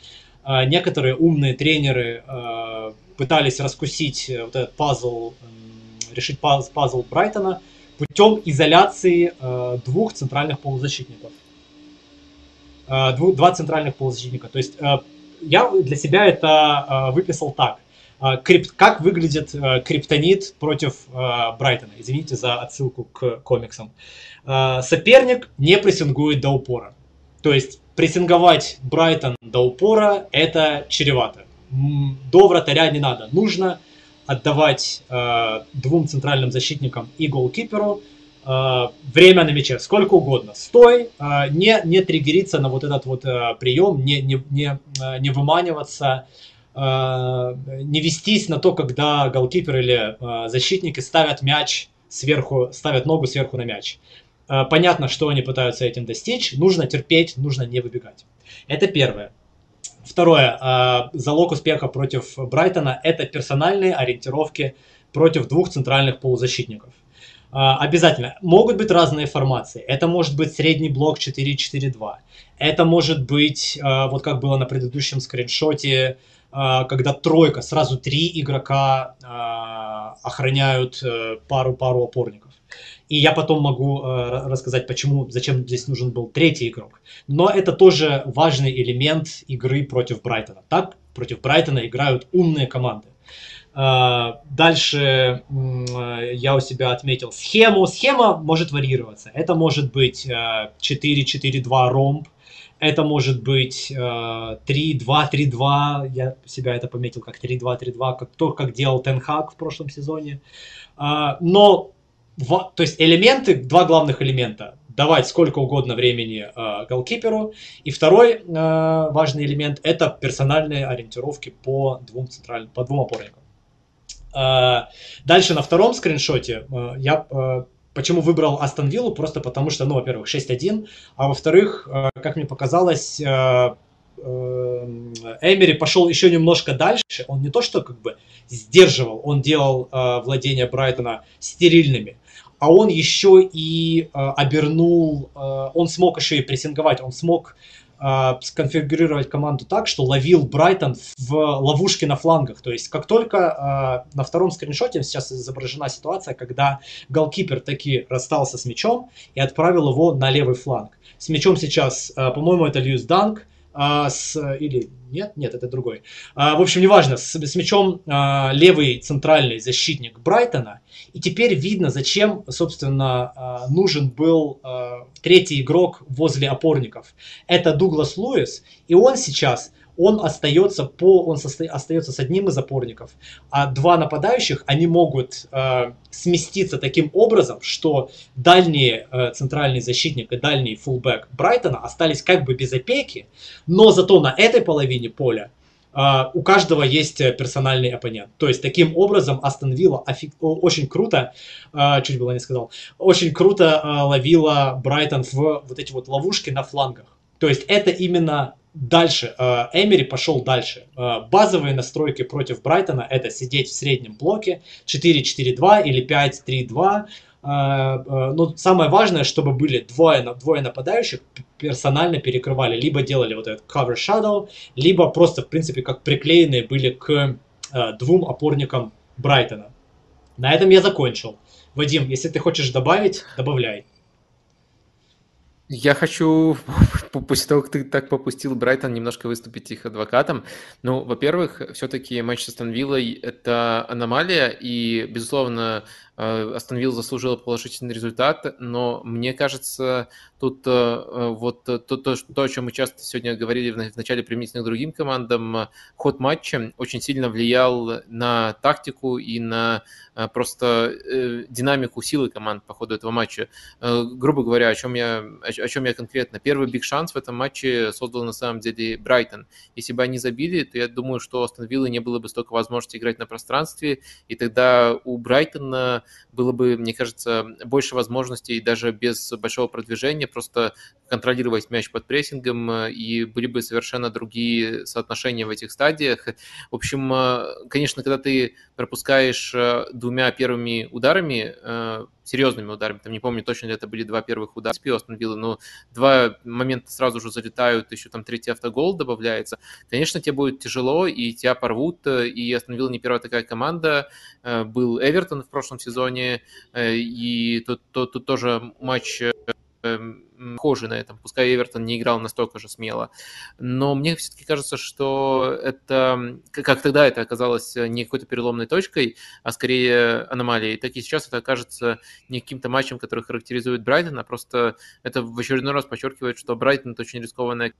э, некоторые умные тренеры э, пытались раскусить э, вот этот пазл, э, решить пазл, пазл Брайтона путем изоляции э, двух центральных полузащитников. Э, двух, два центральных полузащитника. То есть э, я для себя это э, выписал так. Э, крип, как выглядит э, криптонит против э, Брайтона. Извините за отсылку к комиксам. Соперник не прессингует до упора. То есть прессинговать Брайтон до упора это чревато. До вратаря не надо. Нужно отдавать э, двум центральным защитникам и голкиперу э, время на мяче, сколько угодно. Стой, э, не, не триггериться на вот этот вот э, прием, не, не, не, не выманиваться не вестись на то, когда голкипер или защитники ставят мяч сверху, ставят ногу сверху на мяч. Понятно, что они пытаются этим достичь. Нужно терпеть, нужно не выбегать. Это первое. Второе. Залог успеха против Брайтона – это персональные ориентировки против двух центральных полузащитников. Обязательно. Могут быть разные формации. Это может быть средний блок 4-4-2. Это может быть, вот как было на предыдущем скриншоте, когда тройка, сразу три игрока охраняют пару-пару э, опорников. И я потом могу э, рассказать, почему, зачем здесь нужен был третий игрок. Но это тоже важный элемент игры против Брайтона. Так, против Брайтона играют умные команды. Э, дальше э, я у себя отметил схему. Схема может варьироваться. Это может быть э, 4-4-2 ромб. Это может быть э, 3-2-3-2. Я себя это пометил как 3-2-3-2, как то, как делал Тенхак в прошлом сезоне. Э, но то есть элементы, два главных элемента. Давать сколько угодно времени э, голкиперу. И второй э, важный элемент это персональные ориентировки по двум центральным, по двум опорникам. Э, дальше на втором скриншоте я почему выбрал Астон Виллу? Просто потому что, ну, во-первых, 6-1, а во-вторых, э, как мне показалось, э, Эм, Эмери пошел еще немножко дальше. Он не то что как бы сдерживал, он делал э, владения Брайтона стерильными, а он еще и э, обернул, э, он смог еще и прессинговать, он смог э, сконфигурировать команду так, что ловил Брайтон в ловушке на флангах. То есть как только э, на втором скриншоте сейчас изображена ситуация, когда голкипер таки расстался с мячом и отправил его на левый фланг. С мячом сейчас, э, по-моему, это Льюис Данк, а, с, или нет, нет, это другой. А, в общем, неважно, с, с мячом а, левый центральный защитник Брайтона. И теперь видно, зачем, собственно, а, нужен был а, третий игрок возле опорников. Это Дуглас Луис, и он сейчас он остается по, он состо, остается с одним из опорников, а два нападающих, они могут э, сместиться таким образом, что дальний э, центральный защитник и дальний фулбэк Брайтона остались как бы без опеки, но зато на этой половине поля Uh, у каждого есть персональный оппонент. То есть, таким образом, Астон Вилла офиг... очень круто, uh, чуть было не сказал, очень круто uh, ловила Брайтон в вот эти вот ловушки на флангах. То есть, это именно Дальше, э, Эмери пошел дальше. Э, базовые настройки против Брайтона это сидеть в среднем блоке 4-4-2 или 5-3-2. Э, но самое важное, чтобы были двое, двое нападающих, персонально перекрывали. Либо делали вот этот cover shadow, либо просто, в принципе, как приклеенные были к двум опорникам Брайтона. На этом я закончил. Вадим, если ты хочешь добавить, добавляй. Я хочу, после того, как ты так попустил Брайтон, немножко выступить их адвокатом. Ну, во-первых, все-таки матч с Астон это аномалия, и, безусловно, Астон Вилл заслужила положительный результат, но мне кажется, тут э, э, вот то, то, то, о чем мы часто сегодня говорили в начале применительно к другим командам, ход матча очень сильно влиял на тактику и на просто динамику силы команд по ходу этого матча. Грубо говоря, о чем я, о чем я конкретно. Первый биг шанс в этом матче создал на самом деле Брайтон. Если бы они забили, то я думаю, что Астон Виллы не было бы столько возможности играть на пространстве, и тогда у Брайтона было бы, мне кажется, больше возможностей даже без большого продвижения просто контролировать мяч под прессингом, и были бы совершенно другие соотношения в этих стадиях. В общем, конечно, когда ты пропускаешь двумя первыми ударами, серьезными ударами. Там не помню точно ли это были два первых удара с Астон но два момента сразу же залетают, еще там третий автогол добавляется. Конечно, тебе будет тяжело, и тебя порвут, и Астон Вилла не первая такая команда. Э, был Эвертон в прошлом сезоне, э, и тут, тут, тут тоже матч э, Эм, похожий на этом. Пускай Эвертон не играл настолько же смело. Но мне все-таки кажется, что это, как тогда это оказалось не какой-то переломной точкой, а скорее аномалией, так и сейчас это окажется не каким-то матчем, который характеризует Брайтон, а просто это в очередной раз подчеркивает, что Брайтон это очень рискованная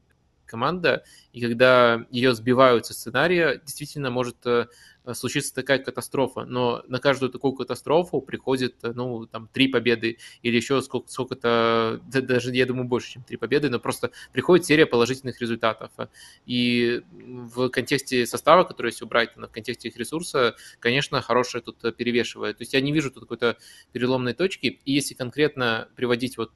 команда, и когда ее сбивают со сценария, действительно может э, случится такая катастрофа, но на каждую такую катастрофу приходит, ну, там, три победы или еще сколько, сколько-то, даже, я думаю, больше, чем три победы, но просто приходит серия положительных результатов. И в контексте состава, который есть у Брайтона, в контексте их ресурса, конечно, хорошее тут перевешивает. То есть я не вижу тут какой-то переломной точки. И если конкретно приводить вот,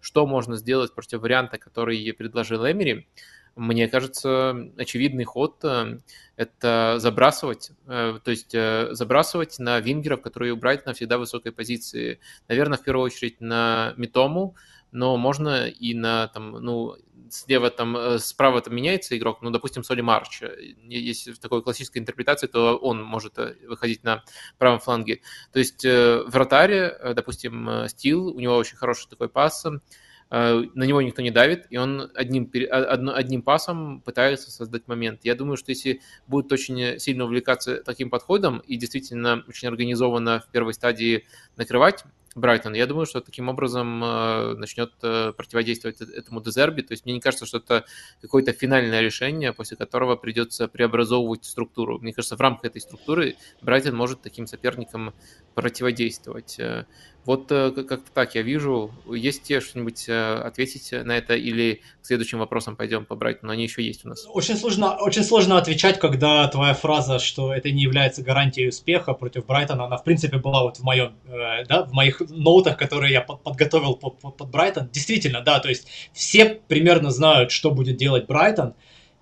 что можно сделать против варианта, который предложил Эмери, мне кажется, очевидный ход э, – это забрасывать, э, то есть э, забрасывать на вингеров, которые у Брайтона всегда высокой позиции. Наверное, в первую очередь на Митому, но можно и на, там, ну, слева там, справа там меняется игрок, ну, допустим, Соли Марч. Если в такой классической интерпретации, то он может выходить на правом фланге. То есть в вратаре, допустим, Стил, у него очень хороший такой пас, на него никто не давит, и он одним, одним пасом пытается создать момент. Я думаю, что если будет очень сильно увлекаться таким подходом и действительно очень организованно в первой стадии накрывать, Брайтон. Я думаю, что таким образом э, начнет э, противодействовать э, этому Дезерби. То есть мне не кажется, что это какое-то финальное решение, после которого придется преобразовывать структуру. Мне кажется, в рамках этой структуры Брайтон может таким соперникам противодействовать. Вот как-то так я вижу. Есть тебе что-нибудь ответить на это или к следующим вопросам пойдем по Брайтону? Они еще есть у нас. Очень сложно, очень сложно отвечать, когда твоя фраза, что это не является гарантией успеха против Брайтона, она в принципе была вот в моем, да, в моих ноутах, которые я подготовил под, Брайтон. Действительно, да, то есть все примерно знают, что будет делать Брайтон,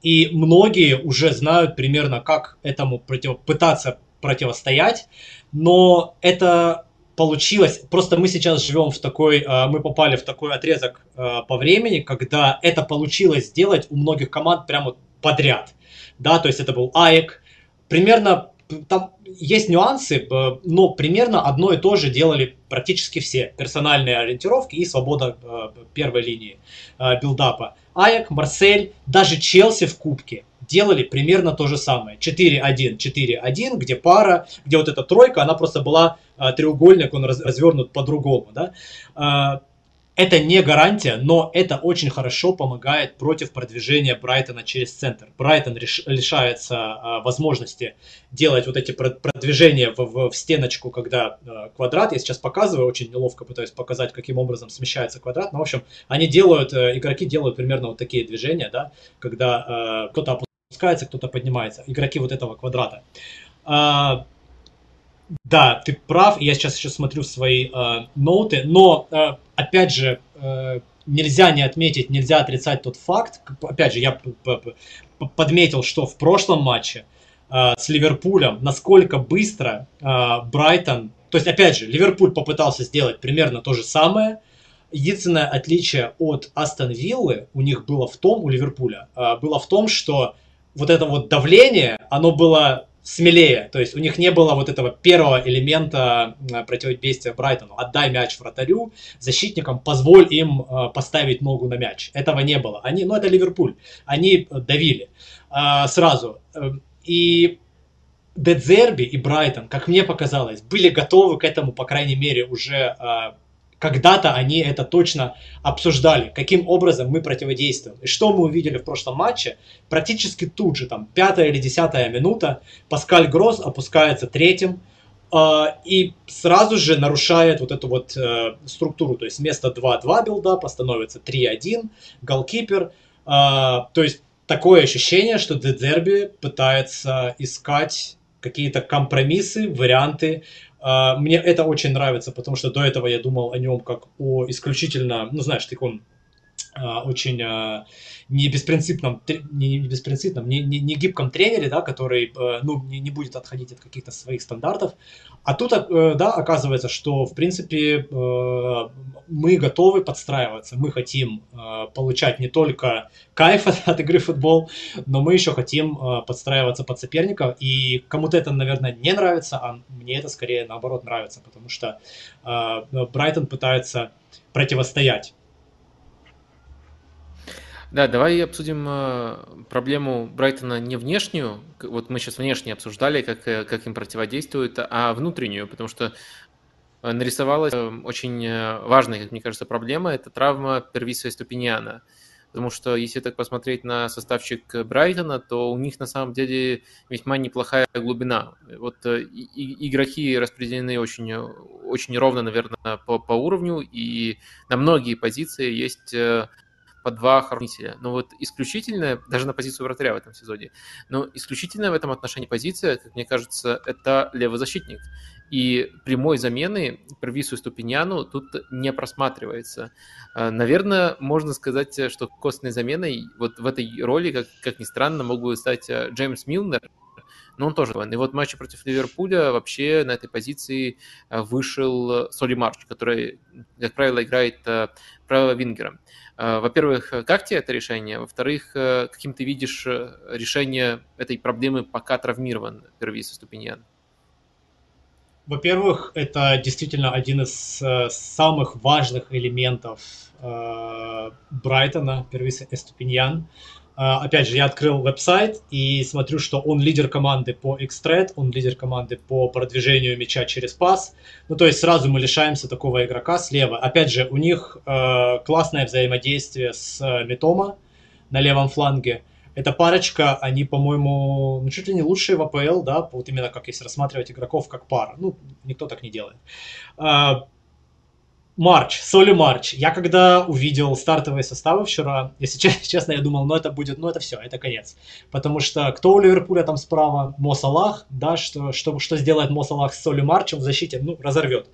и многие уже знают примерно, как этому против, пытаться противостоять, но это получилось, просто мы сейчас живем в такой, а, мы попали в такой отрезок а, по времени, когда это получилось сделать у многих команд прямо подряд, да, то есть это был АЭК, примерно там есть нюансы, э, но примерно одно и то же делали практически все. Персональные ориентировки и свобода э, первой линии э, билдапа. Аяк, Марсель, даже Челси в Кубке делали примерно то же самое. 4-1, 4-1, где пара, где вот эта тройка, она просто была треугольник, он развернут по-другому. Да? Это не гарантия, но это очень хорошо помогает против продвижения Брайтона через центр. Брайтон реш, лишается а, возможности делать вот эти продвижения в, в, в стеночку, когда а, квадрат, я сейчас показываю, очень неловко пытаюсь показать, каким образом смещается квадрат, но в общем, они делают, э, игроки делают примерно вот такие движения, да, когда э, кто-то опускается, кто-то поднимается, игроки вот этого квадрата. А, да, ты прав, я сейчас еще смотрю свои э, ноуты, но, э, опять же, э, нельзя не отметить, нельзя отрицать тот факт, опять же, я подметил, что в прошлом матче э, с Ливерпулем, насколько быстро э, Брайтон, то есть, опять же, Ливерпуль попытался сделать примерно то же самое, единственное отличие от Астон Виллы у них было в том, у Ливерпуля, э, было в том, что вот это вот давление, оно было смелее. То есть у них не было вот этого первого элемента э, противодействия Брайтону. Отдай мяч вратарю, защитникам позволь им э, поставить ногу на мяч. Этого не было. Они, ну это Ливерпуль. Они давили э, сразу. И Дедзерби и Брайтон, как мне показалось, были готовы к этому, по крайней мере, уже когда-то они это точно обсуждали, каким образом мы противодействуем. И что мы увидели в прошлом матче? Практически тут же, там, пятая или десятая минута, Паскаль Гросс опускается третьим, э, и сразу же нарушает вот эту вот э, структуру. То есть вместо 2-2 билдапа становится 3-1, голкипер. Э, то есть такое ощущение, что Дедзерби пытается искать какие-то компромиссы, варианты а, мне это очень нравится, потому что до этого я думал о нем как о исключительно, ну знаешь, таком а, очень а, не беспринципном, не, беспринципном, не, не, не гибком тренере, да, который ну, не, не будет отходить от каких-то своих стандартов. А тут, да, оказывается, что, в принципе, мы готовы подстраиваться, мы хотим получать не только кайф от игры в футбол, но мы еще хотим подстраиваться под соперников, и кому-то это, наверное, не нравится, а мне это скорее наоборот нравится, потому что Брайтон пытается противостоять да, давай обсудим э, проблему Брайтона не внешнюю, вот мы сейчас внешне обсуждали, как, э, как им противодействуют, а внутреннюю, потому что э, нарисовалась очень важная, как мне кажется, проблема, это травма Первиса Ступиньяна. Потому что если так посмотреть на составчик Брайтона, то у них на самом деле весьма неплохая глубина. Вот игроки распределены очень, очень ровно, наверное, по, по уровню, и на многие позиции есть по два хранителя. Но вот исключительная, даже на позицию вратаря в этом сезоне, но исключительная в этом отношении позиция, как мне кажется, это левый защитник. И прямой замены Первису и Ступиньяну тут не просматривается. А, наверное, можно сказать, что костной заменой вот в этой роли, как, как ни странно, мог бы стать а, Джеймс Милнер, но он тоже. И вот в матче против Ливерпуля вообще на этой позиции а, вышел Соли Марч, который, как правило, играет правого вингера. Во-первых, как тебе это решение? Во-вторых, каким ты видишь решение этой проблемы, пока травмирован Первис Ступиньян? Во-первых, это действительно один из э, самых важных элементов э, Брайтона, Первис Эступиньян. Э, опять же, я открыл веб-сайт и смотрю, что он лидер команды по экстрет, он лидер команды по продвижению мяча через пас. Ну, то есть сразу мы лишаемся такого игрока слева. Опять же, у них э, классное взаимодействие с э, Метома на левом фланге. Эта парочка, они, по-моему, ну, чуть ли не лучшие в АПЛ, да, вот именно как если рассматривать игроков как пара. Ну, никто так не делает. А, Марч, Соли Марч. Я когда увидел стартовые составы вчера, если честно, я думал, ну это будет, ну это все, это конец. Потому что кто у Ливерпуля там справа? Мо Салах, да, что, что, что сделает Мо Салах с Соли Марчем в защите? Ну, разорвет.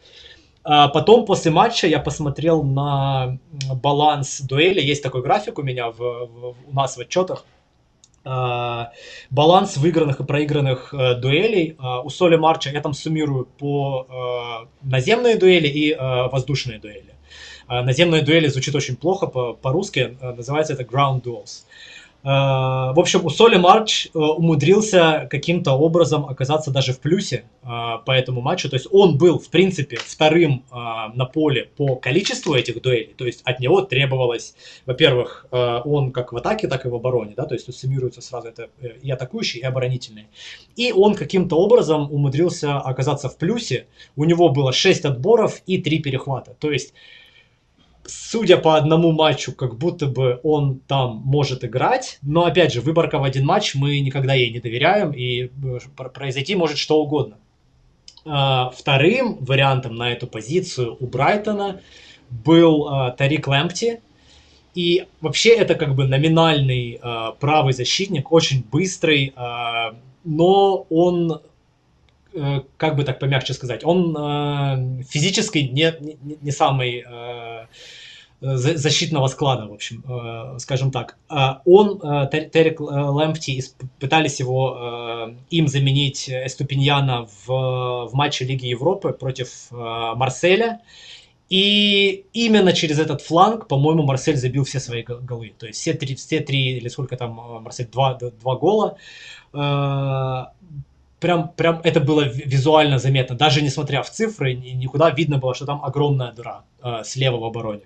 А потом, после матча, я посмотрел на баланс дуэли. Есть такой график у меня в, в, у нас в отчетах. А, баланс выигранных и проигранных э, дуэлей. А, у Соли Марча я там суммирую по э, наземные дуэли и э, воздушные дуэли. Наземные дуэли звучит очень плохо по-русски, называется это ground duels. Э, в общем, у Соли Марч э, умудрился каким-то образом оказаться даже в плюсе э, по этому матчу. То есть он был, в принципе, вторым на поле по количеству этих дуэлей. То есть от него требовалось, во-первых, он как в атаке, так и в обороне. Да? То есть суммируется сразу это и атакующий, и оборонительный. И он каким-то образом умудрился оказаться в плюсе. У него было 6 отборов и 3 перехвата. То есть судя по одному матчу, как будто бы он там может играть, но опять же, выборка в один матч мы никогда ей не доверяем, и э, произойти может что угодно. А, вторым вариантом на эту позицию у Брайтона был а, Тарик Лэмпти, и вообще это как бы номинальный э, правый защитник, очень быстрый, но он, как бы так помягче сказать, он э, физически не, не, не самый э, защитного склада, в общем, э, скажем так. А он, э, Терек Лэмпти, пытались его, э, им заменить Эступиньяна в, в матче Лиги Европы против Марселя. И именно через этот фланг, по-моему, Марсель забил все свои голы. То есть все три, все три или сколько там Марсель, два, два гола. Прям, прям это было визуально заметно. Даже несмотря в цифры, никуда видно было, что там огромная дыра слева в обороне.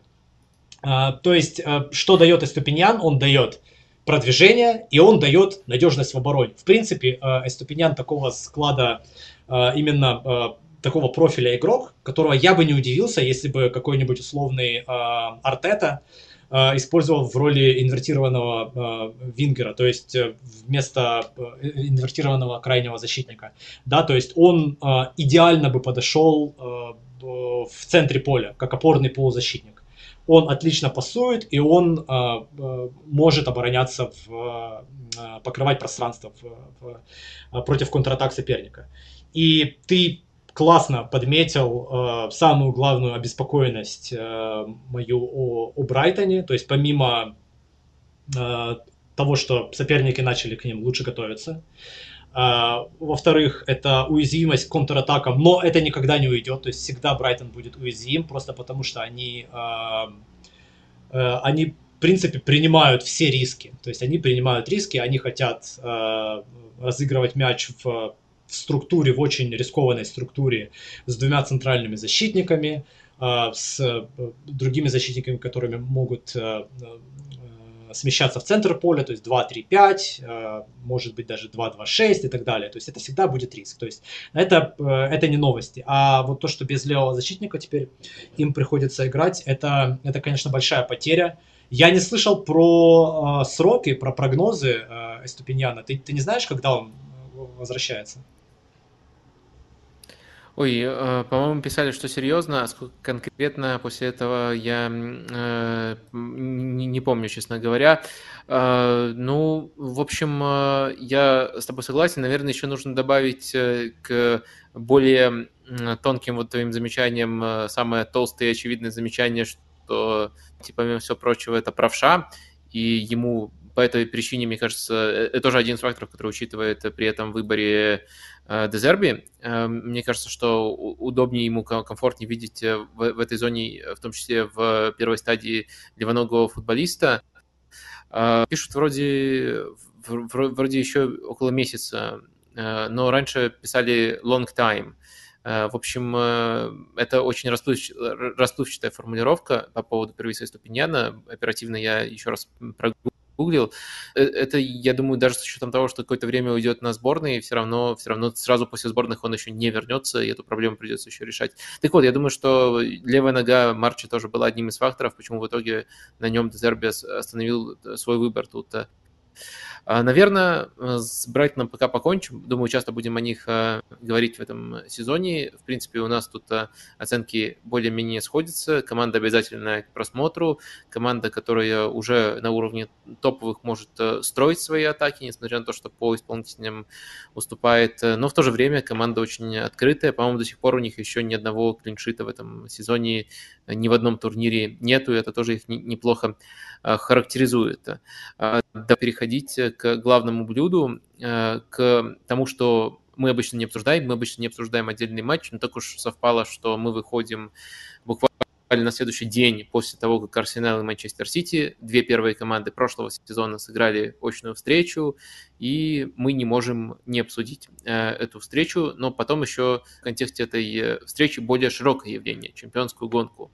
А, то есть, а, что дает Эступиньян? Он дает продвижение, и он дает надежность в обороне. В принципе, а, Эступиньян такого склада, именно такого профиля игрок, которого я бы не удивился, если бы какой-нибудь условный Артета использовал в роли инвертированного вингера, то есть э, вместо э, инвертированного крайнего защитника. Да, то есть он идеально бы подошел в центре поля, как опорный полузащитник он отлично пасует, и он э, э, может обороняться, в, э, покрывать пространство в, в, э, против контратак соперника. И ты классно подметил э, самую главную обеспокоенность э, мою о, о Брайтоне, то есть помимо э, того, что соперники начали к ним лучше готовиться, Uh, во-вторых, это уязвимость контратакам, но это никогда не уйдет, то есть всегда Брайтон будет уязвим, просто потому что они, uh, uh, они в принципе принимают все риски, то есть они принимают риски, они хотят разыгрывать мяч в, в структуре, в очень рискованной структуре с двумя центральными защитниками, с э, другими защитниками, которыми могут э, смещаться в центр поля, то есть 2-3-5, э, может быть даже 2-2-6 и так далее. То есть это всегда будет риск. То есть это, э, это не новости. А вот то, что без левого защитника теперь им приходится играть, это, это конечно, большая потеря. Я не слышал про э, сроки, про прогнозы э, Эступиньяна. Ты, ты не знаешь, когда он возвращается? Ой, э, по-моему, писали, что серьезно, а сколько конкретно после этого я э, не, помню, честно говоря. Э, ну, в общем, я с тобой согласен. Наверное, еще нужно добавить к более тонким вот твоим замечаниям самое толстое и очевидное замечание, что, типа, помимо всего прочего, это правша, и ему по этой причине, мне кажется, это тоже один из факторов, который учитывает при этом выборе Дезерби. Э, мне кажется, что удобнее ему, комфортнее видеть э, в, в этой зоне, в том числе в первой стадии левоногого футболиста. Пишут вроде, вроде еще около месяца, но раньше писали long time. В общем, это очень расплывчатая формулировка по поводу Первиса Ступиньяна. Оперативно я еще раз прогуглил гуглил. Э, это, я думаю, даже с учетом того, что какое-то время уйдет на сборные, все равно, все равно сразу после сборных он еще не вернется, и эту проблему придется еще решать. Так вот, я думаю, что левая нога Марча тоже была одним из факторов, почему в итоге на нем Дезерби остановил свой выбор тут. А, наверное, с Брайтоном пока покончим. Думаю, часто будем о них а, говорить в этом сезоне. В принципе, у нас тут а, оценки более-менее сходятся. Команда обязательная к просмотру. Команда, которая уже на уровне топовых может строить свои атаки, несмотря на то, что по исполнителям уступает. Но в то же время команда очень открытая. По-моему, до сих пор у них еще ни одного клиншита в этом сезоне ни в одном турнире нету. И это тоже их неплохо характеризует. Да, переходить к главному блюду, э, к тому, что мы обычно не обсуждаем. Мы обычно не обсуждаем отдельный матч, но так уж совпало, что мы выходим буквально на следующий день после того, как Арсенал и Манчестер Сити, две первые команды прошлого сезона сыграли очную встречу, и мы не можем не обсудить э, эту встречу, но потом еще в контексте этой э, встречи более широкое явление, чемпионскую гонку.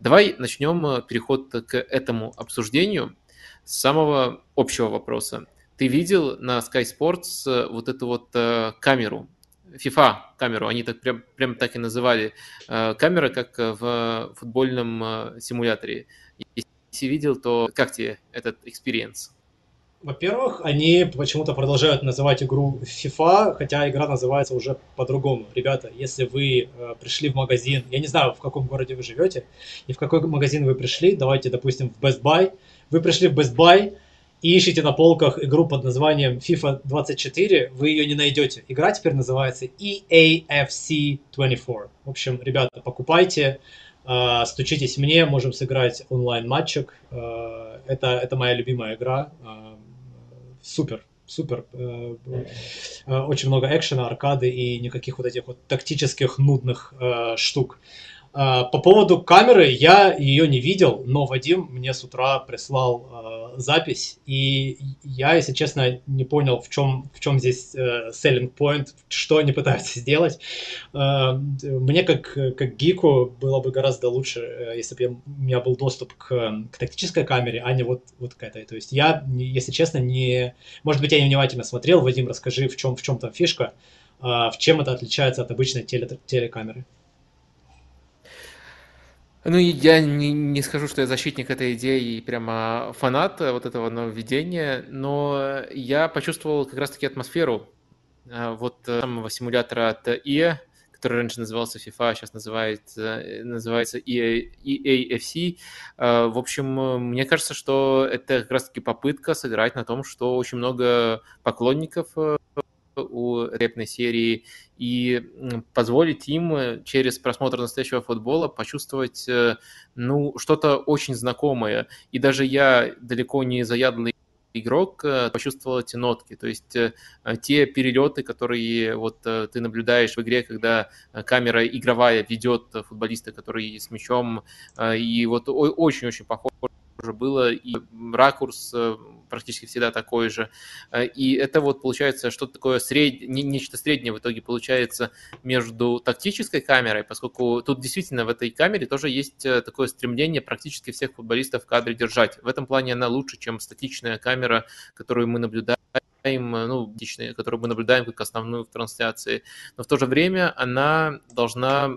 Давай начнем переход к этому обсуждению с самого общего вопроса. Ты видел на Sky Sports э, вот эту вот э, камеру, FIFA камеру, они так прям, прям так и называли. Э, камера, как в футбольном симуляторе. Если видел, то как тебе этот experience? Во-первых, они почему-то продолжают называть игру FIFA, хотя игра называется уже по-другому. Ребята, если вы э, пришли в магазин, я не знаю, в каком городе вы живете, и в какой магазин вы пришли, давайте, допустим, в Best Buy, вы пришли в Best Buy, и ищете на полках игру под названием FIFA 24, вы ее не найдете. Игра теперь называется EAFC 24. В общем, ребята, покупайте, э, стучитесь мне, можем сыграть онлайн-матчик. Э, это, это моя любимая игра. Э, супер, супер. Очень много экшена, аркады и никаких вот этих вот тактических нудных штук. А, по поводу камеры, я ее не видел, но Вадим мне с утра прислал э, запись, и я, если честно, не понял, в чем, в чем здесь э, selling point, что они пытаются сделать. Э, мне, как, как гику, было бы гораздо лучше, э, если бы у меня был доступ к, к тактической камере, а не вот, вот к этой. То есть я, если честно, не... Может быть, я невнимательно смотрел. Вадим, расскажи, в чем, в чем там фишка, э, в чем это отличается от обычной теле, телекамеры. Ну, я не, не скажу, что я защитник этой идеи и прямо фанат вот этого нововведения, но я почувствовал как раз-таки атмосферу а, вот э, самого симулятора от EA, который раньше назывался FIFA, а сейчас называется, называется EA, EAFC. В общем, мне кажется, что это как раз-таки попытка сыграть на том, что очень много поклонников э, у репной серии и позволить им э, через просмотр настоящего футбола почувствовать э, ну, что-то очень знакомое. И даже я далеко не заядлый игрок э, почувствовал эти нотки, то есть те перелеты, которые вот ты наблюдаешь в игре, когда камера игровая ведет футболиста, который с мячом, и вот очень-очень похоже было, и ракурс практически всегда такой же. Э, и это вот получается что-то такое сред... нечто среднее в итоге получается между тактической камерой, поскольку тут действительно в этой камере тоже есть э, такое стремление практически всех футболистов в кадре держать. В этом плане она лучше, чем статичная камера, которую мы наблюдаем ну, которую мы наблюдаем как основную в трансляции, но в то же время она должна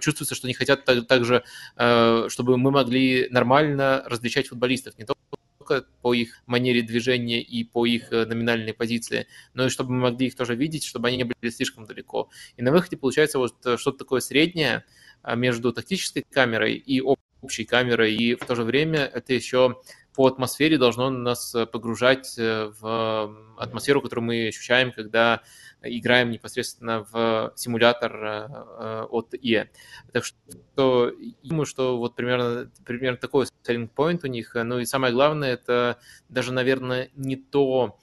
чувствуется, что они хотят также, чтобы мы могли нормально различать футболистов, не только только по их манере движения и по их э, номинальной позиции, но и чтобы мы могли их тоже видеть, чтобы они не были слишком далеко. И на выходе получается вот э, что-то такое среднее а, между тактической камерой и общей камерой, и в то же время это еще по атмосфере должно нас э, погружать в атмосферу, которую мы ощущаем, когда играем непосредственно в симулятор э, от IE. Так что думаю, что вот примерно, примерно такой selling point у них. Ну и самое главное, это даже, наверное, не то,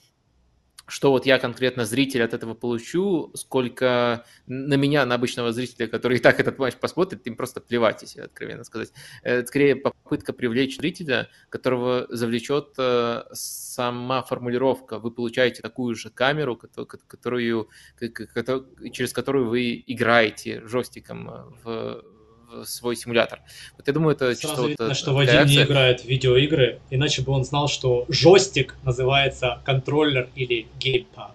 что вот я конкретно зритель от этого получу, сколько на меня, на обычного зрителя, который и так этот матч посмотрит, им просто плевать, если откровенно сказать. Это скорее попытка привлечь зрителя, которого завлечет э, сама формулировка. Вы получаете такую же камеру, которую, через которую вы играете жестиком в свой симулятор. Вот я думаю, это Сразу видно, вот, что Вадим не играет в видеоигры, иначе бы он знал, что жестик называется контроллер или геймпад.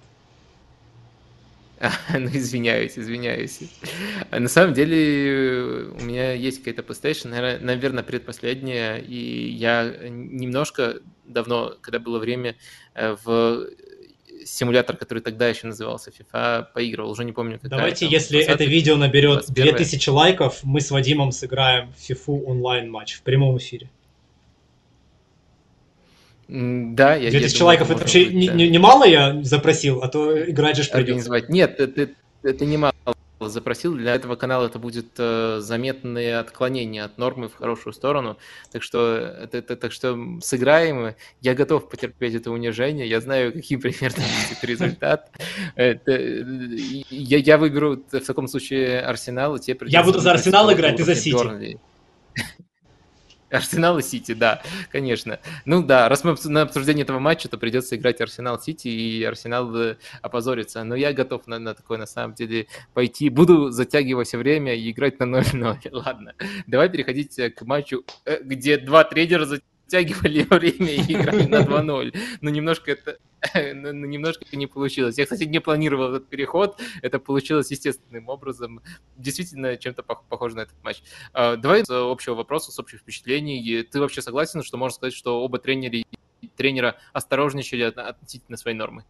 ну, извиняюсь, извиняюсь. На самом деле у меня есть какая-то PlayStation, наверное, предпоследняя, и я немножко давно, когда было время, э, в симулятор, который тогда еще назывался FIFA, поигрывал, уже не помню. Какая, Давайте, там, если 20, это видео наберет 21. 2000 лайков, мы с Вадимом сыграем в FIFA онлайн матч в прямом эфире. Да, я 2000 думаю, лайков это вообще быть, да. немало я запросил, а то играть же придется. Нет, это, это не мало запросил. Для этого канала это будет э, заметное отклонение от нормы в хорошую сторону. Так что, это, это, так что сыграем. Я готов потерпеть это унижение. Я знаю, каким примерно будет результат. Это, я, я выберу в таком случае Арсенал, и тебе Я буду за Арсенал играть, ты за Сити. Арсенал и Сити, да, конечно. Ну да, раз мы на обсуждение этого матча, то придется играть Арсенал Сити, и Арсенал э, опозорится. Но я готов на, на такое, на самом деле, пойти. Буду затягивать время и играть на 0-0. Ладно, давай переходить к матчу, э, где два тренера оттягивали время и играли на 2-0. Но немножко это но немножко не получилось. Я, кстати, не планировал этот переход. Это получилось естественным образом. Действительно, чем-то похоже на этот матч. А, давай с общего вопроса, с общих впечатлений. Ты вообще согласен, что можно сказать, что оба тренера, тренера осторожничали относительно своей нормы?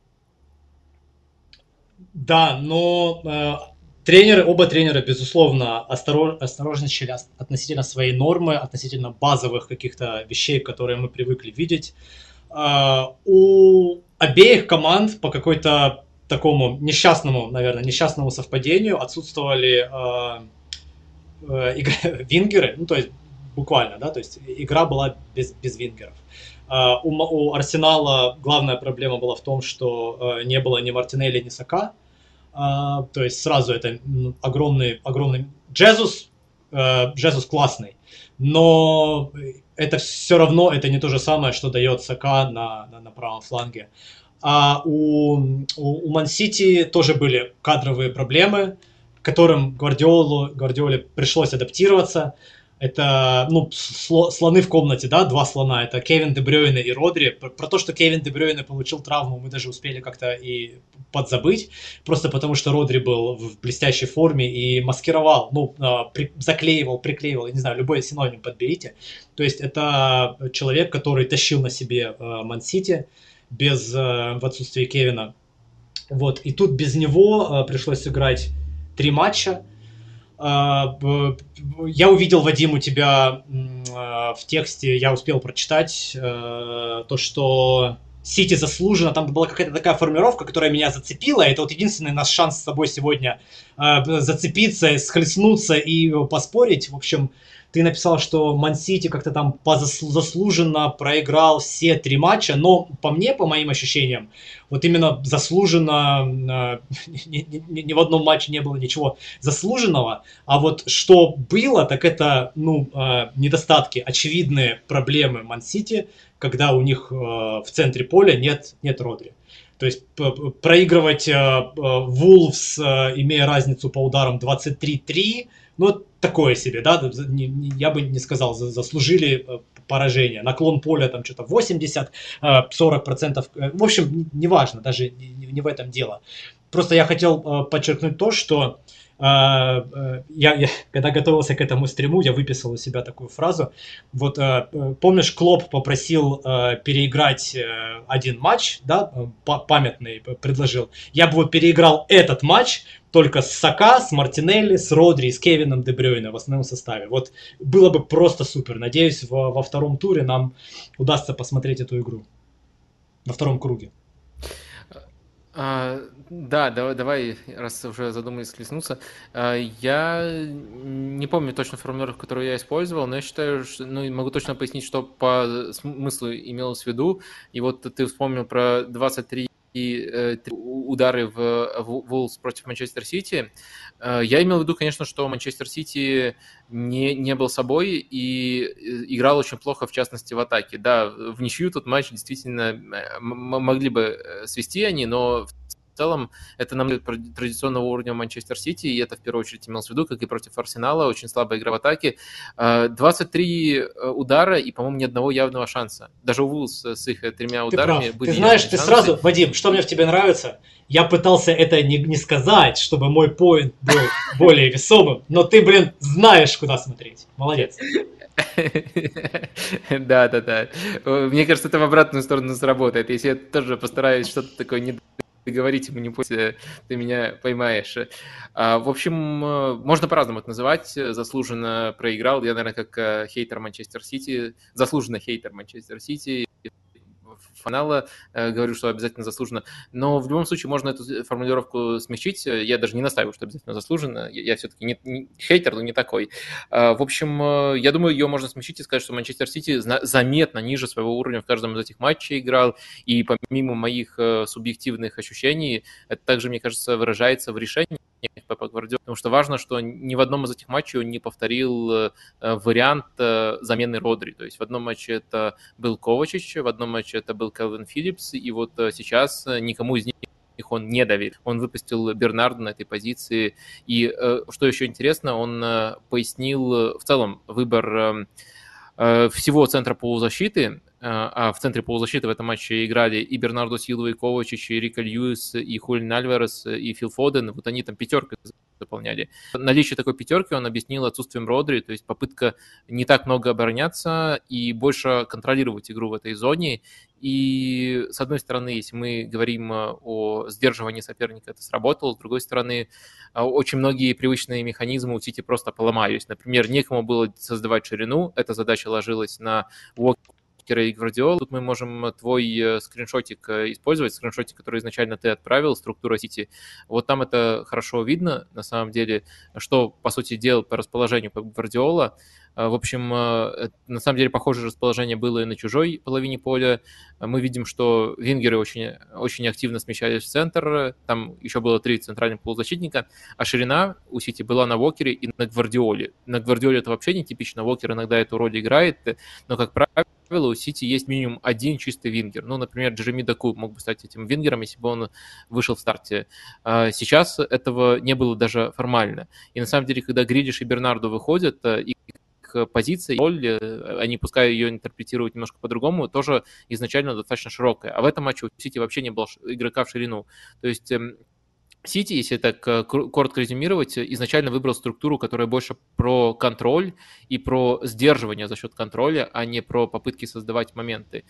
Да, но э, Тренеры, оба тренера, безусловно, осторож, осторожничали относительно своей нормы, относительно базовых каких-то вещей, которые мы привыкли видеть. А, у обеих команд по какой-то такому несчастному, наверное, несчастному совпадению отсутствовали э, э, вингеры, ну то есть буквально, да, то есть игра была без, без вингеров. Э, у, у Арсенала главная проблема была в том, что э, не было ни Мартинелли, ни Сака, а, то есть сразу это огромный, огромный... Джезус, э, Джезус классный, но это все равно, это не то же самое, что дает Сака на, на, на правом фланге. А у, у, у Ман-Сити тоже были кадровые проблемы, к которым Гвардиолу, Гвардиоле пришлось адаптироваться это, ну, слоны в комнате, да, два слона, это Кевин Дебрёйне и Родри. Про, про то, что Кевин Дебрёйне получил травму, мы даже успели как-то и подзабыть, просто потому что Родри был в блестящей форме и маскировал, ну, а, при, заклеивал, приклеивал, я не знаю, любой синоним подберите. То есть это человек, который тащил на себе а, Ман-Сити без, а, в отсутствии Кевина. Вот, и тут без него пришлось сыграть три матча, а, я увидел, Вадим, у тебя а, в тексте, я успел прочитать э, то, что Сити заслуженно, там была какая-то такая формулировка, которая меня зацепила, это вот единственный наш шанс с тобой сегодня э, зацепиться, схлестнуться и поспорить. В общем, ты написал, что Ман-Сити как-то там заслуженно проиграл все три матча, но по мне, по моим ощущениям, вот именно заслуженно, ни, ни, в одном матче не было ничего заслуженного, а вот что было, так это, ну, а, недостатки, очевидные проблемы Ман-Сити, когда у них а, в центре поля нет, нет Родри. То есть проигрывать Вулфс, имея разницу по ударам 23-3, ну, такое себе, да, я бы не сказал, заслужили э, поражение. Наклон поля там что-то 80, 40 э, процентов. Э, в общем, неважно, даже не в этом дело. Просто я хотел подчеркнуть то, что я, я, когда готовился к этому стриму, я выписал у себя такую фразу. Вот а, помнишь, Клоп попросил а, переиграть один матч, да, памятный предложил. Я бы вот переиграл этот матч только с Сака, с Мартинелли, с Родри, с Кевином Дебрёйна в основном составе. Вот было бы просто супер. Надеюсь, во, во втором туре нам удастся посмотреть эту игру. Во втором круге. А, да, давай, давай, раз уже задумались леснуться. А, я не помню точно формулировку, которую я использовал, но я считаю, что, ну, могу точно пояснить, что по смыслу имелось в виду. И вот ты вспомнил про 23 э, удары в, в Вулс против Манчестер Сити. Э, я имел в виду, конечно, что Манчестер Сити не, не был собой и э, играл очень плохо, в частности, в атаке. Да, в ничью тот матч действительно э, могли бы свести они, но целом это нам традиционного уровня Манчестер Сити, и это в первую очередь имелось в виду, как и против Арсенала, очень слабая игра в атаке. 23 э, удара и, по-моему, ни одного явного шанса. Даже у Вулс с их тремя ударами ты были Ты знаешь, ты шансы. сразу, Вадим, что мне в тебе нравится? Я пытался это не, не сказать, чтобы мой поинт был более весомым, но ты, блин, знаешь, куда смотреть. Молодец. Да, да, да. Мне кажется, это в обратную сторону сработает. Если я тоже постараюсь что-то такое не говорить ему не пусть ты меня поймаешь. А, в общем, э, можно по-разному это называть. Заслуженно проиграл. Я, наверное, как э, хейтер Манчестер Сити, заслуженно хейтер Манчестер Сити фанала, э, говорю, что обязательно заслуженно. Но в любом случае можно эту формулировку смягчить. Я даже не настаиваю, что обязательно заслуженно. Я, я все-таки не, не хейтер, но не такой. А, в общем, э, я думаю, ее можно смягчить и сказать, что Манчестер Сити заметно ниже своего уровня в каждом из этих матчей играл. И помимо моих э, субъективных ощущений, это также, мне кажется, выражается в решении Пепа Гвардиола, потому что важно, что ни в одном из этих матчей он не повторил э, вариант э, замены Родри. То есть в одном матче это был Ковачич, в одном матче это был Келвин Филлипс, и вот э, сейчас никому из них их он не доверил. Он выпустил Бернарда на этой позиции. И что еще интересно, он пояснил в целом выбор всего центра полузащиты, а в центре полузащиты в этом матче играли и Бернардо Силва, и Ковачич, и Рика Льюис, и Хулин Альварес, и Фил Фоден. Вот они там пятеркой заполняли. Наличие такой пятерки он объяснил отсутствием Родри, то есть попытка не так много обороняться и больше контролировать игру в этой зоне. И с одной стороны, если мы говорим о сдерживании соперника, это сработало. С другой стороны, очень многие привычные механизмы у Сити просто поломались. Например, некому было создавать ширину, эта задача ложилась на Покера и Гвардиол. Тут мы можем твой э, скриншотик э, использовать, скриншотик, который изначально ты отправил, структура сети. Вот там это хорошо видно, на самом деле, что, по сути, делал по расположению Гвардиола. А, в общем, на самом деле похожее расположение было и на чужой половине поля. Мы видим, что вингеры очень, очень активно смещались в центр. Там еще было три центральных полузащитника, а ширина у Сити была на Вокере и на Гвардиоле. На Гвардиоле это вообще не типично. Вокер иногда эту роль играет, но, как правило, у Сити есть минимум один чистый вингер. Ну, например, Джереми Доку мог бы стать этим вингером, если бы он вышел в старте. А сейчас этого не было даже формально. И на самом деле, когда Грилиш и Бернардо выходят, и позиция, роль, э, они пускай ее интерпретируют немножко по-другому, тоже изначально достаточно широкая. А в этом матче у Сити вообще не было игрока в ширину. То есть эм, Сити, если так э, коротко резюмировать, изначально выбрал структуру, которая больше про контроль и про сдерживание за счет контроля, а не про попытки создавать моменты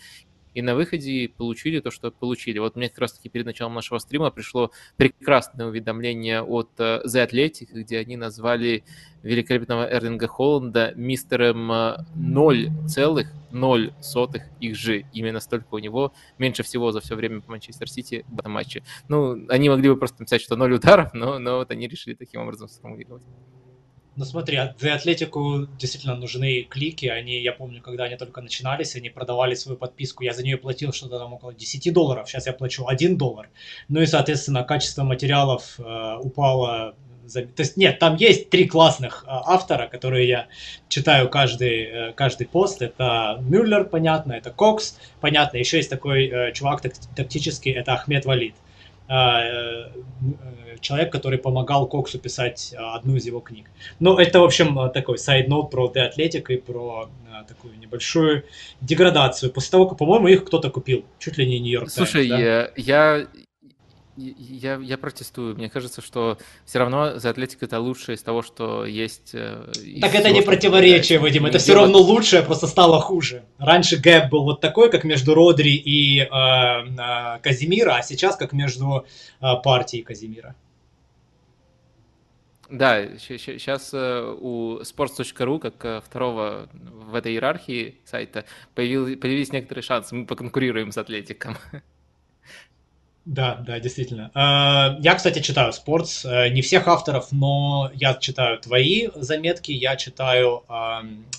и на выходе получили то, что получили. Вот мне как раз-таки перед началом нашего стрима пришло прекрасное уведомление от э, The Athletic, где они назвали великолепного Эрлинга Холланда мистером 0,0 э, их же. Именно столько у него меньше всего за все время по Манчестер Сити в этом матче. Ну, они могли бы просто написать, что 0 ударов, но, но вот они решили таким образом сформулировать. Ну смотри, The а Athletic действительно нужны клики. Они, я помню, когда они только начинались, они продавали свою подписку. Я за нее платил что-то там около 10 долларов. Сейчас я плачу 1 доллар. Ну и, соответственно, качество материалов э, упало. За... То есть нет, там есть три классных э, автора, которые я читаю каждый, э, каждый пост. Это Мюллер, понятно, это Кокс, понятно. Еще есть такой э, чувак тактический, это Ахмед Валид. Э, человек, который помогал Коксу писать а, одну из его книг. Ну, это, в общем, такой side note про The Athletic и про такую небольшую деградацию. После того, как, по-моему, их кто-то купил. Чуть ли не Нью-Йорк Слушай, Times, да? я, Я, я протестую. Мне кажется, что все равно The Athletic это лучшее из того, что есть. Э, так это не противоречие, Вадим. Это все равно лучшее, просто стало хуже. Раньше gap был вот такой, как между Родри и э, э, Каземиро, а сейчас как между э, партией Казимира. Да, сейчас э, у sports.ru, как э, второго в этой иерархии сайта, появились некоторые шансы. Мы поконкурируем с Атлетиком. Да, да, действительно. А, я, кстати, читаю Спортс. Э, не всех авторов, но я читаю твои заметки. Я читаю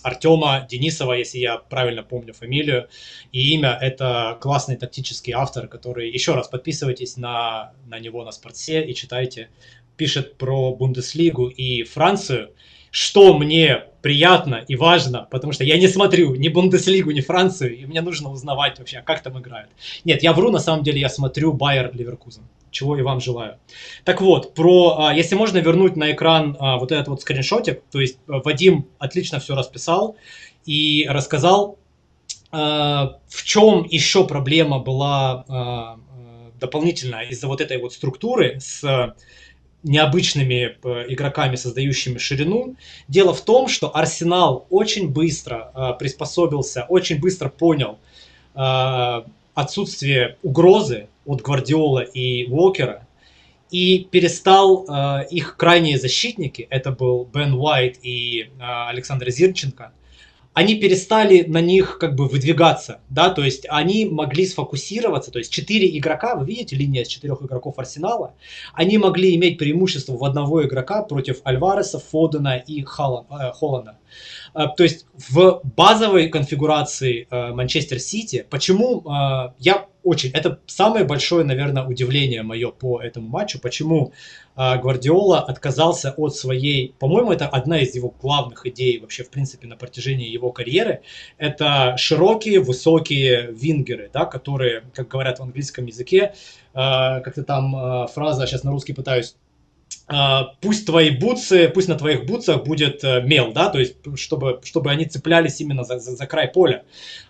Артема Денисова, если я правильно помню фамилию. И имя — это классный тактический автор, который... Еще раз подписывайтесь на, на него на Спортсе и читайте. Пишет про Бундеслигу и Францию что мне приятно и важно, потому что я не смотрю ни Бундеслигу, ни Францию, и мне нужно узнавать вообще, как там играют. Нет, я вру, на самом деле я смотрю Байер Ливеркузен, чего и вам желаю. Так вот, про, а, если можно вернуть на экран а, вот этот вот скриншотик, то есть а, Вадим отлично все расписал и рассказал, в чем еще проблема была дополнительно из-за вот этой вот структуры с необычными э, игроками, создающими ширину. Дело в том, что Арсенал очень быстро э, приспособился, очень быстро понял э, отсутствие угрозы от Гвардиола и Уокера и перестал их крайние защитники, это был Бен Уайт и Александр Зирченко, они перестали на них как бы выдвигаться, да, то есть они могли сфокусироваться, то есть четыре игрока, вы видите, линия из четырех игроков Арсенала, они могли иметь преимущество в одного игрока против Альвареса, Фодена и Холланда. Э, то есть в базовой конфигурации э, Манчестер Сити, почему э, я очень, это самое большое, наверное, удивление мое по этому матчу, почему Гвардиола отказался от своей, по-моему, это одна из его главных идей вообще, в принципе, на протяжении его карьеры, это широкие, высокие вингеры, да, которые, как говорят в английском языке, как-то там фраза, сейчас на русский пытаюсь пусть твои бутсы, пусть на твоих бутсах будет э, мел, да, то есть чтобы, чтобы они цеплялись именно за, за, за край поля.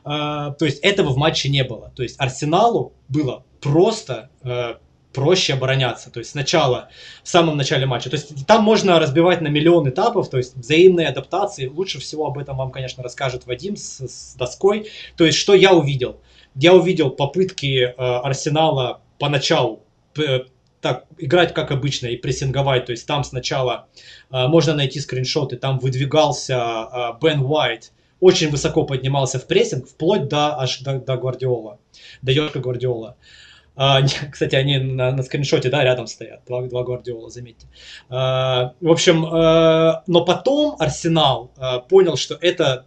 А, то есть этого в матче не было. То есть Арсеналу было просто э, проще обороняться. То есть сначала, в самом начале матча. То есть там можно разбивать на миллион этапов, то есть взаимные адаптации. Лучше всего об этом вам, конечно, расскажет Вадим с, с доской. То есть что я увидел? Я увидел попытки э, Арсенала поначалу так играть как обычно и прессинговать. То есть там сначала э, можно найти скриншоты, там выдвигался э, Бен Уайт, очень высоко поднимался в прессинг, вплоть до аж до, до Гвардиола, до Йорка Гвардиола. Uh, кстати, они на, на скриншоте, да, рядом стоят, два, два Гвардиола, заметьте. Uh, в общем, uh, но потом Арсенал понял, что это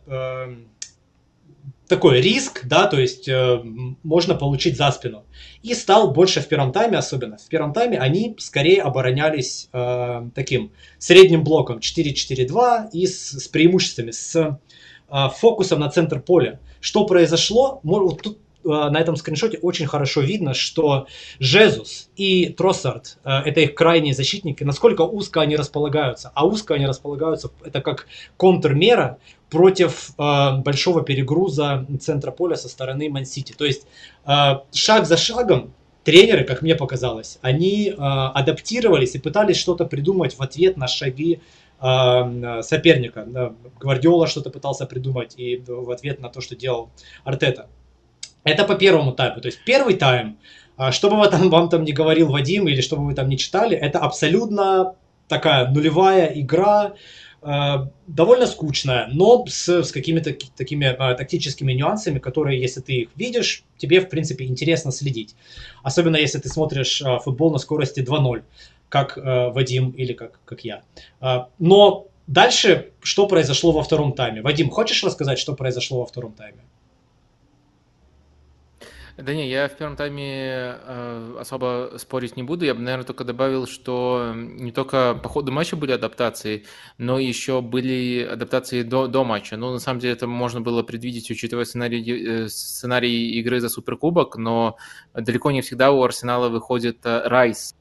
такой риск, да, то есть э, можно получить за спину. И стал больше в первом тайме, особенно в первом тайме, они скорее оборонялись э, таким средним блоком 4-4-2 и с, с преимуществами, с э, фокусом на центр поля. Что произошло? Вот тут на этом скриншоте очень хорошо видно, что Жезус и Троссард, э, это их крайние защитники, насколько узко они располагаются. А узко они располагаются, это как контрмера против э, большого перегруза центра поля со стороны Ман-Сити. То есть э, шаг за шагом тренеры, как мне показалось, они э, адаптировались и пытались что-то придумать в ответ на шаги э, соперника. Гвардиола что-то пытался придумать и в ответ на то, что делал Артета. Это по первому тайму. То есть первый тайм, э, что бы там, вам там не говорил Вадим или что бы вы там не читали, это абсолютно такая нулевая игра, Э, довольно скучная, но с, с какими-то такими а, тактическими нюансами, которые, если ты их видишь, тебе, в принципе, интересно следить. Особенно, если ты смотришь а, футбол на скорости 2.0, как а, Вадим или как, как я. А, но дальше, что произошло во втором тайме? Вадим, хочешь рассказать, что произошло во втором тайме? Да не, я в первом тайме э, особо спорить не буду. Я бы, наверное, только добавил, что не только по ходу матча были адаптации, но еще были адаптации до, до матча. Ну, на самом деле, это можно было предвидеть, учитывая сценарий, э, сценарий игры за Суперкубок, но далеко не всегда у Арсенала выходит э, Райс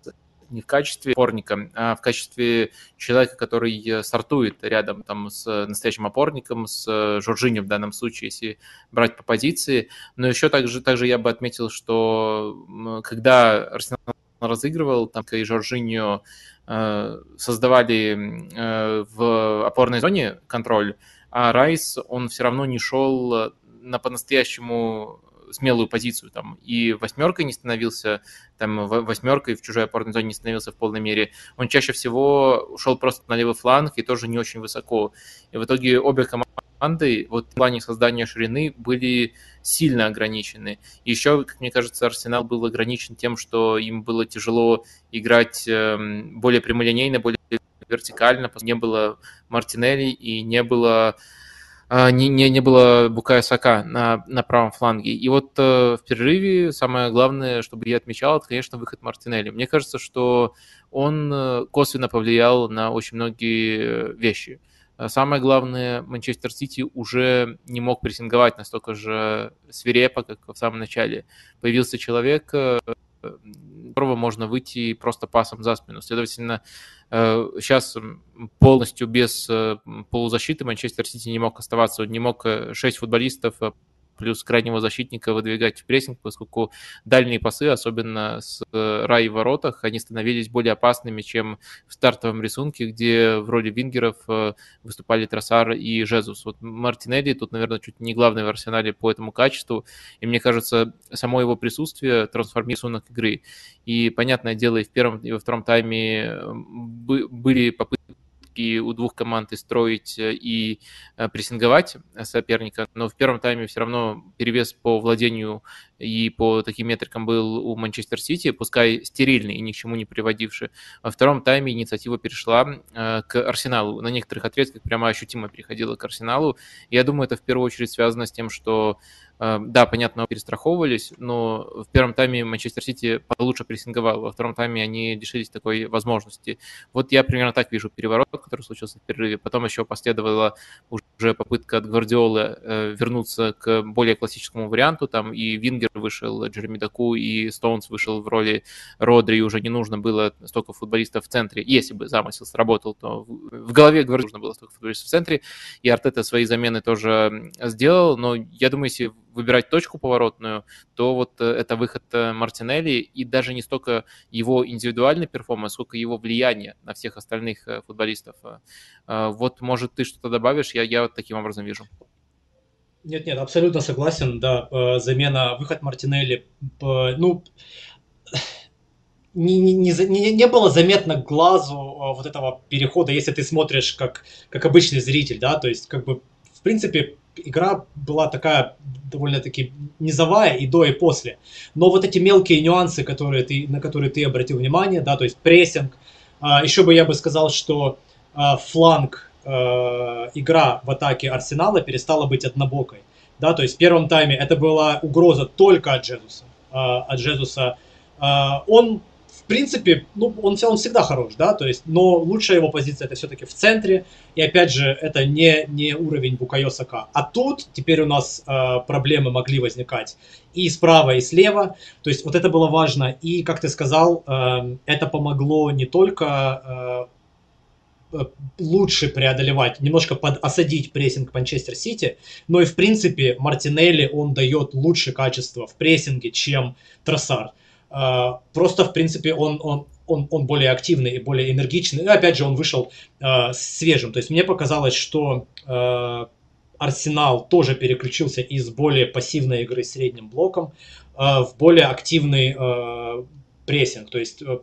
не в качестве опорника, а в качестве человека, который э, стартует рядом там, с настоящим опорником, с э, Жоржини в данном случае, если брать по позиции. Но еще также, также я бы отметил, что когда Арсенал разыгрывал, там и Жоржиньо создавали в опорной зоне контроль, а Райс, он все равно не шел на по-настоящему смелую позицию там и восьмеркой не становился, там восьмеркой в чужой опорной зоне не становился в полной мере. Он чаще всего ушел просто на левый фланг и тоже не очень высоко. И в итоге обе команды вот в плане создания ширины были сильно ограничены. Еще, как мне кажется, Арсенал был ограничен тем, что им было тяжело играть эм, более прямолинейно, более вертикально, не было Мартинелли и не было не, не, не было Букая Сака на, на правом фланге. И вот э, в перерыве самое главное, чтобы я отмечал, это, конечно, выход Мартинелли. Мне кажется, что он э, косвенно повлиял на очень многие вещи. А самое главное, Манчестер Сити уже не мог прессинговать настолько же свирепо, как в самом начале. Появился человек, э, которого можно выйти просто пасом за спину. Следовательно, сейчас э, полностью без э, полузащиты Манчестер Сити не мог оставаться. Он не мог 6 э, футболистов плюс крайнего защитника выдвигать в прессинг, поскольку дальние пасы, особенно с э, рай в воротах, они становились более опасными, чем в стартовом рисунке, где в роли вингеров э, выступали Тросар и Жезус. Вот Мартинелли тут, наверное, чуть не главный в арсенале по этому качеству, и мне кажется, само его присутствие трансформирует рисунок игры. И, понятное дело, и в первом, и во втором тайме э, были попытки попытки у двух команд и строить э, и э, прессинговать соперника, но в первом тайме все равно перевес по владению и по таким метрикам был у Манчестер Сити, пускай стерильный и ни к чему не приводивший. Во втором тайме инициатива перешла э, к Арсеналу. На некоторых отрезках прямо ощутимо переходила к Арсеналу. Я думаю, это в первую очередь связано с тем, что Эм, да, понятно, перестраховывались, но в первом тайме Манчестер Сити получше прессинговал, во втором тайме они лишились такой возможности. Вот я примерно так вижу переворот, который случился в перерыве. Потом еще последовала уже попытка от Гвардиолы э, вернуться к более классическому варианту. Там и Вингер вышел, Джереми Даку, и Стоунс вышел в роли Родри, и уже не нужно было столько футболистов в центре. Если бы замысел сработал, то в голове Гвардиолы нужно было столько футболистов в центре. И Артета свои замены тоже сделал, но я думаю, если выбирать точку поворотную, то вот э, это выход э, Мартинелли и даже не столько его индивидуальный перформанс, сколько его влияние на всех остальных э, футболистов. Вот, может, ты что-то добавишь? Я, я вот таким образом вижу. Нет, нет, абсолютно согласен, да, замена, выход Мартинелли, ну, не, не, не, не было заметно глазу вот этого перехода, если ты смотришь как, как обычный зритель, да, то есть, как бы, в принципе, игра была такая довольно-таки низовая и до, и после. Но вот эти мелкие нюансы, которые ты, на которые ты обратил внимание, да, то есть прессинг, а, еще бы я бы сказал, что фланг, игра в атаке Арсенала перестала быть однобокой. Да, то есть в первом тайме это была угроза только от Джезуса. От Джезуса. Он принципе, ну, он, он всегда хорош, да, то есть, но лучшая его позиция это все-таки в центре, и опять же, это не, не уровень Букайо. А тут теперь у нас э, проблемы могли возникать и справа, и слева, то есть вот это было важно, и, как ты сказал, э, это помогло не только э, э лучше преодолевать, немножко подосадить прессинг Манчестер Сити, но и в принципе Мартинелли он дает лучше качество в прессинге, чем Троссард. А, просто, в принципе, он, он, он, он более активный и более энергичный. И опять же, он вышел э, свежим. То есть мне показалось, что э, Арсенал тоже переключился из более пассивной игры средним блоком э, в более активный э, прессинг. То есть э,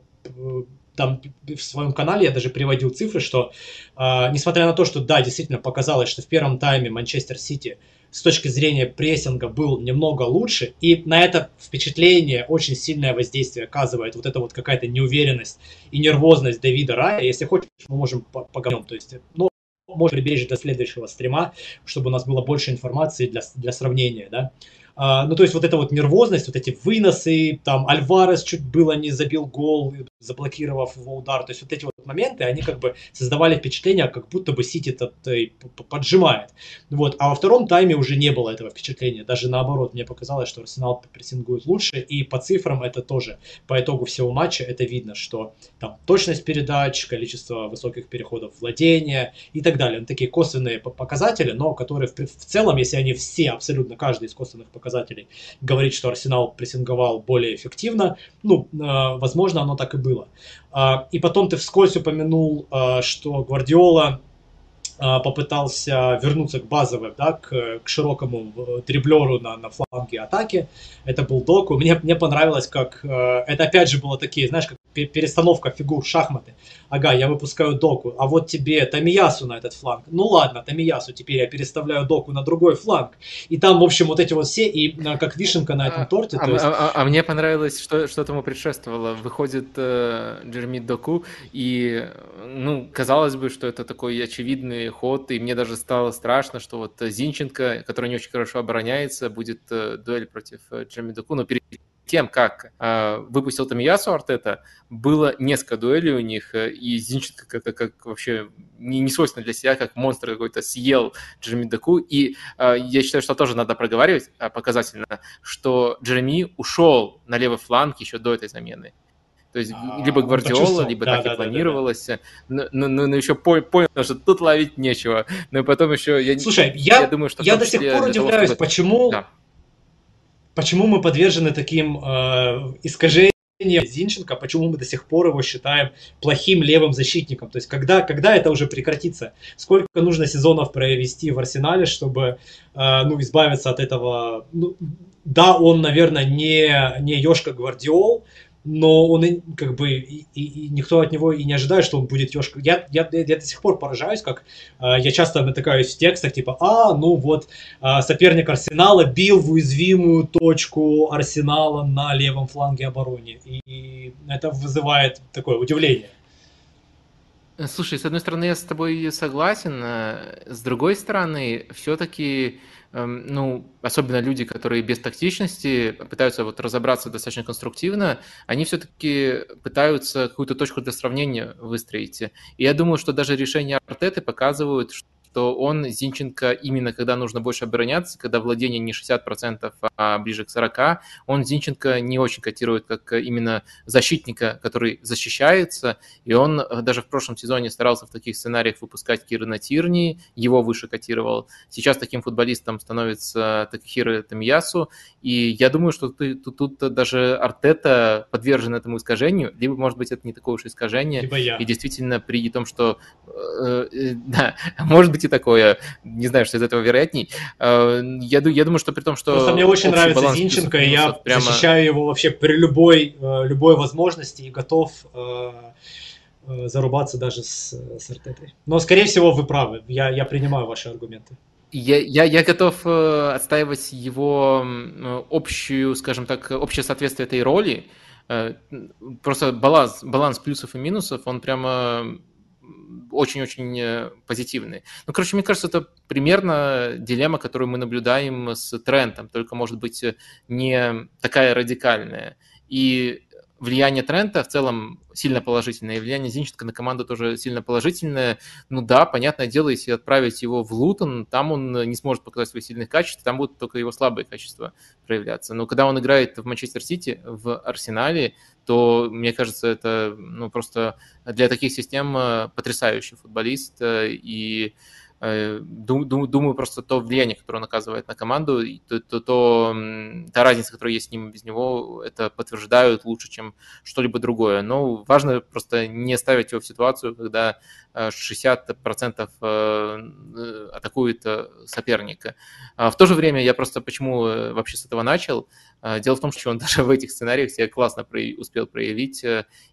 там в своем канале я даже приводил цифры, что э, несмотря на то, что да, действительно показалось, что в первом тайме Манчестер Сити с точки зрения прессинга был немного лучше, и на это впечатление очень сильное воздействие оказывает вот эта вот какая-то неуверенность и нервозность Давида Рая. Если хочешь, мы можем поговорить. То есть, ну, можем приберечь до следующего стрима, чтобы у нас было больше информации для, для сравнения, да. А, ну, то есть вот эта вот нервозность, вот эти выносы, там Альварес чуть было не забил гол, заблокировав его удар. То есть вот эти вот моменты, они как бы создавали впечатление, как будто бы Сити этот поджимает. Вот. А во втором тайме уже не было этого впечатления. Даже наоборот, мне показалось, что Арсенал прессингует лучше. И по цифрам это тоже, по итогу всего матча, это видно, что там точность передач, количество высоких переходов владения и так далее. Ну, такие косвенные показатели, но которые в, в целом, если они все, абсолютно каждый из косвенных показателей говорит, что Арсенал прессинговал более эффективно, ну, э, возможно, оно так и было было. А, и потом ты вскользь упомянул, а, что Гвардиола попытался вернуться к базовым, да, к, к широкому дриблеру на, на фланге атаки. Это был Доку. Мне, мне понравилось, как... Это опять же было такие, знаешь, как перестановка фигур шахматы. Ага, я выпускаю доку, а вот тебе Тамиясу на этот фланг. Ну ладно, Тамиясу, теперь я переставляю доку на другой фланг. И там, в общем, вот эти вот все, и а, как вишенка на этом торте. А, есть... а, а, а мне понравилось, что, что этому предшествовало. Выходит э, Джереми Доку, и, ну, казалось бы, что это такой очевидный ход, и мне даже стало страшно, что вот Зинченко, который не очень хорошо обороняется, будет э, дуэль против э, Джереми Доку, но перед тем, как э, выпустил Тамиясу Артета, было несколько дуэлей у них, э, и Зинченко как-то как вообще не, не свойственно для себя, как монстр какой-то съел Джереми Даку, и э, я считаю, что тоже надо проговаривать э, показательно, что Джереми ушел на левый фланг еще до этой замены. То есть а, либо Гвардиола, либо да, так да, и планировалось. Да, да, Но, но, но еще понял, что тут ловить нечего. Но потом еще... Я, Слушай, я, я, думаю, что я до сих пор удивляюсь, чтобы... почему... Да почему мы подвержены таким э, искажениям Зинченко, почему мы до сих пор его считаем плохим левым защитником. То есть когда, когда это уже прекратится? Сколько нужно сезонов провести в Арсенале, чтобы э, ну, избавиться от этого? Ну, да, он, наверное, не, не Ёшка Гвардиол, но он как бы и, и, и никто от него и не ожидает, что он будет ёшка. Я, я, я до сих пор поражаюсь, как э, я часто натыкаюсь в текстах, типа, а, ну вот, э, соперник Арсенала бил в уязвимую точку Арсенала на левом фланге обороны. И, и это вызывает такое удивление. Слушай, с одной стороны, я с тобой согласен, э, с другой стороны, все-таки Эм, ну, особенно люди, которые без тактичности пытаются вот разобраться достаточно конструктивно, они все-таки пытаются какую-то точку для сравнения выстроить. И я думаю, что даже решения Артеты показывают, что что он, Зинченко, именно когда нужно больше обороняться, когда владение не 60%, а ближе к 40%, он Зинченко не очень котирует как именно защитника, который защищается, и он э, даже в прошлом сезоне старался в таких сценариях выпускать Кирана Тирни, его выше котировал. Сейчас таким футболистом становится Такахира Тамиясу, и я думаю, что тут, тут, тут даже Артета подвержен этому искажению, либо, может быть, это не такое уж искажение, и действительно при том, что э, э, да, может быть, быть и такое. Не знаю, что из этого вероятней. Э, я, я думаю, что при том, что... Просто мне очень нравится Зинченко, и я прямо... защищаю его вообще при любой, э, любой возможности и готов э, зарубаться даже с, с Артетой. Но, скорее всего, вы правы. Я, я принимаю ваши аргументы. Я, я, я готов отстаивать его общую, скажем так, общее соответствие этой роли. Просто баланс, баланс плюсов и минусов, он прямо очень-очень э, позитивные. Ну, короче, мне кажется, это примерно дилемма, которую мы наблюдаем с трендом, только, может быть, не такая радикальная. И влияние Трента в целом сильно положительное, и влияние Зинченко на команду тоже сильно положительное. Ну да, понятное дело, если отправить его в Лутон, там он не сможет показать свои сильные качества, там будут только его слабые качества проявляться. Но когда он играет в Манчестер Сити, в Арсенале, то, мне кажется, это ну, просто для таких систем э, потрясающий футболист, э, и думаю, просто то влияние, которое он оказывает на команду, то, то, то та разница, которая есть с ним без него, это подтверждают лучше, чем что-либо другое. Но важно просто не ставить его в ситуацию, когда 60% э, э, атакует соперника. А в то же время я просто почему вообще с этого начал? Дело в том, что он даже в этих сценариях себя классно успел проявить,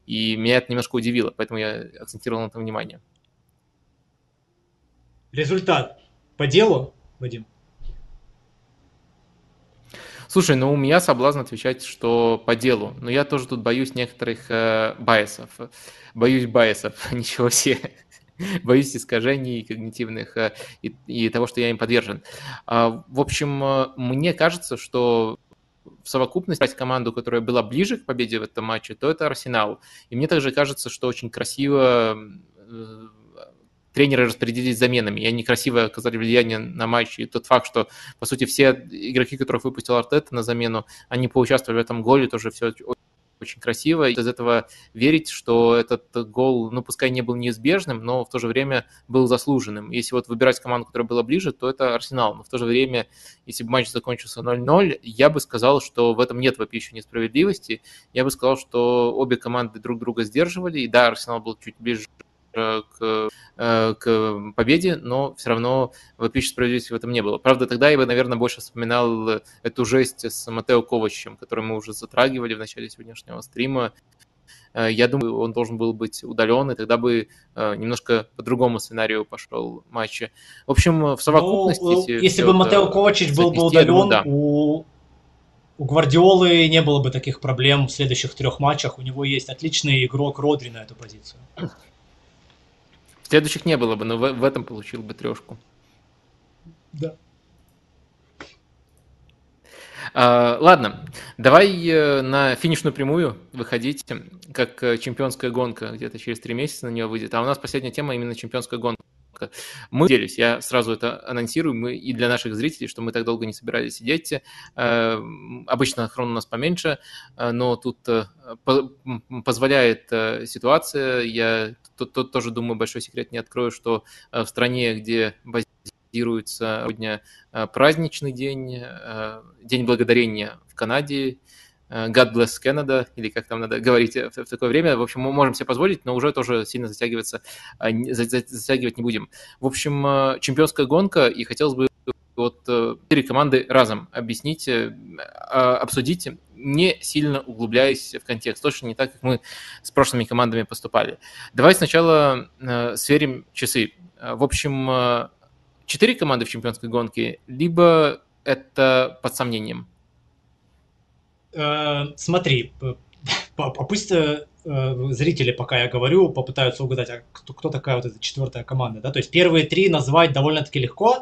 и меня это немножко удивило, поэтому я акцентировал на этом внимание. Результат по делу, Вадим? Слушай, ну у меня соблазн отвечать, что по делу. Но я тоже тут боюсь некоторых э, байсов. Боюсь байсов, ничего себе. боюсь искажений когнитивных э, и, и того, что я им подвержен. А, в общем, э, мне кажется, что в совокупности брать команду, которая была ближе к победе в этом матче, то это Арсенал. И мне также кажется, что очень красиво э, тренеры распределились заменами, и они красиво оказали влияние на матч. И тот факт, что, по сути, все игроки, которых выпустил Артета на замену, они поучаствовали в этом голе, тоже все очень красиво. Из этого верить, что этот гол, ну, пускай не был неизбежным, но в то же время был заслуженным. Если вот выбирать команду, которая была ближе, то это Арсенал. Но в то же время, если бы матч закончился 0-0, я бы сказал, что в этом нет вопиющей несправедливости. Я бы сказал, что обе команды друг друга сдерживали. И да, Арсенал был чуть ближе Э, к, э, к победе, но все равно вопиющей справедливости в этом не было. Правда, тогда я бы, наверное, больше вспоминал эту жесть с Матео Ковачем, которую мы уже затрагивали в начале сегодняшнего стрима. Э, я думаю, он должен был быть удален, и тогда бы немножко по другому сценарию пошел матч. В общем, в совокупности... Ну, если, если бы Матео Ковачич был бы удален, думаю, да. у, у Гвардиолы не было бы таких проблем в следующих трех матчах. У него есть отличный игрок Родри на эту позицию. Следующих не было бы, но в, в этом получил бы трешку. Да. А, ладно, давай э, на финишную прямую выходить, как э, чемпионская гонка, где-то через три месяца на нее выйдет. А у нас последняя тема именно чемпионская гонка. Мы делись, я сразу это анонсирую, мы и для наших зрителей, что мы так долго не собирались сидеть. Э, обычно хрон у нас поменьше, э, но тут э, позволяет ситуация. Я тут, тут тоже, думаю, большой секрет не открою, что в стране, где базируется сегодня праздничный день, День благодарения в Канаде, Э, God bless Canada, или как там надо говорить в, в такое время. В общем, мы можем себе позволить, но уже тоже сильно затягиваться, а, затягивать не будем. В общем, э, чемпионская гонка, и хотелось бы вот э, четыре команды разом объяснить, а, обсудить, не сильно углубляясь в контекст. Точно не так, как мы с прошлыми командами поступали. Давай сначала сверим часы. В общем, четыре команды в чемпионской гонке, либо это под сомнением? Э, смотри, пусть э, зрители, пока я говорю, попытаются угадать, а кто, кто такая вот эта четвертая команда, да, то есть первые три назвать довольно-таки легко, э,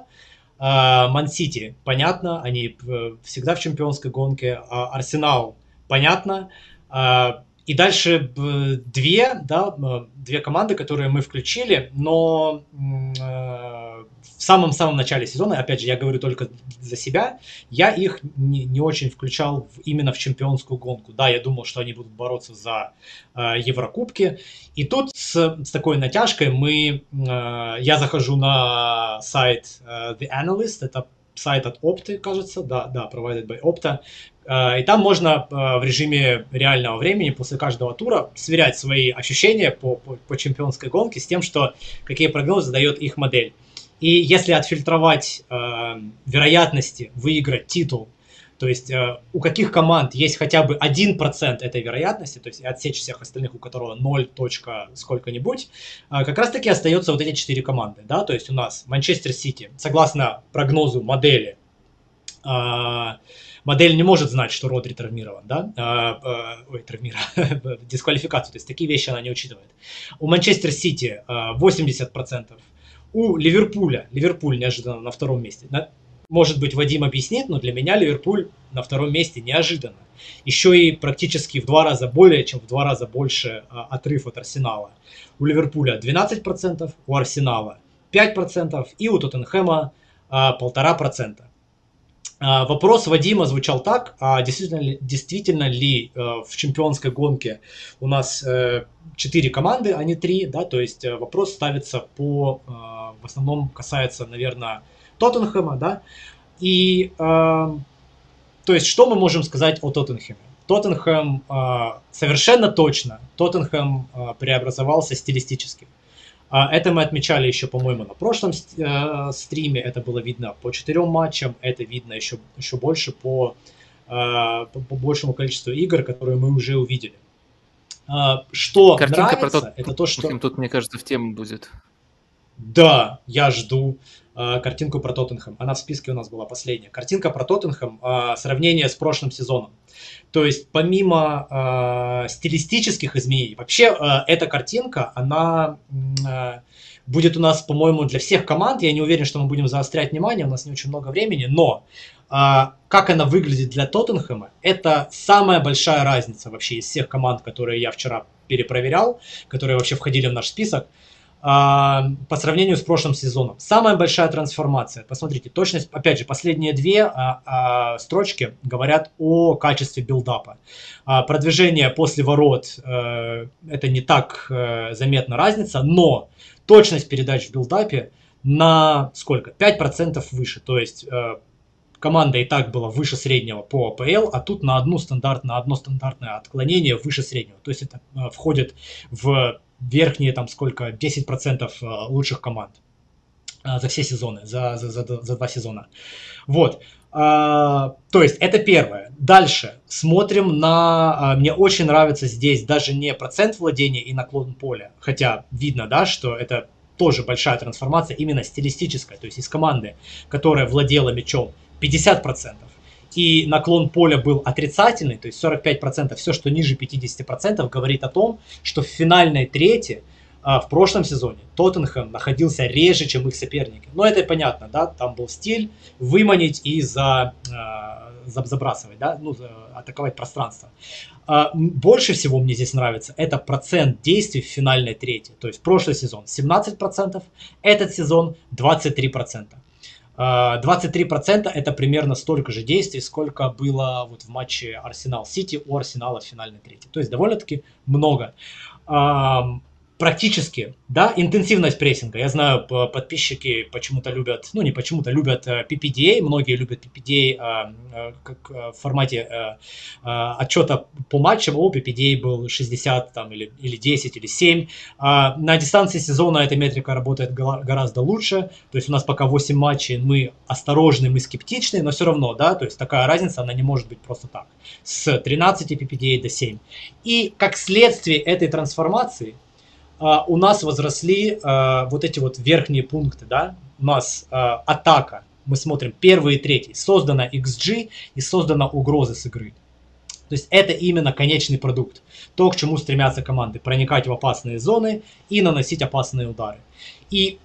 Ман-Сити, понятно, они всегда в чемпионской гонке, а Арсенал, понятно, и дальше две, да, две команды, которые мы включили, но в самом-самом начале сезона, опять же, я говорю только за себя, я их не, не очень включал в, именно в чемпионскую гонку. Да, я думал, что они будут бороться за э, Еврокубки. И тут с, с такой натяжкой мы, э, я захожу на сайт э, The Analyst, это сайт от Opta, кажется, да, да, provided by Opta, э, и там можно э, в режиме реального времени после каждого тура сверять свои ощущения по, по, по чемпионской гонке с тем, что какие прогнозы дает их модель. И если отфильтровать э, вероятности выиграть титул, то есть э, у каких команд есть хотя бы 1% этой вероятности, то есть отсечь всех остальных, у которого 0 точка сколько-нибудь, э, как раз-таки остается вот эти 4 команды. Да? То есть у нас Манчестер Сити, согласно прогнозу модели, э, модель не может знать, что Родри травмирован, да, э, э, ой, травмирован, дисквалификацию, то есть такие вещи она не учитывает. У Манчестер Сити э, 80% у Ливерпуля, Ливерпуль неожиданно на втором месте. На, может быть, Вадим объяснит, но для меня Ливерпуль на втором месте неожиданно. Еще и практически в два раза более, чем в два раза больше а, отрыв от Арсенала. У Ливерпуля 12%, у Арсенала 5% и у Тоттенхэма а, 1,5%. А, вопрос Вадима звучал так, а действительно ли, действительно ли э, в чемпионской гонке у нас э, 4 команды, а не 3, да, то есть э, вопрос ставится по, э, в основном касается, наверное, Тоттенхэма, да, и, э, то есть, что мы можем сказать о Тоттенхэме? Тоттенхэм э, совершенно точно, Тоттенхэм э, преобразовался стилистически. А, это мы отмечали еще, по-моему, на прошлом э, стриме. Это было видно по четырем матчам. Это видно еще, еще больше по, э, по, по большему количеству игр, которые мы уже увидели. Что Картинка нравится, про тот, это то, что... Тут, мне кажется, в тему будет. Да, я жду. Э, картинку про Тоттенхэм. Она в списке у нас была последняя. Картинка про Тоттенхэм, э, сравнение с прошлым сезоном. То есть помимо э, стилистических изменений, вообще эта картинка, она будет у нас, по-моему, для всех команд. Я не уверен, что мы будем заострять внимание, у нас не очень много времени, но как она выглядит для Тоттенхэма, это самая большая разница вообще из всех команд, которые я вчера перепроверял, которые вообще входили в наш список. А, по сравнению с прошлым сезоном. Самая большая трансформация. Посмотрите, точность, опять же, последние две а, а, строчки говорят о качестве билдапа. Продвижение после ворот, э, это не так э, заметна разница, но точность передач в билдапе на сколько? 5% выше. То есть э, команда и так была выше среднего по АПЛ, а тут на, одну стандарт, на одно стандартное отклонение выше среднего. То есть это входит в верхние там сколько, 10% э, лучших команд э, за все сезоны, за, за, за, за два сезона. Вот. А, то есть это первое. Дальше смотрим на... А, мне очень нравится здесь даже не процент владения и наклон поля, хотя видно, да, что это тоже большая трансформация именно стилистическая, то есть из команды, которая владела мячом 50%, и наклон поля был отрицательный, то есть 45%, все, что ниже 50%, говорит о том, что в финальной трети а, в прошлом сезоне Тоттенхэм находился реже, чем их соперники. Но это понятно, да, там был стиль выманить и за, а, за, забрасывать, да, ну, атаковать пространство. А, больше всего мне здесь нравится это процент действий в финальной трети. То есть прошлый сезон 17%, этот сезон 23%. 23% это примерно столько же действий, сколько было вот в матче Арсенал-Сити у Арсенала в финальной трети. То есть довольно-таки много практически, да, интенсивность прессинга. Я знаю, подписчики почему-то любят, ну не почему-то, любят э, PPDA, многие любят PPDA а, а, как э, в формате а, отчета по матчам, о, PPDA был 60 там, или, или 10 или 7. На дистанции сезона эта метрика работает гораздо лучше, то есть у нас пока 8 матчей, мы осторожны, мы скептичны, но все равно, да, то есть такая разница, она не может быть просто так, с 13 PPDA до 7. И как следствие этой трансформации, а, у нас возросли а, вот эти вот верхние пункты, да, у нас а, атака, мы смотрим первый и третий, создана XG и создана угроза с игры. То есть это именно конечный продукт, то, к чему стремятся команды, проникать в опасные зоны и наносить опасные удары. И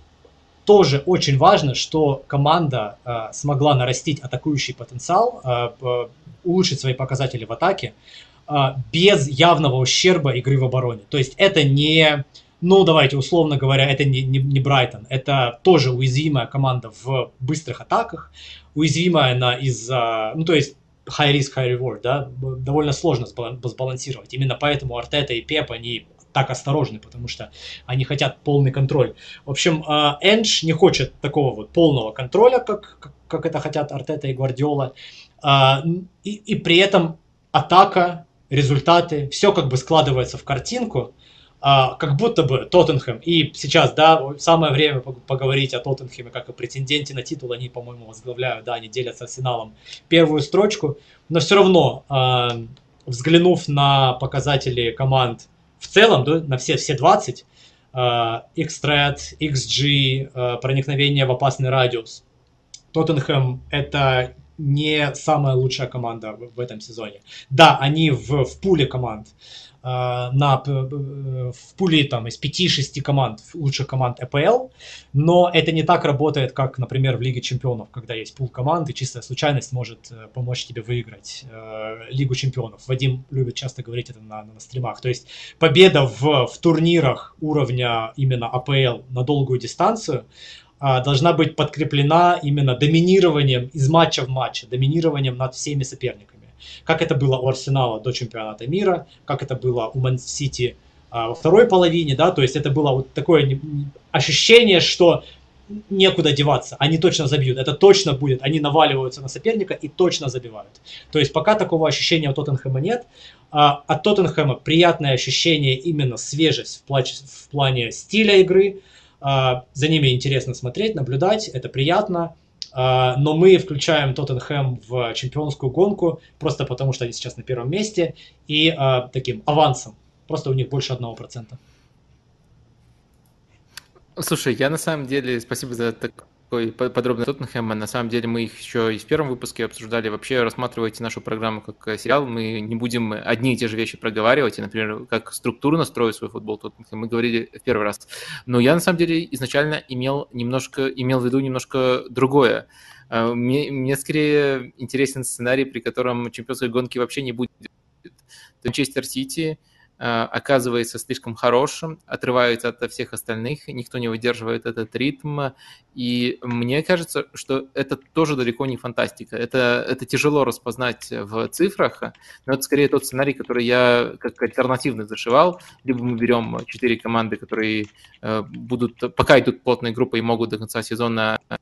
тоже очень важно, что команда э, смогла нарастить атакующий потенциал, э, улучшить свои показатели в атаке э, без явного ущерба игры в обороне. То есть это не ну, давайте, условно говоря, это не, не, не Брайтон. Это тоже уязвимая команда в быстрых атаках. Уязвимая она из-за... Ну, то есть, high risk, high reward, да, довольно сложно сбалансировать. Именно поэтому Артета и Пеп, они так осторожны, потому что они хотят полный контроль. В общем, а, Эндж не хочет такого вот полного контроля, как, как, как это хотят Артета и Гвардиола. А, и, и при этом атака, результаты, все как бы складывается в картинку, а, как будто бы Тоттенхэм, и сейчас, да, самое время поговорить о Тоттенхэме как о претенденте на титул, они, по-моему, возглавляют, да, они делят с Арсеналом первую строчку, но все равно, а, взглянув на показатели команд в целом, да, на все, все 20, а, X-Threat, XG, а, проникновение в опасный радиус, Тоттенхэм это не самая лучшая команда в, этом сезоне. Да, они в, в пуле команд, на, в пуле там, из 5-6 команд, лучших команд ЭПЛ, но это не так работает, как, например, в Лиге Чемпионов, когда есть пул команд, и чистая случайность может э, помочь тебе выиграть э, Лигу Чемпионов. Вадим любит часто говорить это на, на стримах. То есть победа в, в турнирах уровня именно АПЛ на долгую дистанцию э, должна быть подкреплена именно доминированием из матча в матче, доминированием над всеми соперниками как это было у Арсенала до чемпионата мира, как это было у Ман-Сити а, во второй половине, да, то есть это было вот такое ощущение, что некуда деваться, они точно забьют, это точно будет, они наваливаются на соперника и точно забивают. То есть пока такого ощущения у Тоттенхэма нет, а от Тоттенхэма приятное ощущение именно свежесть в, плане, в плане стиля игры, а, за ними интересно смотреть, наблюдать, это приятно, но мы включаем Тоттенхэм в чемпионскую гонку просто потому, что они сейчас на первом месте и а, таким авансом. Просто у них больше одного процента. Слушай, я на самом деле, спасибо за так, такой подробный Тоттенхэма. На самом деле мы их еще и в первом выпуске обсуждали. Вообще рассматривайте нашу программу как э, сериал. Мы не будем одни и те же вещи проговаривать. И, например, как структурно строить свой футбол Тоттенхэм мы говорили в первый раз. Но я на самом деле изначально имел немножко, имел в виду немножко другое. Э, мне, мне скорее интересен сценарий, при котором чемпионской гонки вообще не будет. Манчестер Сити оказывается слишком хорошим, отрывается от всех остальных, никто не выдерживает этот ритм. И мне кажется, что это тоже далеко не фантастика. Это, это тяжело распознать в цифрах, но это скорее тот сценарий, который я как альтернативный зашивал. Либо мы берем четыре команды, которые э, будут, пока идут плотной группой и могут до конца сезона э,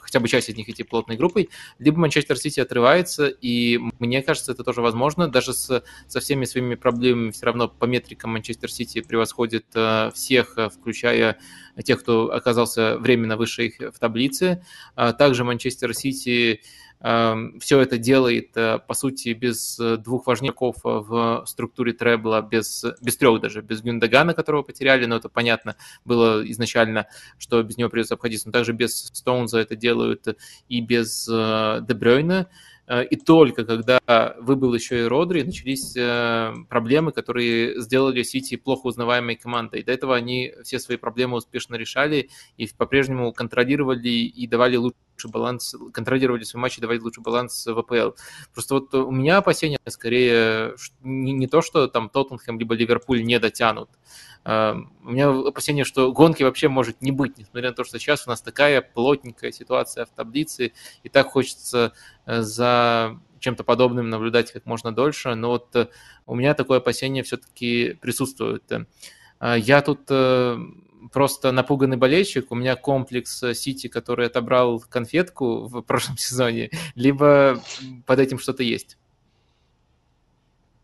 хотя бы часть из них идти плотной группой, либо Манчестер Сити отрывается, и мне кажется, это тоже возможно, даже с, со всеми своими проблемами все равно по метрикам Манчестер Сити превосходит э, всех, э, включая тех, кто оказался временно выше их в таблице. А также Манчестер Сити эм, все это делает, э, по сути, без двух важняков в структуре требла, без, без трех даже, без Гюндагана, которого потеряли, но это понятно было изначально, что без него придется обходиться, но также без Стоунза это делают и без Дебрёйна. Э, и только когда выбыл еще и Родри, начались э, проблемы, которые сделали Сити плохо узнаваемой командой. До этого они все свои проблемы успешно решали и по-прежнему контролировали и давали лучший баланс, контролировали свои матчи, давали лучший баланс в АПЛ. Просто вот у меня опасения скорее не, то, что там Тоттенхэм либо Ливерпуль не дотянут, у меня опасение, что гонки вообще может не быть, несмотря на то, что сейчас у нас такая плотненькая ситуация в таблице, и так хочется э, за чем-то подобным наблюдать как можно дольше, но вот э, у меня такое опасение все-таки присутствует. Э, я тут просто напуганный болельщик, у меня комплекс Сити, который отобрал конфетку в прошлом сезоне, либо под этим что-то есть.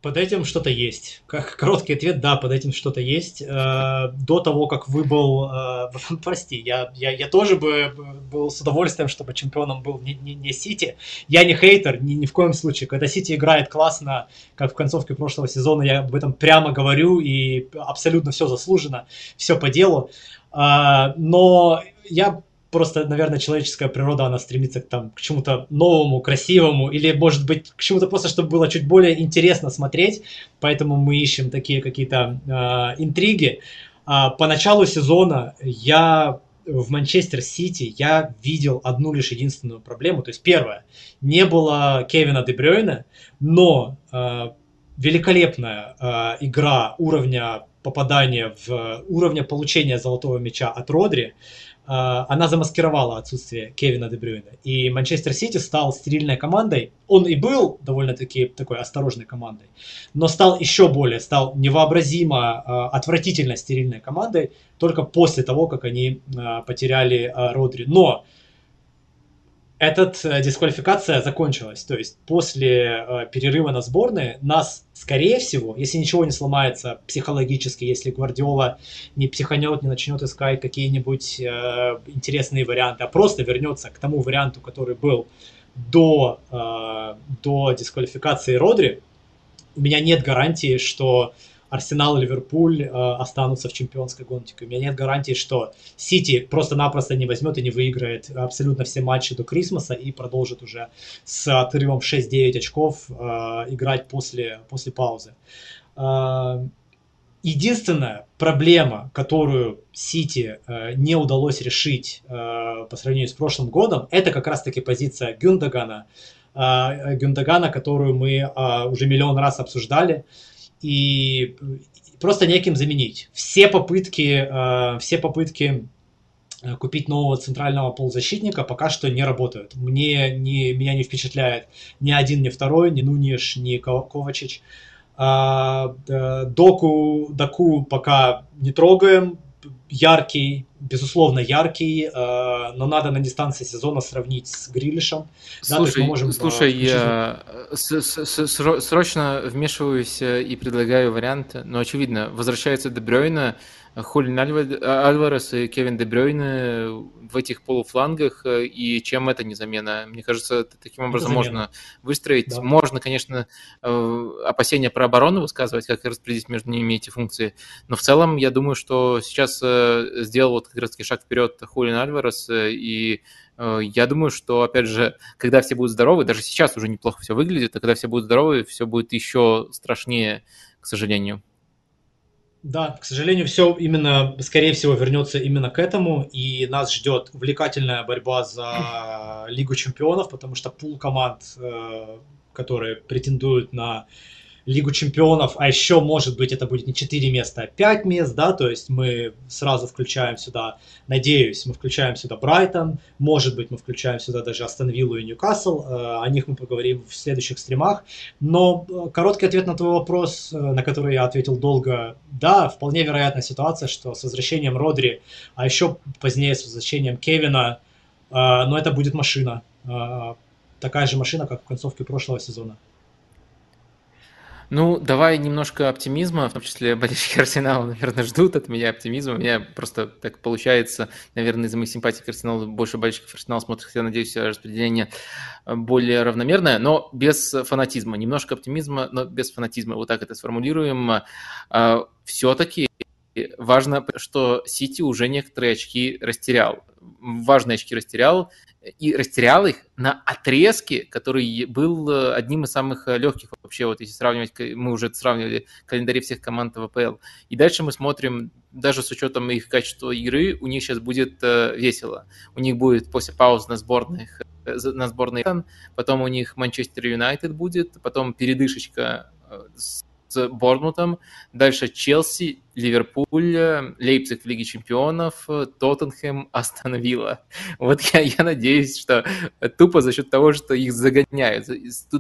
Под этим что-то есть. Как короткий ответ, да, под этим что-то есть. Э, до того, как выбыл... Э, прости, я, я, я тоже бы был с удовольствием, чтобы чемпионом был не, не, не Сити. Я не хейтер, ни, ни в коем случае. Когда Сити играет классно, как в концовке прошлого сезона, я об этом прямо говорю, и абсолютно все заслужено, все по делу. Э, но я просто, наверное, человеческая природа, она стремится к, там, к чему-то новому, красивому, или, может быть, к чему-то просто, чтобы было чуть более интересно смотреть, поэтому мы ищем такие какие-то э, интриги. А, по началу сезона я в Манчестер Сити я видел одну лишь единственную проблему. То есть первое, не было Кевина Дебрёйна, но э, великолепная э, игра уровня попадания в уровня получения золотого мяча от Родри. А, она замаскировала отсутствие Кевина Дебрюйна. И Манчестер Сити стал стерильной командой. Он и был довольно-таки такой осторожной командой, но стал еще более, стал невообразимо а, отвратительно стерильной командой только после того, как они а, потеряли Родри. Но эта дисквалификация закончилась. То есть после э, перерыва на сборные нас, скорее всего, если ничего не сломается психологически, если Гвардиола не психанет, не начнет искать какие-нибудь э, интересные варианты, а просто вернется к тому варианту, который был до, э, до дисквалификации Родри, у меня нет гарантии, что Арсенал и Ливерпуль э, останутся в чемпионской гонке. У меня нет гарантии, что Сити просто-напросто не возьмет и не выиграет абсолютно все матчи до Крисмаса и продолжит уже с отрывом 6-9 очков э, играть после, после паузы. Э, единственная проблема, которую Сити э, не удалось решить э, по сравнению с прошлым годом, это как раз-таки позиция Гюндагана, э, Гюндагана, которую мы э, уже миллион раз обсуждали и просто неким заменить. Все попытки, э, все попытки э, купить нового центрального полузащитника пока что не работают. Мне не, меня не впечатляет ни один, ни второй, ни Нуниш, ни Ковачич. А, Доку, Доку пока не трогаем, яркий, безусловно яркий, э, но надо на дистанции сезона сравнить с Грилишем. Слушай, да, мы можем, слушай э, я с, с, с, срочно вмешиваюсь и предлагаю вариант, но очевидно, возвращается Дебрёйна, Холин Альварес и Кевин Дебрёйне в этих полуфлангах, э, и чем это не замена? Мне кажется, таким образом можно выстроить. Да. Можно, конечно, э, опасения про оборону высказывать, как распределить между ними эти функции, но в целом я думаю, что сейчас сделал вот как раз шаг вперед Хулин Альварес, и я думаю, что, опять же, когда все будут здоровы, даже сейчас уже неплохо все выглядит, а когда все будут здоровы, все будет еще страшнее, к сожалению. Да, к сожалению, все именно, скорее всего, вернется именно к этому, и нас ждет увлекательная борьба за Лигу чемпионов, потому что пул команд, э, которые претендуют на Лигу чемпионов, а еще, может быть, это будет не 4 места, а 5 мест, да, то есть мы сразу включаем сюда, надеюсь, мы включаем сюда Брайтон, может быть, мы включаем сюда даже Астон Виллу и Ньюкасл, э, о них мы поговорим в следующих стримах, но э, короткий ответ на твой вопрос, э, на который я ответил долго, да, вполне вероятная ситуация, что с возвращением Родри, а еще позднее с возвращением Кевина, но это будет машина, такая же машина, как в концовке прошлого сезона. Ну, давай немножко оптимизма, в том числе болельщики Арсенала, наверное, ждут от меня оптимизма. У меня просто так получается, наверное, из-за моей симпатии к Арсеналу больше болельщиков Арсенала смотрят, я надеюсь, распределение более равномерное, но без фанатизма. Немножко оптимизма, но без фанатизма. Вот так это сформулируем. А, Все-таки важно, что Сити уже некоторые очки растерял. Важные очки растерял, и растерял их на отрезке, который был э, одним из самых э, легких вообще, вот если сравнивать, мы уже сравнивали календари всех команд ВПЛ. И дальше мы смотрим, даже с учетом их качества игры, у них сейчас будет э, весело. У них будет после паузы на сборных на сборной, потом у них Манчестер Юнайтед будет, потом передышечка с Борнмутом, дальше Челси, Ливерпуль, Лейпциг в Лиге Чемпионов, Тоттенхэм, Астон Вилла. Вот я, я надеюсь, что тупо за счет того, что их загоняют,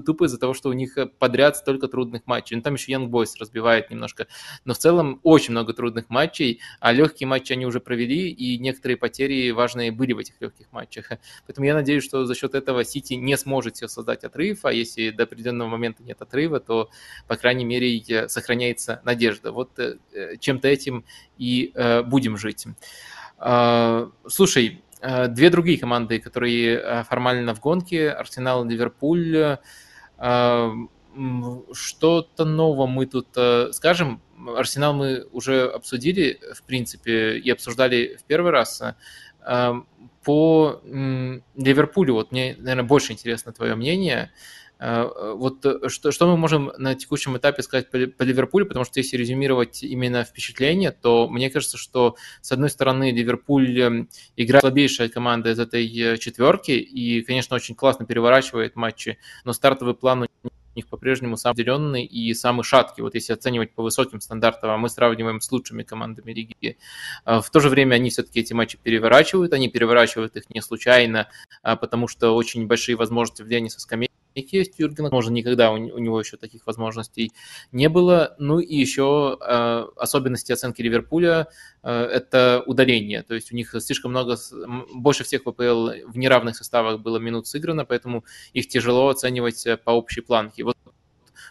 тупо из-за того, что у них подряд столько трудных матчей. Ну, там еще Young Boys разбивает немножко, но в целом очень много трудных матчей, а легкие матчи они уже провели, и некоторые потери важные были в этих легких матчах. Поэтому я надеюсь, что за счет этого Сити не сможет себе создать отрыв, а если до определенного момента нет отрыва, то, по крайней мере, сохраняется надежда. Вот э, чем-то этим и э, будем жить. Э, слушай, э, две другие команды, которые формально в гонке, Арсенал и Ливерпуль, что-то нового мы тут скажем. Арсенал мы уже обсудили, в принципе, и обсуждали в первый раз. По Ливерпулю, вот мне, наверное, больше интересно твое мнение. Э, вот э, что, что мы можем на текущем этапе сказать по, по Ливерпулю, потому что если резюмировать именно впечатление, то мне кажется, что с одной стороны Ливерпуль эм, играет слабейшая команда из этой э, четверки и, конечно, очень классно переворачивает матчи, но стартовый план у них по-прежнему самый деленный и самый шаткий, вот если оценивать по высоким стандартам, а мы сравниваем с лучшими командами лиги. В то же время они все-таки эти матчи переворачивают, они переворачивают их не случайно, а потому что очень большие возможности влияния со скамейки есть Юргена, может, никогда у, у него еще таких возможностей не было. Ну и еще э, особенности оценки Ливерпуля э, это удаление, то есть у них слишком много, больше всех ВПЛ в неравных составах было минут сыграно, поэтому их тяжело оценивать э, по общей планке. Вот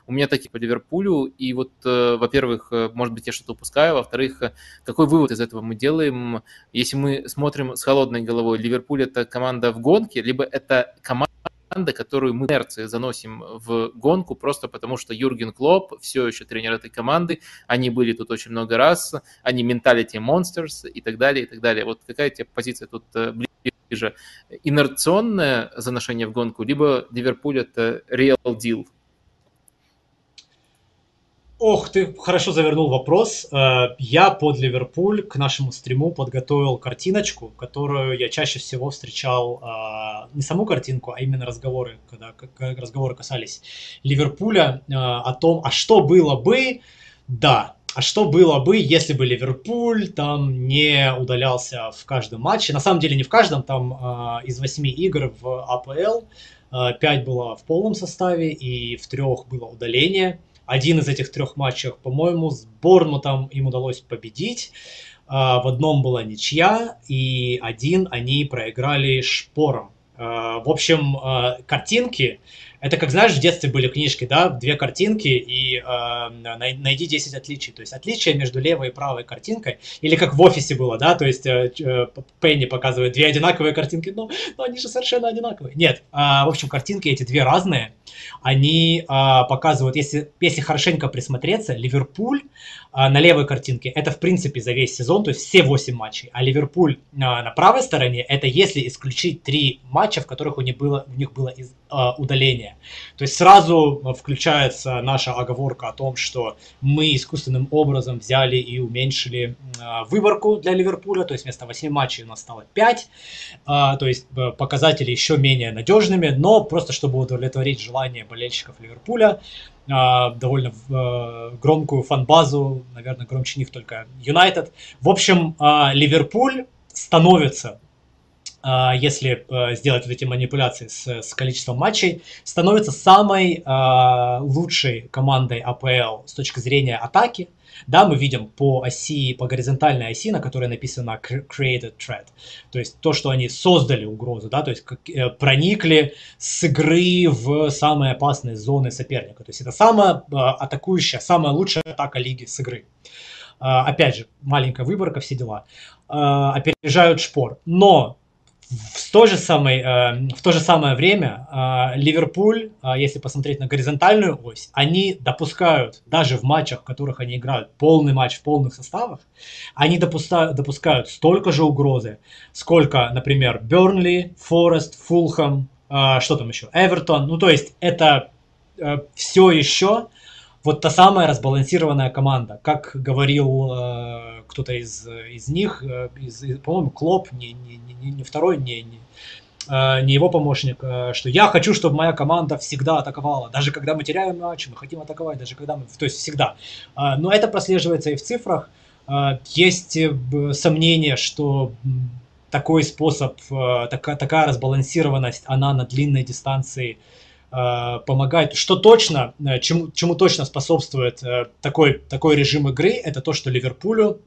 у меня такие по Ливерпулю, и вот, э, во-первых, э, может быть, я что-то упускаю, во-вторых, какой вывод из этого мы делаем, если мы смотрим с холодной головой, Ливерпуль это команда в гонке, либо это команда команда, которую мы инерции заносим в гонку, просто потому что Юрген Клоп все еще тренер этой команды, они были тут очень много раз, они менталити monsters и так далее, и так далее. Вот какая у тебя позиция тут э, ближе? Инерционное заношение в гонку, либо Ливерпуль это real deal? Ох, ты хорошо завернул вопрос. Э, я под Ливерпуль к нашему стриму подготовил картиночку, которую я чаще всего встречал, э, не саму картинку, а именно разговоры, когда разговоры касались Ливерпуля э, о том, а что было бы, да, а что было бы, если бы Ливерпуль там не удалялся в каждом матче? На самом деле не в каждом, там из восьми игр в АПЛ пять было в полном составе и в трех было удаление один из этих трех матчей, по-моему, с Борнмутом им удалось победить. А, в одном была ничья, и один они проиграли шпором. А, в общем, а, картинки Это как, знаешь, в детстве были книжки, да, две картинки и э, найди 10 отличий. То есть отличия между левой и правой картинкой. Или как в офисе было, да, то есть э, э Пенни показывает две одинаковые картинки, но, но они же совершенно одинаковые. Нет, э, в общем, картинки эти две разные. Они э, показывают, если, если хорошенько присмотреться, Ливерпуль на левой картинке это в принципе за весь сезон, то есть все 8 матчей. А Ливерпуль э, на правой стороне это если исключить три матча, в которых у них было, у них было из, э, удаление. То есть сразу включается наша оговорка о том, что мы искусственным образом взяли и уменьшили э, выборку для Ливерпуля, то есть вместо 8 матчей у нас стало 5, э, то есть показатели еще менее надежными, но просто чтобы удовлетворить желание болельщиков Ливерпуля, довольно громкую фан-базу, наверное, громче них только Юнайтед. В общем, Ливерпуль становится а, если а, сделать вот эти манипуляции с, с количеством матчей, становится самой э, лучшей командой АПЛ с точки зрения атаки. Да, мы видим по оси, по горизонтальной оси, на которой написано created threat. То есть то, что они создали угрозу, да, то есть э, проникли с игры в самые опасные зоны соперника. То есть это самая э, атакующая, самая лучшая атака лиги с игры. Э, опять же, маленькая выборка, все дела. Э, опережают шпор. Но в то же, самое, э, в то же самое время э, Ливерпуль, э, если посмотреть на горизонтальную ось, они допускают, даже в матчах, в которых они играют полный матч в полных составах, они допускают, допускают столько же угрозы, сколько, например, Бернли, Форест, Фулхэм, что там еще, Эвертон. Ну, то есть это все еще вот та самая разбалансированная команда. Как говорил э, кто-то из, из них, э, из, по-моему, Клоп, не, не, не, не второй, не, не, э, не его помощник, э, что я хочу, чтобы моя команда всегда атаковала. Даже когда мы теряем матч, мы хотим атаковать, даже когда мы... То есть всегда. Э, но это прослеживается и в цифрах. Э, есть э, сомнение, что такой способ, э, такая, такая разбалансированность, она на длинной дистанции – Э, помогает. Что точно, э, чему, чему точно способствует э, такой, такой режим игры, это то, что Ливерпулю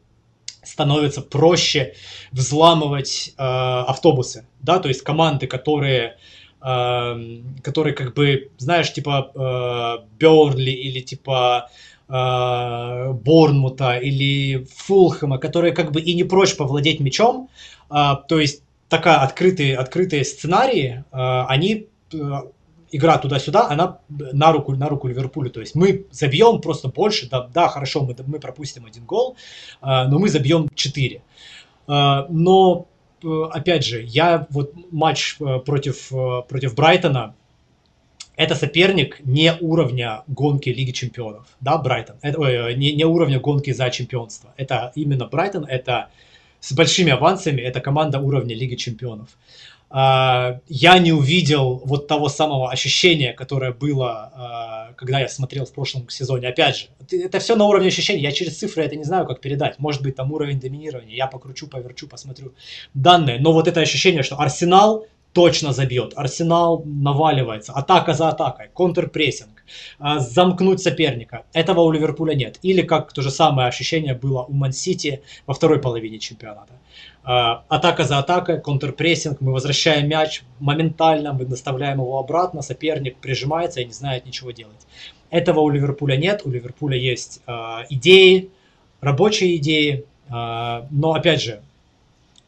становится проще взламывать э, автобусы, да, то есть команды, которые, э, которые как бы, знаешь, типа э, Бернли или типа э, Борнмута или Фулхэма, которые как бы и не прочь повладеть мячом, э, то есть такая открытые, открытые сценарии, э, они игра туда-сюда, она на руку, на руку Ливерпулю. То есть мы забьем просто больше, да, да хорошо, мы, мы пропустим один гол, э, но мы забьем 4. Э, но, э, опять же, я вот матч э, против, э, против Брайтона, это соперник не уровня гонки Лиги Чемпионов, да, Брайтон, это, ой, не, не уровня гонки за чемпионство. Это именно Брайтон, это с большими авансами, это команда уровня Лиги Чемпионов. А, я не увидел вот того самого ощущения, которое было, а, когда я смотрел в прошлом сезоне. Опять же, это все на уровне ощущений. Я через цифры это не знаю, как передать. Может быть, там уровень доминирования. Я покручу, поверчу, посмотрю данные. Но вот это ощущение, что Арсенал точно забьет. Арсенал наваливается. Атака за атакой. Контрпрессинг. А, замкнуть соперника. Этого у Ливерпуля нет. Или как то же самое ощущение было у Ман-Сити во второй половине чемпионата. А, атака за атакой, контрпрессинг, мы возвращаем мяч моментально, мы доставляем его обратно, соперник прижимается и не знает ничего делать. Этого у Ливерпуля нет, у Ливерпуля есть э, идеи, рабочие идеи, э, но опять же,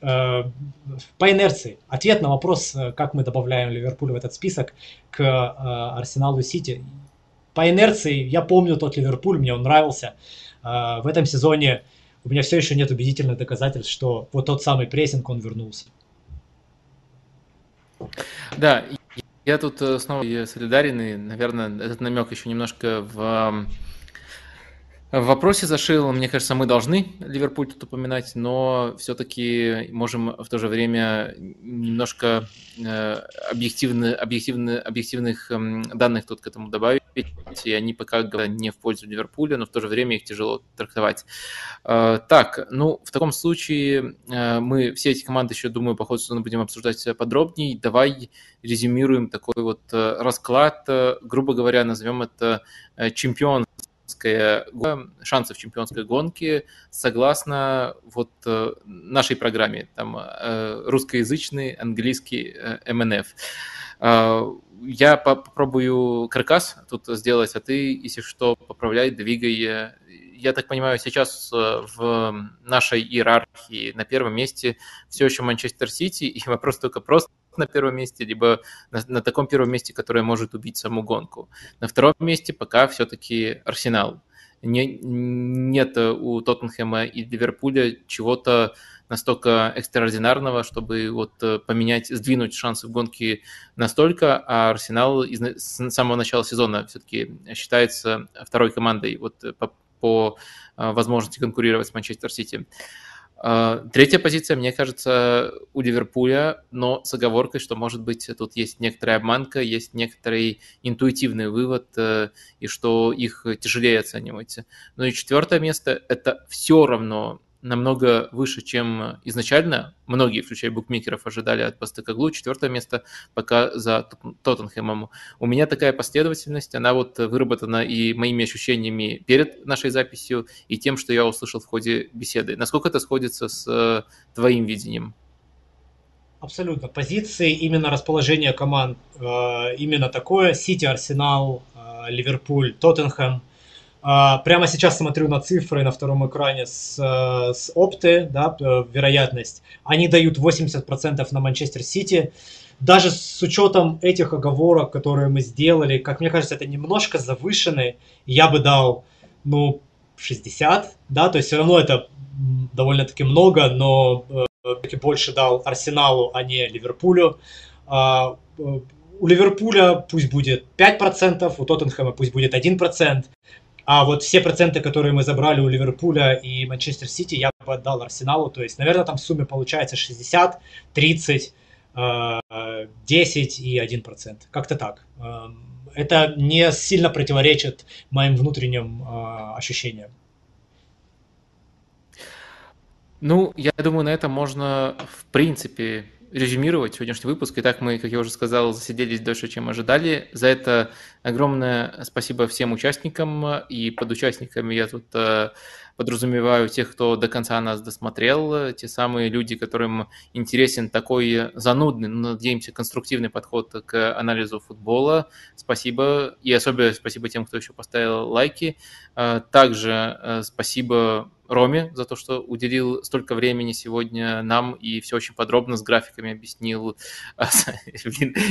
э, по инерции. Ответ на вопрос, как мы добавляем Ливерпуль в этот список к э, Арсеналу Сити. По инерции, я помню тот Ливерпуль, мне он нравился. Э, в этом сезоне у меня все еще нет убедительных доказательств, что вот тот самый прессинг, он вернулся. Да, я тут э, снова солидарен, и, наверное, этот намек еще немножко в в вопросе зашил, мне кажется, мы должны Ливерпуль тут упоминать, но все-таки можем в то же время немножко э, объективно, объективно, объективных эм, данных тут к этому добавить, и они пока не в пользу Ливерпуля, но в то же время их тяжело трактовать. Э, так, ну, в таком случае э, мы все эти команды еще, думаю, по ходу будем обсуждать подробнее. Давай резюмируем такой вот расклад, грубо говоря, назовем это чемпион чемпионская шансы в чемпионской гонке согласно вот нашей программе, там русскоязычный, английский МНФ. Я попробую каркас тут сделать, а ты, если что, поправляй, двигай. Я так понимаю, сейчас э, в нашей иерархии на первом месте все еще Манчестер Сити, и вопрос только просто на первом месте, либо на, на таком первом месте, которое может убить саму гонку. На втором месте пока все-таки Арсенал. Не, нет у Тоттенхэма и Ливерпуля чего-то настолько экстраординарного, чтобы вот э, поменять, сдвинуть шансы в гонке настолько, а Арсенал из, с самого начала сезона все-таки считается второй командой вот э, по, по а, возможности конкурировать с Манчестер Сити. Третья позиция, мне кажется, у Ливерпуля, но с оговоркой, что, может быть, тут есть некоторая обманка, есть некоторый интуитивный вывод, э, и что их тяжелее оценивать. Ну и четвертое место – это все равно намного выше, чем изначально. Многие, включая букмекеров, ожидали от Постекоглу. Четвертое место пока за Тоттенхэмом. У меня такая последовательность, она вот выработана и моими ощущениями перед нашей записью, и тем, что я услышал в ходе беседы. Насколько это сходится с э, твоим видением? Абсолютно. Позиции, именно расположение команд, э, именно такое. Сити, Арсенал, э, Ливерпуль, Тоттенхэм – прямо сейчас смотрю на цифры на втором экране с, э, с опты, да, э, вероятность. Они дают 80% на Манчестер Сити. Даже с учетом этих оговорок, которые мы сделали, как мне кажется, это немножко завышены. Я бы дал, ну, 60, да, то есть все равно это довольно-таки много, но э, больше дал Арсеналу, а не Ливерпулю. Э, у Ливерпуля пусть будет 5%, у Тоттенхэма пусть будет 1%. А вот все проценты, которые мы забрали у Ливерпуля и Манчестер Сити, я бы отдал Арсеналу. То есть, наверное, там в сумме получается 60, 30, 10 и 1%. Как-то так. Эм, это не сильно противоречит моим внутренним э, ощущениям. Ну, я думаю, на этом можно, в принципе, резюмировать сегодняшний выпуск. Итак, мы, как я уже сказал, засиделись дольше, чем ожидали. За это огромное спасибо всем участникам. И под участниками я тут э, подразумеваю тех, кто до конца нас досмотрел, те самые люди, которым интересен такой занудный, но, надеемся, конструктивный подход к анализу футбола. Спасибо. И особенно спасибо тем, кто еще поставил лайки. Э, также э, спасибо Роме за то, что уделил столько времени сегодня нам и все очень подробно с графиками объяснил.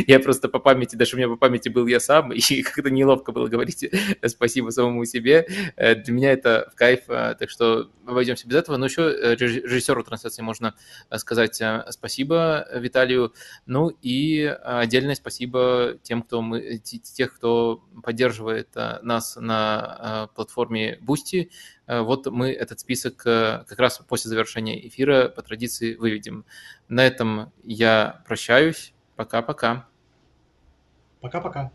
Я просто по памяти, даже у меня по памяти был я сам, и как-то неловко было говорить спасибо самому себе. Э, для меня это в кайф, так что обойдемся без этого. Но еще э, режиссеру трансляции можно сказать спасибо Виталию. Ну и отдельное спасибо тем, кто мы, тех, кто поддерживает нас на платформе Boosty. Э, вот мы этот список э, как раз после завершения эфира по традиции выведем. На этом я прощаюсь. Пока-пока. Пока-пока.